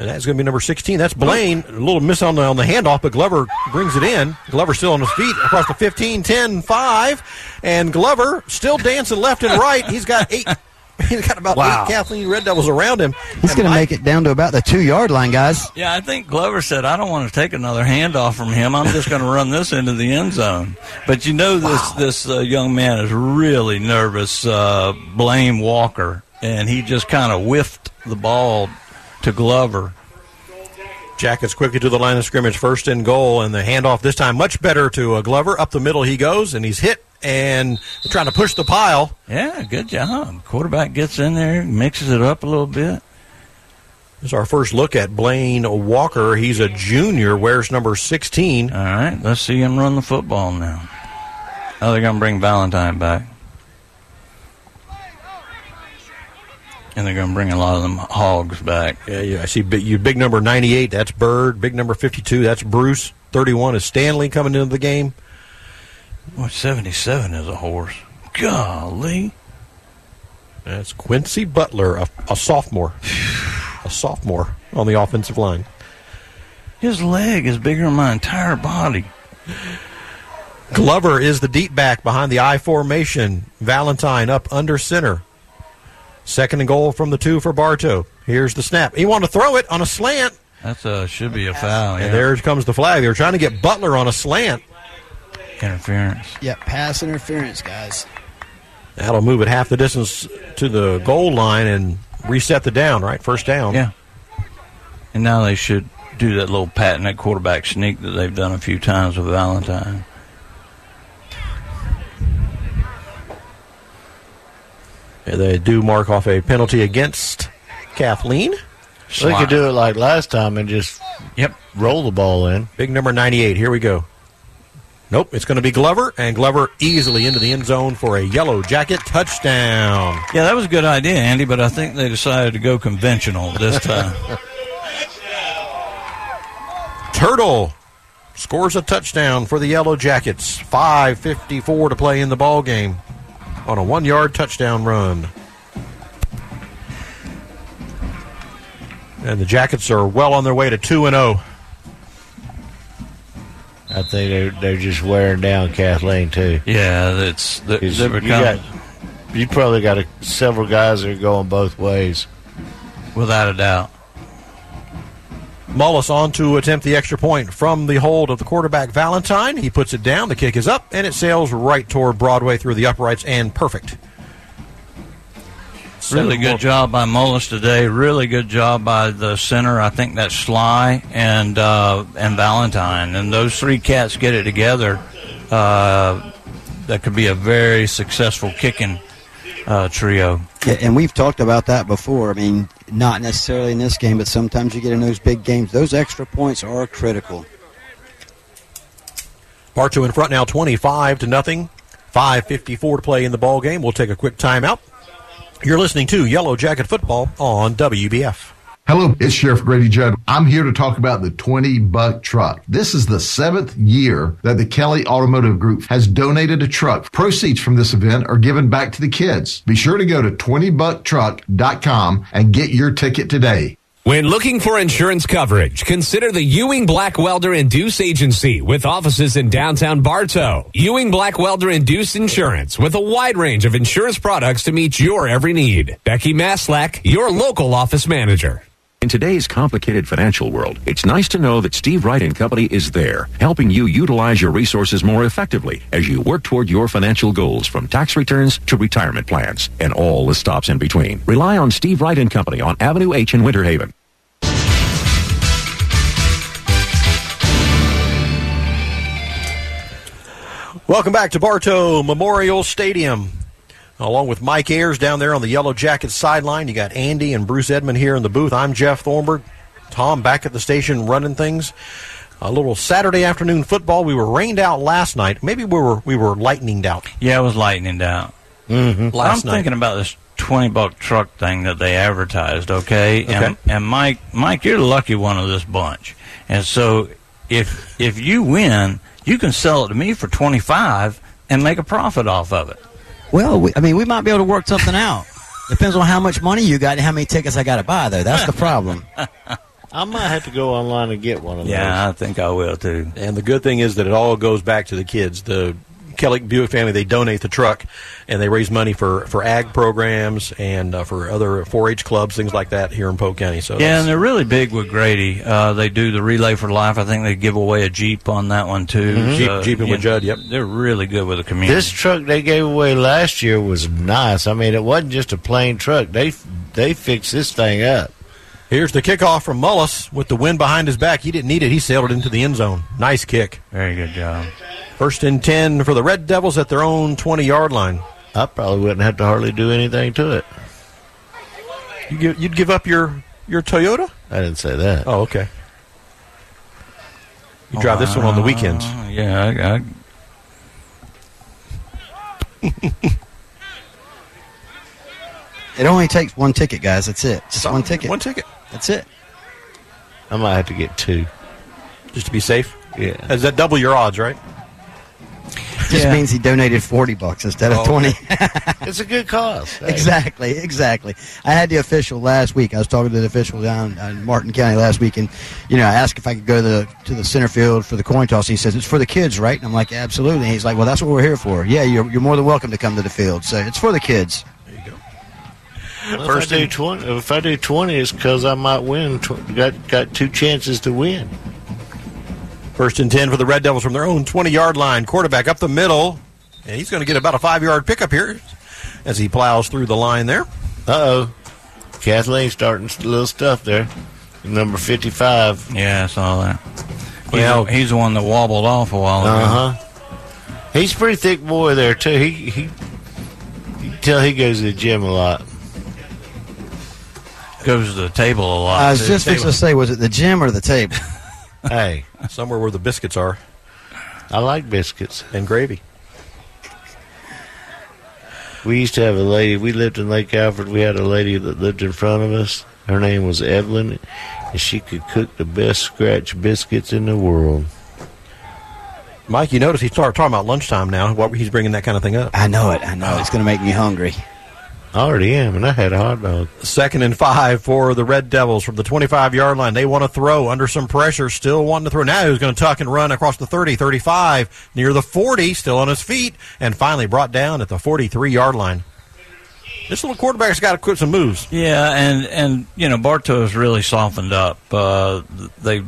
And that's going to be number 16. That's Blaine. A little miss on the, on the handoff, but Glover brings it in. Glover still on his feet across the 15, 10, 5. And Glover still dancing left and right. He's got eight. He's got about Wow. eight Kathleen Red Devils around him. He's going to make it down to about the two yard line, guys. Yeah, I think Glover said, "I don't want to take another handoff from him. I'm just going to run this into the end zone." But you know, this this uh, young man is really nervous. Uh, Blaine Walker, and he just kind of whiffed the ball to Glover. Jackets quickly to the line of scrimmage, first and goal, and the handoff this time much better to uh, Glover. Up the middle he goes, and he's hit and trying to push the pile. Yeah, good job. Quarterback gets in there, mixes it up a little bit. This is our first look at Blaine Walker. He's a junior, wears number 16. All right, let's see him run the football now. Oh, they're going to bring Valentine back. And they're going to bring a lot of them hogs back. Yeah, yeah. I see big, you big number 98, that's Bird. Big number 52, that's Bruce. 31 is Stanley coming into the game. Boy, 77 is a horse. Golly. That's Quincy Butler, a, a sophomore. a sophomore on the offensive line. His leg is bigger than my entire body. Glover is the deep back behind the I formation. Valentine up under center. Second and goal from the two for Bartow. Here's the snap. He wanted to throw it on a slant. That's a should be a foul. And there comes the flag. They were trying to get Butler on a slant. Interference. Yep, pass interference, guys. That'll move it half the distance to the goal line and reset the down, right? First down. Yeah. And now they should do that little patent that quarterback sneak that they've done a few times with Valentine. Yeah, They do mark off a penalty against Kathleen. So they could do it like last time and just yep roll the ball in. Big number 98. Here we go. Nope, it's going to be Glover, and Glover easily into the end zone for a yellow jacket touchdown. Yeah, that was a good idea, Andy, but I think they decided to go conventional this time. Turtle scores a touchdown for the Yellow Jackets. 5.54 to play in the ball game on a one yard touchdown run. And the Jackets are well on their way to 2 and oh. 0. I think they're they're just wearing down Kathleen too. Yeah, that's that, you, they become- got, you probably got a, several guys that are going both ways. Without a doubt. Mullis on to attempt the extra point from the hold of the quarterback Valentine. He puts it down. The kick is up, and it sails right toward Broadway through the uprights and perfect. Really good job by Mullis today. Really good job by the center. I think that's Sly and uh, and Valentine. And those three cats get it together. Uh, that could be a very successful kicking uh, trio. Yeah, and we've talked about that before. I mean, not necessarily in this game, but sometimes you get in those big games. Those extra points are critical. Bartow in front now, twenty-five to nothing. Five fifty-four to play in the ball game. We'll take a quick timeout. You're listening to Yellow Jacket Football on WBF. Hello, it's Sheriff Grady Judd. I'm here to talk about the 20 buck truck. This is the seventh year that the Kelly Automotive Group has donated a truck. Proceeds from this event are given back to the kids. Be sure to go to 20bucktruck.com and get your ticket today. When looking for insurance coverage, consider the Ewing Blackwelder and Deuce Agency with offices in downtown Bartow. Ewing Blackwelder and Deuce Insurance with a wide range of insurance products to meet your every need. Becky Maslak, your local office manager. In today's complicated financial world, it's nice to know that Steve Wright and Company is there, helping you utilize your resources more effectively as you work toward your financial goals from tax returns to retirement plans and all the stops in between. Rely on Steve Wright and Company on Avenue H in Winter Haven. Welcome back to Bartow Memorial Stadium. Along with Mike Ayers down there on the Yellow Jackets sideline, you got Andy and Bruce Edmond here in the booth. I'm Jeff Thornburg. Tom back at the station running things. A little Saturday afternoon football. We were rained out last night. Maybe we were we were lightninged out. Yeah, it was lightning out. Mm-hmm. Last I'm night. thinking about this twenty buck truck thing that they advertised. Okay, and Okay. and Mike, Mike, you're the lucky one of this bunch. And so if if you win, you can sell it to me for twenty five and make a profit off of it. Well, we, I mean, we might be able to work something out. Depends on how much money you got and how many tickets I got to buy, though. That's the problem. I might have to go online and get one of those. Yeah, I think I will too. And the good thing is that it all goes back to the kids. The Kelly Buick family they donate the truck, and they raise money for for ag programs and uh, for other 4-H clubs, things like that here in Polk County. So Yeah, and they're really big with Grady. Uh, they do the Relay for Life. I think they give away a Jeep on that one too. Mhm. Jeep- Uh, Jeeping you with know, Judd, yep. They're really good with the community. This truck they gave away last year was nice. I mean, it wasn't just a plain truck. They they fixed this thing up. Here's the kickoff from Mullis with the wind behind his back. He didn't need it. He sailed it into the end zone. Nice kick. Very good job. First and 10 for the Red Devils at their own 20 yard line. I probably wouldn't have to hardly do anything to it. You give, you'd give up your, your Toyota? I didn't say that. Oh, okay. You drive this one on the weekends. Uh, yeah, I, I, It only takes one ticket, guys. That's it. Just one ticket. One ticket. That's it. I might have to get two. Just to be safe? Yeah. Is that double your odds, right? Just Yeah. means he donated 40 bucks instead of Oh, 20. it's a good cause. Hey. Exactly, exactly. I had the official last week. I was talking to the official down in Martin County last week, and you know, I asked if I could go to the to the center field for the coin toss. He says it's for the kids, right? And I'm like, absolutely. And he's like, well, that's what we're here for. Yeah, you're you're more than welcome to come to the field. So it's for the kids. Well, if I do twenty, if I do twenty, it's because I might win. Tw- got got two chances to win. First and 10 for the Red Devils from their own 20 yard line. Quarterback up the middle. And he's going to get about a five yard pickup here as he plows through the line there. Uh oh, Kathleen starting a little stuff there. Number fifty-five. yeah, I saw that. Well- Well, he's the one that wobbled off a while ago. Uh huh. He's a pretty thick boy there too. He he. You tell he goes to the gym a lot. Goes to the table a lot. I was too. just fixing to say, was it the gym or the table? Hey, Somewhere where the biscuits are. I like biscuits and gravy. We used to have a lady. We lived in Lake Alfred. We had a lady that lived in front of us. Her name was Evelyn, and she could cook the best scratch biscuits in the world. Mike, you notice he started talking about lunchtime now. What he's bringing that kind of thing up. I know it. I know it's going to make me hungry. I already am, and I had a hot dog. Second and five for the Red Devils from the 25 yard line. They want to throw under some pressure, still wanting to throw. Now he's going to tuck and run across the 30, 35, near the 40, still on his feet, and finally brought down at the 43 yard line. This little quarterback's got to quit some moves. Yeah, and and you know Bartow's really softened up. Uh, they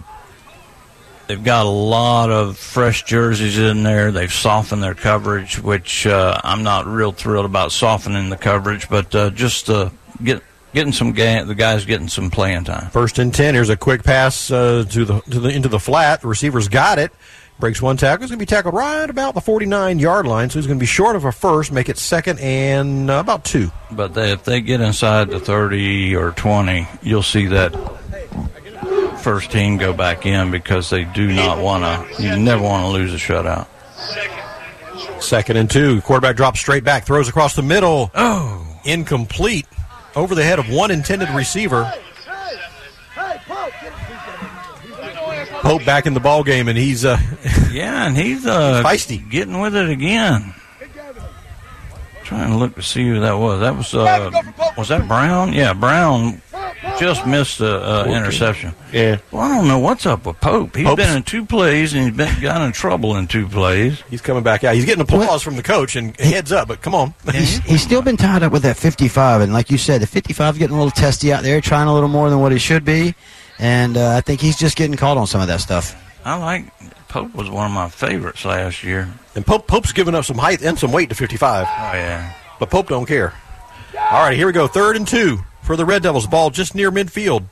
they've got a lot of fresh jerseys in there. They've softened their coverage, which uh, I'm not real thrilled about softening the coverage, but uh, just uh, get getting some ga- the guys getting some playing time. First and ten. Here's a quick pass uh, to the to the into the flat. The receiver's got it. Breaks one tackle. He's going to be tackled right about the 49 yard line, so he's going to be short of a first, make it second and uh, about two. But they, if they get inside the 30 or 20, you'll see that first team go back in because they do not want to. You never want to lose a shutout. Second and two. Quarterback drops straight back, throws across the middle. Oh. Incomplete. Over the head of one intended receiver. Pope back in the ball game, and he's uh, Yeah, and he's uh, feisty, getting with it again. Trying to look to see who that was. That was uh, was that Brown? Yeah, Brown just missed a uh, interception. Yeah. Well, I don't know what's up with Pope. He's Pope's- been in two plays and he's been got in trouble in two plays. he's coming back out. He's getting applause from the coach and heads up, but come on. He's, he's still been tied up with that 55, and like you said, the 55 getting a little testy out there, trying a little more than what he should be, and uh, I think he's just getting caught on some of that stuff. I like Pope was one of my favorites last year. And Pope Pope's giving up some height and some weight to 55. Oh yeah. But Pope don't care. All right, here we go. Third and two for the Red Devils. Ball just near midfield.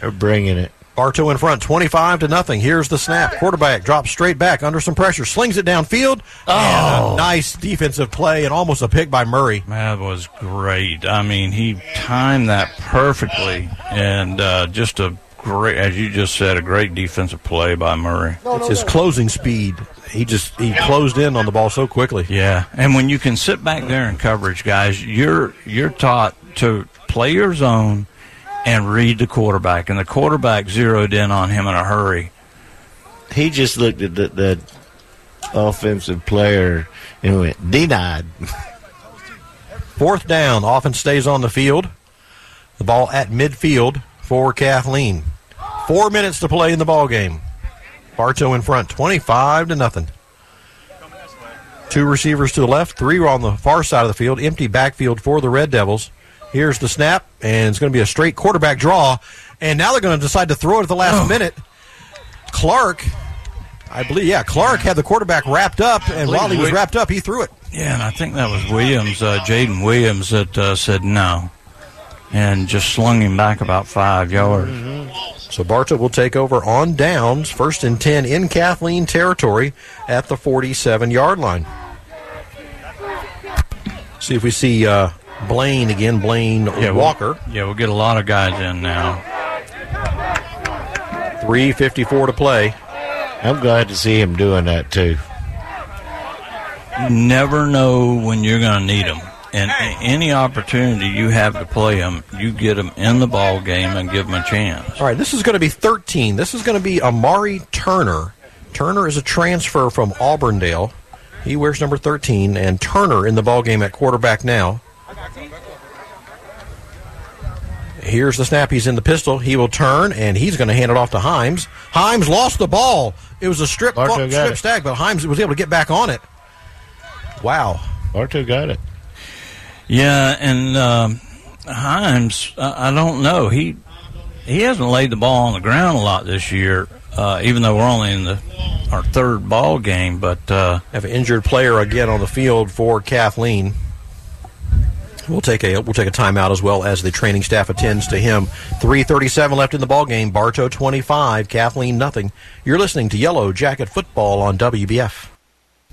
They're bringing it. Bartow in front, 25 to nothing. Here's the snap. Quarterback drops straight back under some pressure, slings it downfield. Oh. a nice defensive play and almost a pick by Murray. That was great. I mean, he timed that perfectly, and uh, just a great, as you just said, a great defensive play by Murray. It's his closing speed. He just he closed in on the ball so quickly. Yeah, and when you can sit back there in coverage, guys, you're you're taught to play your zone and read the quarterback, and the quarterback zeroed in on him in a hurry. He just looked at the, the offensive player and went denied. Fourth down, offense stays on the field. The ball at midfield for Kathleen. Four minutes to play in the ball game. Bartow in front, twenty-five to nothing. Two receivers to the left, three on the far side of the field. Empty backfield for the Red Devils. Here's the snap, and it's going to be a straight quarterback draw. And now they're going to decide to throw it at the last minute. Clark, I believe, yeah, Clark had the quarterback wrapped up, and while he was wrapped up, he threw it. Yeah, and I think that was Williams, uh, Jaden Williams, that uh, said no, and just slung him back about five yards. So Bartow will take over on downs, first and 10 in Kathleen territory at the 47 yard line. See if we see uh, Blaine again, Blaine Yeah, we'll- Walker. Yeah, we'll get a lot of guys in now. 3.54 to play. I'm glad to see him doing that too. You never know when you're going to need them. And a- any opportunity you have to play them, you get them in the ball game and give them a chance. All right, this is going to be 13. This is going to be Amari Turner. Turner is a transfer from Auburndale. He wears number 13, and Turner in the ball game at quarterback now. Here's the snap. He's in the pistol. He will turn, and he's going to hand it off to Himes. Himes lost the ball. It was a strip, Bartow strip it. stack, but Himes was able to get back on it. Wow. Bartow got it. Yeah, and um, Himes, I, don't know. He he hasn't laid the ball on the ground a lot this year, uh, even though we're only in the our third ball game. But uh, Have an injured player again on the field for Kathleen. We'll take a we'll take a timeout as well as the training staff attends to him. Three thirty seven left in the ball game. Bartow twenty five, Kathleen nothing. You're listening to Yellow Jacket Football on WBF.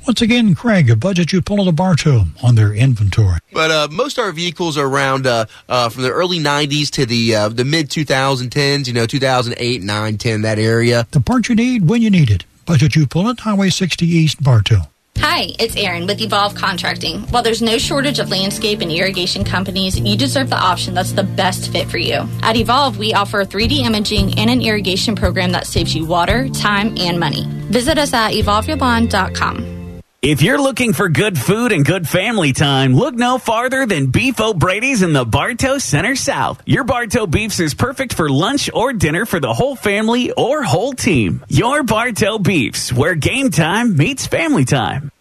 Once again, Craig, a budget you pull of the Bartow on their inventory. But uh, most of our vehicles are around uh, uh, from the early 90s to the uh, the mid 2010s, you know, 2008, 9, 10, that area. The part you need when you need it. Budget U-Pull-It, Highway 60 East, Bartow. Hi, it's Erin with Evolve Contracting. While there's no shortage of landscape and irrigation companies, you deserve the option that's the best fit for you. At Evolve, we offer 3D imaging and an irrigation program that saves you water, time, and money. Visit us at evolveyourbond.com. If you're looking for good food and good family time, look no farther than Beef O'Brady's in the Bartow Center South. Your Bartow Beefs is perfect for lunch or dinner for the whole family or whole team. Your Bartow Beefs, where game time meets family time.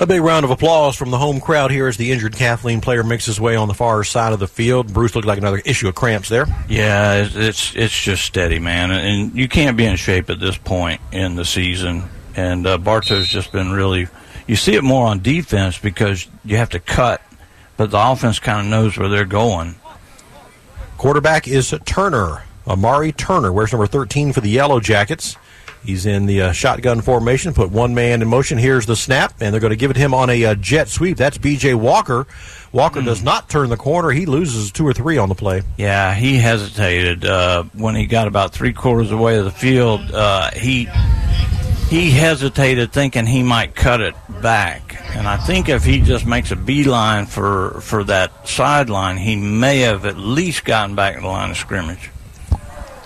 A big round of applause from the home crowd here as the injured Kathleen player makes his way on the far side of the field. Bruce looked like another issue of cramps there. Yeah, it's it's, just steady, man, and you can't be in shape at this point in the season. And uh, Bartow's just been really. You see it more on defense because you have to cut, but the offense kind of knows where they're going. Quarterback is Turner. Amari Turner wears number 13 for the Yellow Jackets. He's in the uh, shotgun formation, put one man in motion. Here's the snap, and they're going to give it him on a uh, jet sweep. That's B.J. Walker. Walker does not turn the corner. He loses two or three on the play. Yeah, he hesitated uh, when he got about three quarters away of the field. Uh, he he hesitated, thinking he might cut it back. And I think if he just makes a beeline for for that sideline, he may have at least gotten back to the line of scrimmage.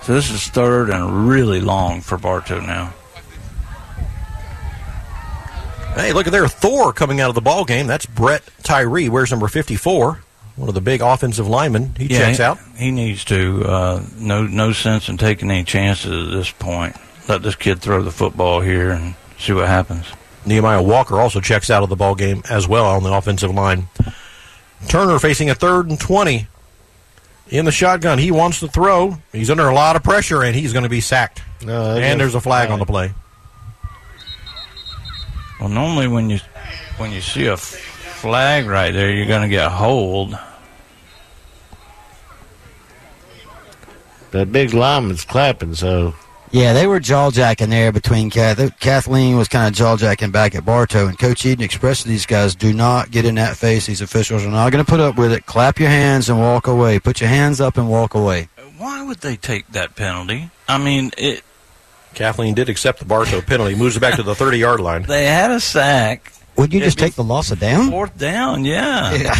So this is third and really long for Bartow now. Hey, look at there, Thor coming out of the ball game. That's Brett Tyree. Wears number 54. One of the big offensive linemen. He Yeah, checks he- out. He needs to. Uh, no, no sense in taking any chances at this point. Let this kid throw the football here and see what happens. Nehemiah Walker also checks out of the ball game as well on the offensive line. Turner facing a third and 20 in the shotgun. He wants to throw. He's under a lot of pressure, and he's going to be sacked. Uh, no, and there's a flag on the play. Well, normally when you when you see a flag right there, you're going to get a hold. That big lineman's clapping, so Yeah, they were jaw jacking there between Kath- Kathleen was kind of jaw jacking back at Bartow, and Coach Eden expressed to these guys, "Do not get in that face. These officials are not going to put up with it. Clap your hands and walk away. Put your hands up and walk away." Why would they take that penalty? I mean, it. Kathleen did accept the Bartow penalty. Moves it back to the 30 yard line. They had a sack. Would you just take the loss of down? Fourth down, yeah. Yeah.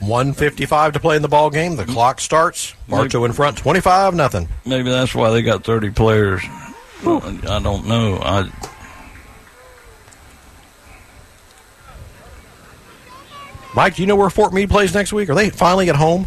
155 to play in the ball game. The clock starts. Bartow in front, 25 nothing. Maybe that's why they got 30 players. I don't know. I, Mike, do you know where Fort Meade plays next week? Are they finally at home?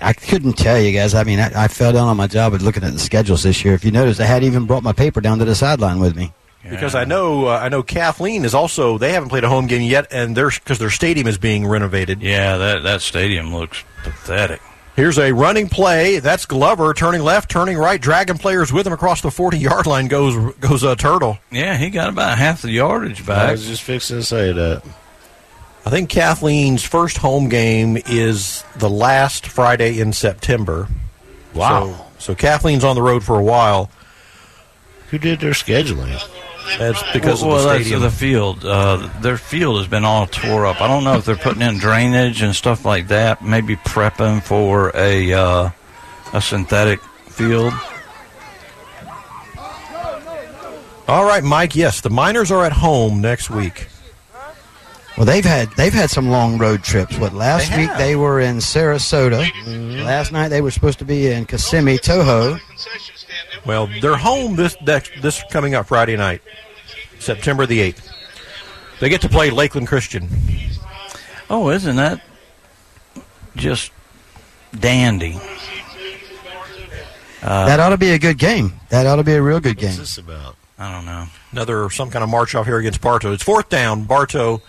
I couldn't tell you guys. I mean, I, I fell down on my job at looking at the schedules this year. If you notice, I hadn't even brought my paper down to the sideline with me. Because I know uh, I know Kathleen is also they haven't played a home game yet, and their because their stadium is being renovated. yeah, that, that stadium looks pathetic. Here's a running play. That's Glover turning left, turning right, dragging players with him across the 40 yard line. Goes goes a turtle. Yeah, he got about half the yardage back. I was just fixing to say that. I think Kathleen's first home game is the last Friday in September. Wow. So, so Kathleen's on the road for a while. Who did their scheduling? That's because well, of the well, stadium. that's the field. Uh, their field has been all tore up. I don't know if they're putting in drainage and stuff like that. Maybe prepping for a uh, a synthetic field. All right, Mike. Yes, the Miners are at home next week. Well, they've had they've had some long road trips. What last They week they were in Sarasota. Last night they were supposed to be in Kissimmee, Toho. Well, they're home this next, this coming up Friday night, September the eighth. They get to play Lakeland Christian. Oh, isn't that just dandy? Uh, that ought to be a good game. That ought to be a real good game. What's this about? I don't know. Another some kind of march off here against Bartow. It's fourth down. Bartow.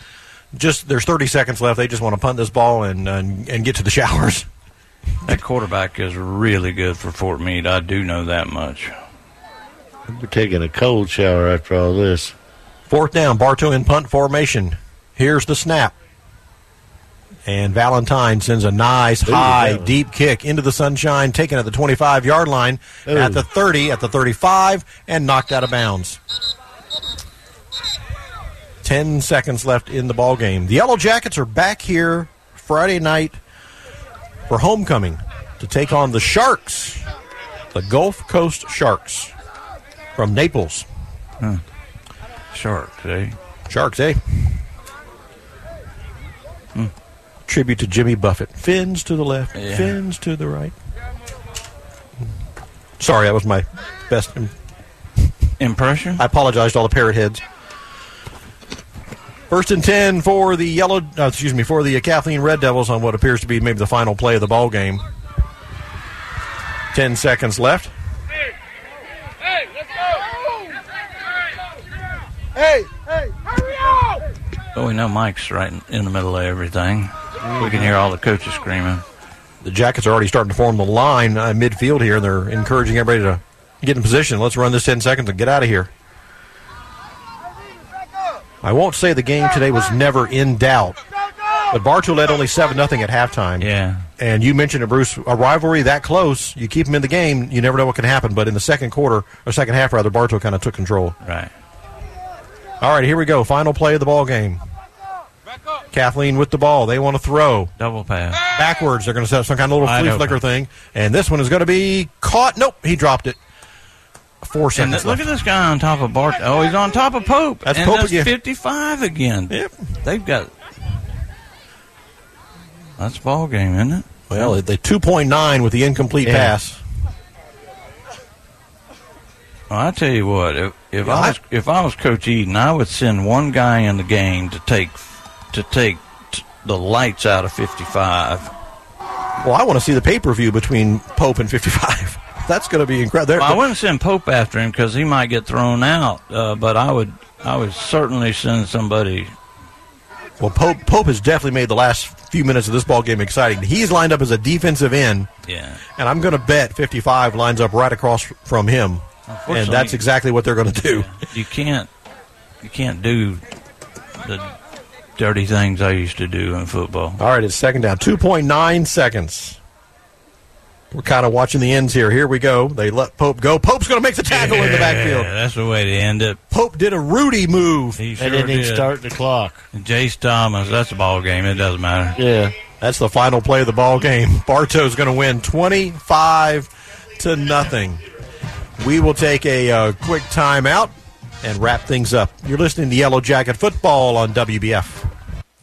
Just there's 30 seconds left. They just want to punt this ball and and, and get to the showers. That quarterback is really good for Fort Meade. I do know that much. We're taking a cold shower after all this. Fourth down. Bartow in punt formation. Here's the snap. And Valentine sends a nice Ooh, high, deep kick into the sunshine, taken at the 25 yard line, Ooh. at the 30, at the 35, and knocked out of bounds. 10 seconds left in the ball game. The Yellow Jackets are back here Friday night for homecoming. to take on the Sharks, the Gulf Coast Sharks from Naples. Huh. Sharks, eh? Sharks, eh? Hmm. Tribute to Jimmy Buffett. Fins to the left, Yeah. fins to the right. Sorry, that was my best im- impression. I apologize to all the parrot heads. First and ten for the yellow. Uh, excuse me for the Kathleen Red Devils on what appears to be maybe the final play of the ball game. Ten seconds left. Hey, hey, let's go! Hey, hey, hurry up! But we know Mike's right in, in the middle of everything. We can hear all the coaches screaming. The Jackets are already starting to form the line uh, midfield here, and they're encouraging everybody to get in position. Let's run this ten seconds and get out of here. I won't say the game today was never in doubt, but Bartow led only seven nothing at halftime. Yeah. And you mentioned it, Bruce. A rivalry that close, you keep them in the game, you never know what can happen. But in the second quarter, or second half rather, Bartow kind of took control. Right. All right, here we go. Final play of the ball game. Kathleen with the ball. They want to throw. Double pass. Backwards. They're going to set up some kind of little flea flicker thing. And this one is going to be caught. Nope, he dropped it. Four seconds th- look at this guy on top of Bart. Oh, he's on top of Pope. That's and Pope that's again. 55 again. Yep. They've got. That's ball game, isn't it? Well, the 2.9 with the incomplete Yeah. pass. Well, I tell you what, if, if Yeah, I was if I was Coach Eden, I would send one guy in the game to take to take t- the lights out of 55. Well, I want to see the pay per view between Pope and 55. That's going to be incredible. Well, I wouldn't send Pope after him because he might get thrown out. Uh, but I would I would certainly send somebody. Well, Pope Pope has definitely made the last few minutes of this ball game exciting. He's lined up as a defensive end, Yeah. and I'm going to bet 55 lines up right across from him, and that's exactly what they're going to do. You can't you can't do the dirty things I used to do in football. All right, it's second down, 2.9 seconds. We're kind of watching the ends here. Here we go. They let Pope go. Pope's going to make the tackle in the backfield. Yeah, that's the way to end it. Pope did a Rudy move. He They sure didn't even did. start the clock. Jace Thomas, that's a ball game. It doesn't matter. Yeah, that's the final play of the ball game. Bartow's going to win 25 to nothing. We will take a uh, quick timeout and wrap things up. You're listening to Yellow Jacket Football on WBF.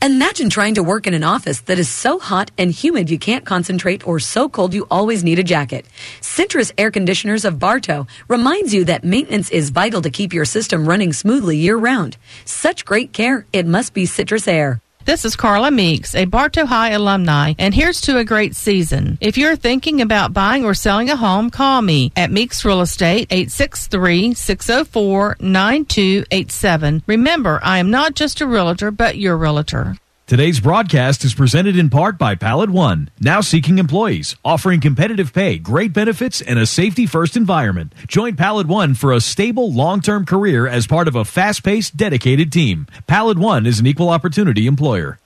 Imagine trying to work in an office that is so hot and humid you can't concentrate or so cold you always need a jacket. Citrus Air Conditioners of Bartow reminds you that maintenance is vital to keep your system running smoothly year round. Such great care, it must be Citrus Air. This is Carla Meeks, a Bartow High alumni, and here's to a great season. If you're thinking about buying or selling a home, call me at Meeks Real Estate 863-604-9287. Remember, I am not just a realtor, but your realtor. Today's broadcast is presented in part by Pallet One, now seeking employees, offering competitive pay, great benefits, and a safety first environment. Join Pallet One for a stable, long term career as part of a fast paced, dedicated team. Pallet One is an equal opportunity employer.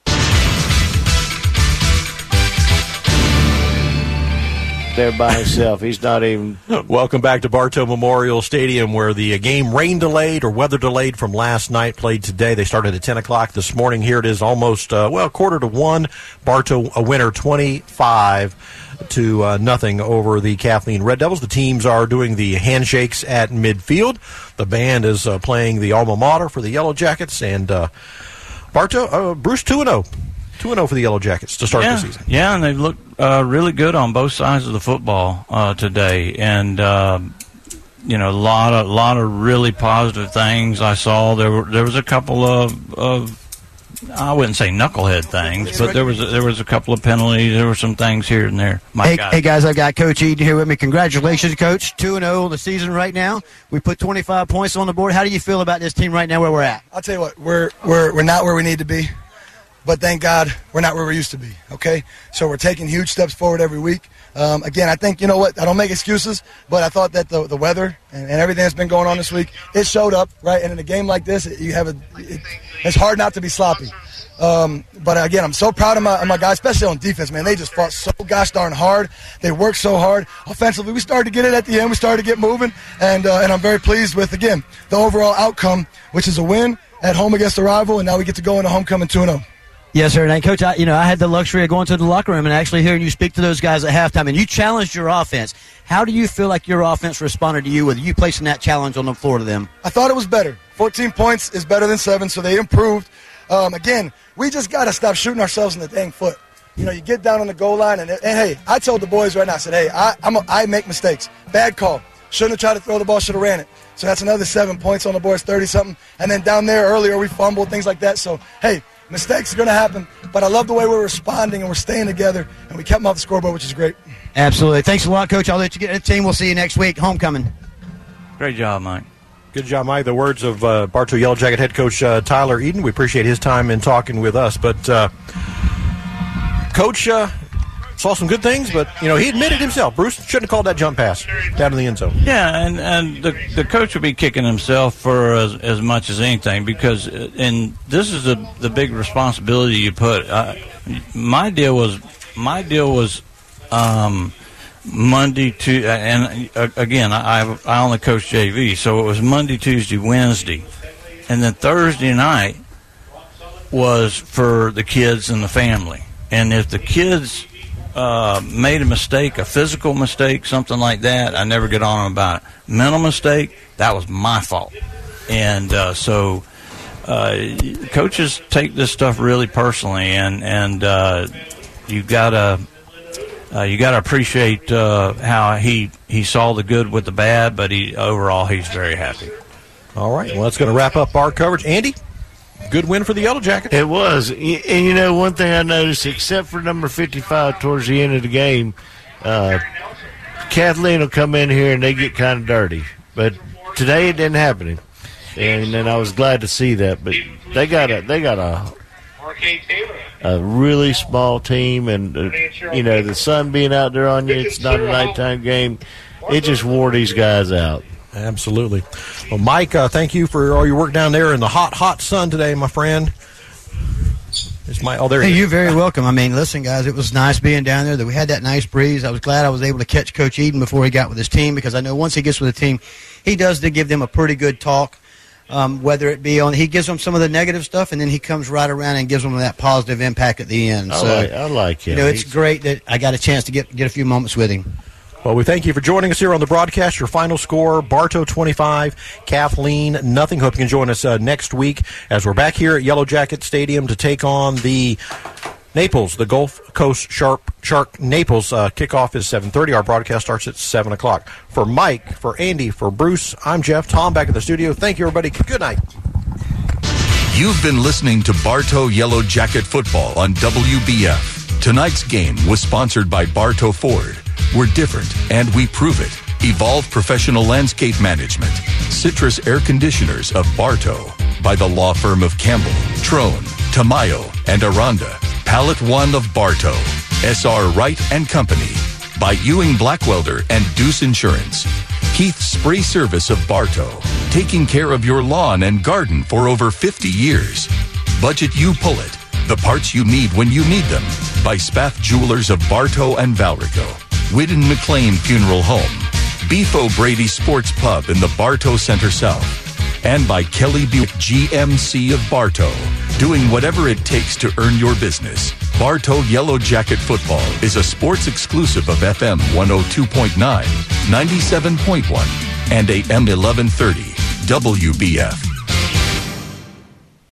There by himself. He's not even. Welcome back to Bartow Memorial Stadium, where the uh, game rain delayed or weather delayed from last night played today. They started at 10 o'clock this morning. Here it is almost, uh, well, quarter to one. Bartow a winner 25 to uh, nothing over the Kathleen Red Devils. The teams are doing the handshakes at midfield. The band is uh, playing the alma mater for the Yellow Jackets. And uh, Bartow, uh, Bruce 2 0. 2 and 0 for the Yellow Jackets to start yeah, the season. Yeah, and they've looked uh, really good on both sides of the football uh, today, and uh, you know, a lot of lot of really positive things I saw. There were there was a couple of of I wouldn't say knucklehead things, but there was a, there was a couple of penalties. There were some things here and there. My Hey, God. hey guys, I've got Coach Eden here with me. Congratulations, Coach. 2 and 0 the season right now. We put 25 points on the board. How do you feel about this team right now where we're at? I'll tell you what, we're we're we're not where we need to be, but thank God we're not where we used to be. Okay, so we're taking huge steps forward every week. Um, again, I think you know what I don't make excuses, but I thought that the the weather and, and everything that's been going on this week it showed up right. And in a game like this, it, you have a it, it's hard not to be sloppy. Um, but again, I'm so proud of my, of my guys, especially on defense, man. They just fought so gosh darn hard. They worked so hard. Offensively, we started to get it at the end. We started to get moving, and uh, and I'm very pleased with again the overall outcome, which is a win at home against the rival, and now we get to go into homecoming 2 0. Yes, sir. And coach, I, you know, I had the luxury of going to the locker room and actually hearing you speak to those guys at halftime, and you challenged your offense. How do you feel like your offense responded to you with you placing that challenge on the floor to them? I thought it was better. 14 points is better than seven, so they improved. Um, again, we just got to stop shooting ourselves in the dang foot. You know, you get down on the goal line, and, and hey, I told the boys right now, I said, hey, I, I'm a, I make mistakes. Bad call. Shouldn't have tried to throw the ball, should have ran it. So that's another seven points on the boys, 30 something. And then down there earlier, we fumbled, things like that. So, hey, mistakes are going to happen, but I love the way we're responding and we're staying together, and we kept them off the scoreboard, which is great. Absolutely. Thanks a lot, coach. I'll let you get the team. We'll see you next week. Homecoming. Great job, Mike. Good job, Mike. The words of uh, Bartow Yellow Jacket head coach uh, Tyler Eden. We appreciate his time in talking with us. But, uh, coach uh, saw some good things, but, you know, he admitted himself. Bruce shouldn't have called that jump pass down in the end zone. Yeah, and, and the, the coach would be kicking himself for as, as much as anything because, uh, and this is the, the big responsibility you put. Uh, my deal was, my deal was, um, Monday to and uh, again I I only coach JV, so it was Monday, Tuesday, Wednesday, and then Thursday night was for the kids and the family. And if the kids uh, made a mistake, a physical mistake, something like that, I never get on them about it. Mental mistake, that was my fault, and uh, so. Uh, coaches take this stuff really personally, and and uh, you gotta uh, you got to appreciate how he he saw the good with the bad, but he overall he's very happy. All right, well that's going to wrap up our coverage. Andy, good win for the Yellow Jackets. It was, and you know one thing I noticed, except for number fifty-five towards the end of the game, uh, Kathleen will come in here and they get kind of dirty, but today it didn't happen, and then I was glad to see that. But they got a they got a a really small team, and uh, you know the sun being out there on you. It's not a nighttime game. It just wore these guys out. Absolutely. Well, Mike, uh, thank you for all your work down there in the hot, hot sun today, my friend. It's my oh, there. Hey, he is. you're very welcome. I mean, listen, guys, it was nice being down there. That we had that nice breeze. I was glad I was able to catch Coach Eden before he got with his team because I know once he gets with the team, he does to give them a pretty good talk. Um, whether it be on, he gives them some of the negative stuff, and then he comes right around and gives them that positive impact at the end. I so like- I like him. You know, it's He's- great that I got a chance to get get a few moments with him. Well, we thank you for joining us here on the broadcast. Your final score, Bartow 25, Kathleen nothing. Hope you can join us uh, next week as we're back here at Yellow Jacket Stadium to take on the Naples, the Gulf Coast Sharp Shark Naples. Uh, kickoff is 7.30. Our broadcast starts at 7 o'clock. For Mike, for Andy, for Bruce, I'm Jeff. Tom back at the studio. Thank you, everybody. Good night. You've been listening to Bartow Yellow Jacket Football on WBF. Tonight's game was sponsored by Bartow Ford. We're different and we prove it. Evolve Professional Landscape Management. Citrus Air Conditioners of Bartow. By the law firm of Campbell, Trohn, Tamayo, and Aranda. Pallet One of Bartow. SR Wright and Company. By Ewing Blackwelder and Deuce Insurance. Keith Spray Service of Bartow, taking care of your lawn and garden for over 50 years. Budget U-Pull-It, the parts you need when you need them. By Spath Jewelers of Bartow and Valrico. Whidden McLean Funeral Home. Beef O'Brady Sports Pub in the Bartow Center South. And by Kelly Buick GMC of Bartow, doing whatever it takes to earn your business. Bartow Yellow Jacket Football is a sports exclusive of FM 102.9, 97.1, and AM 1130 WBF.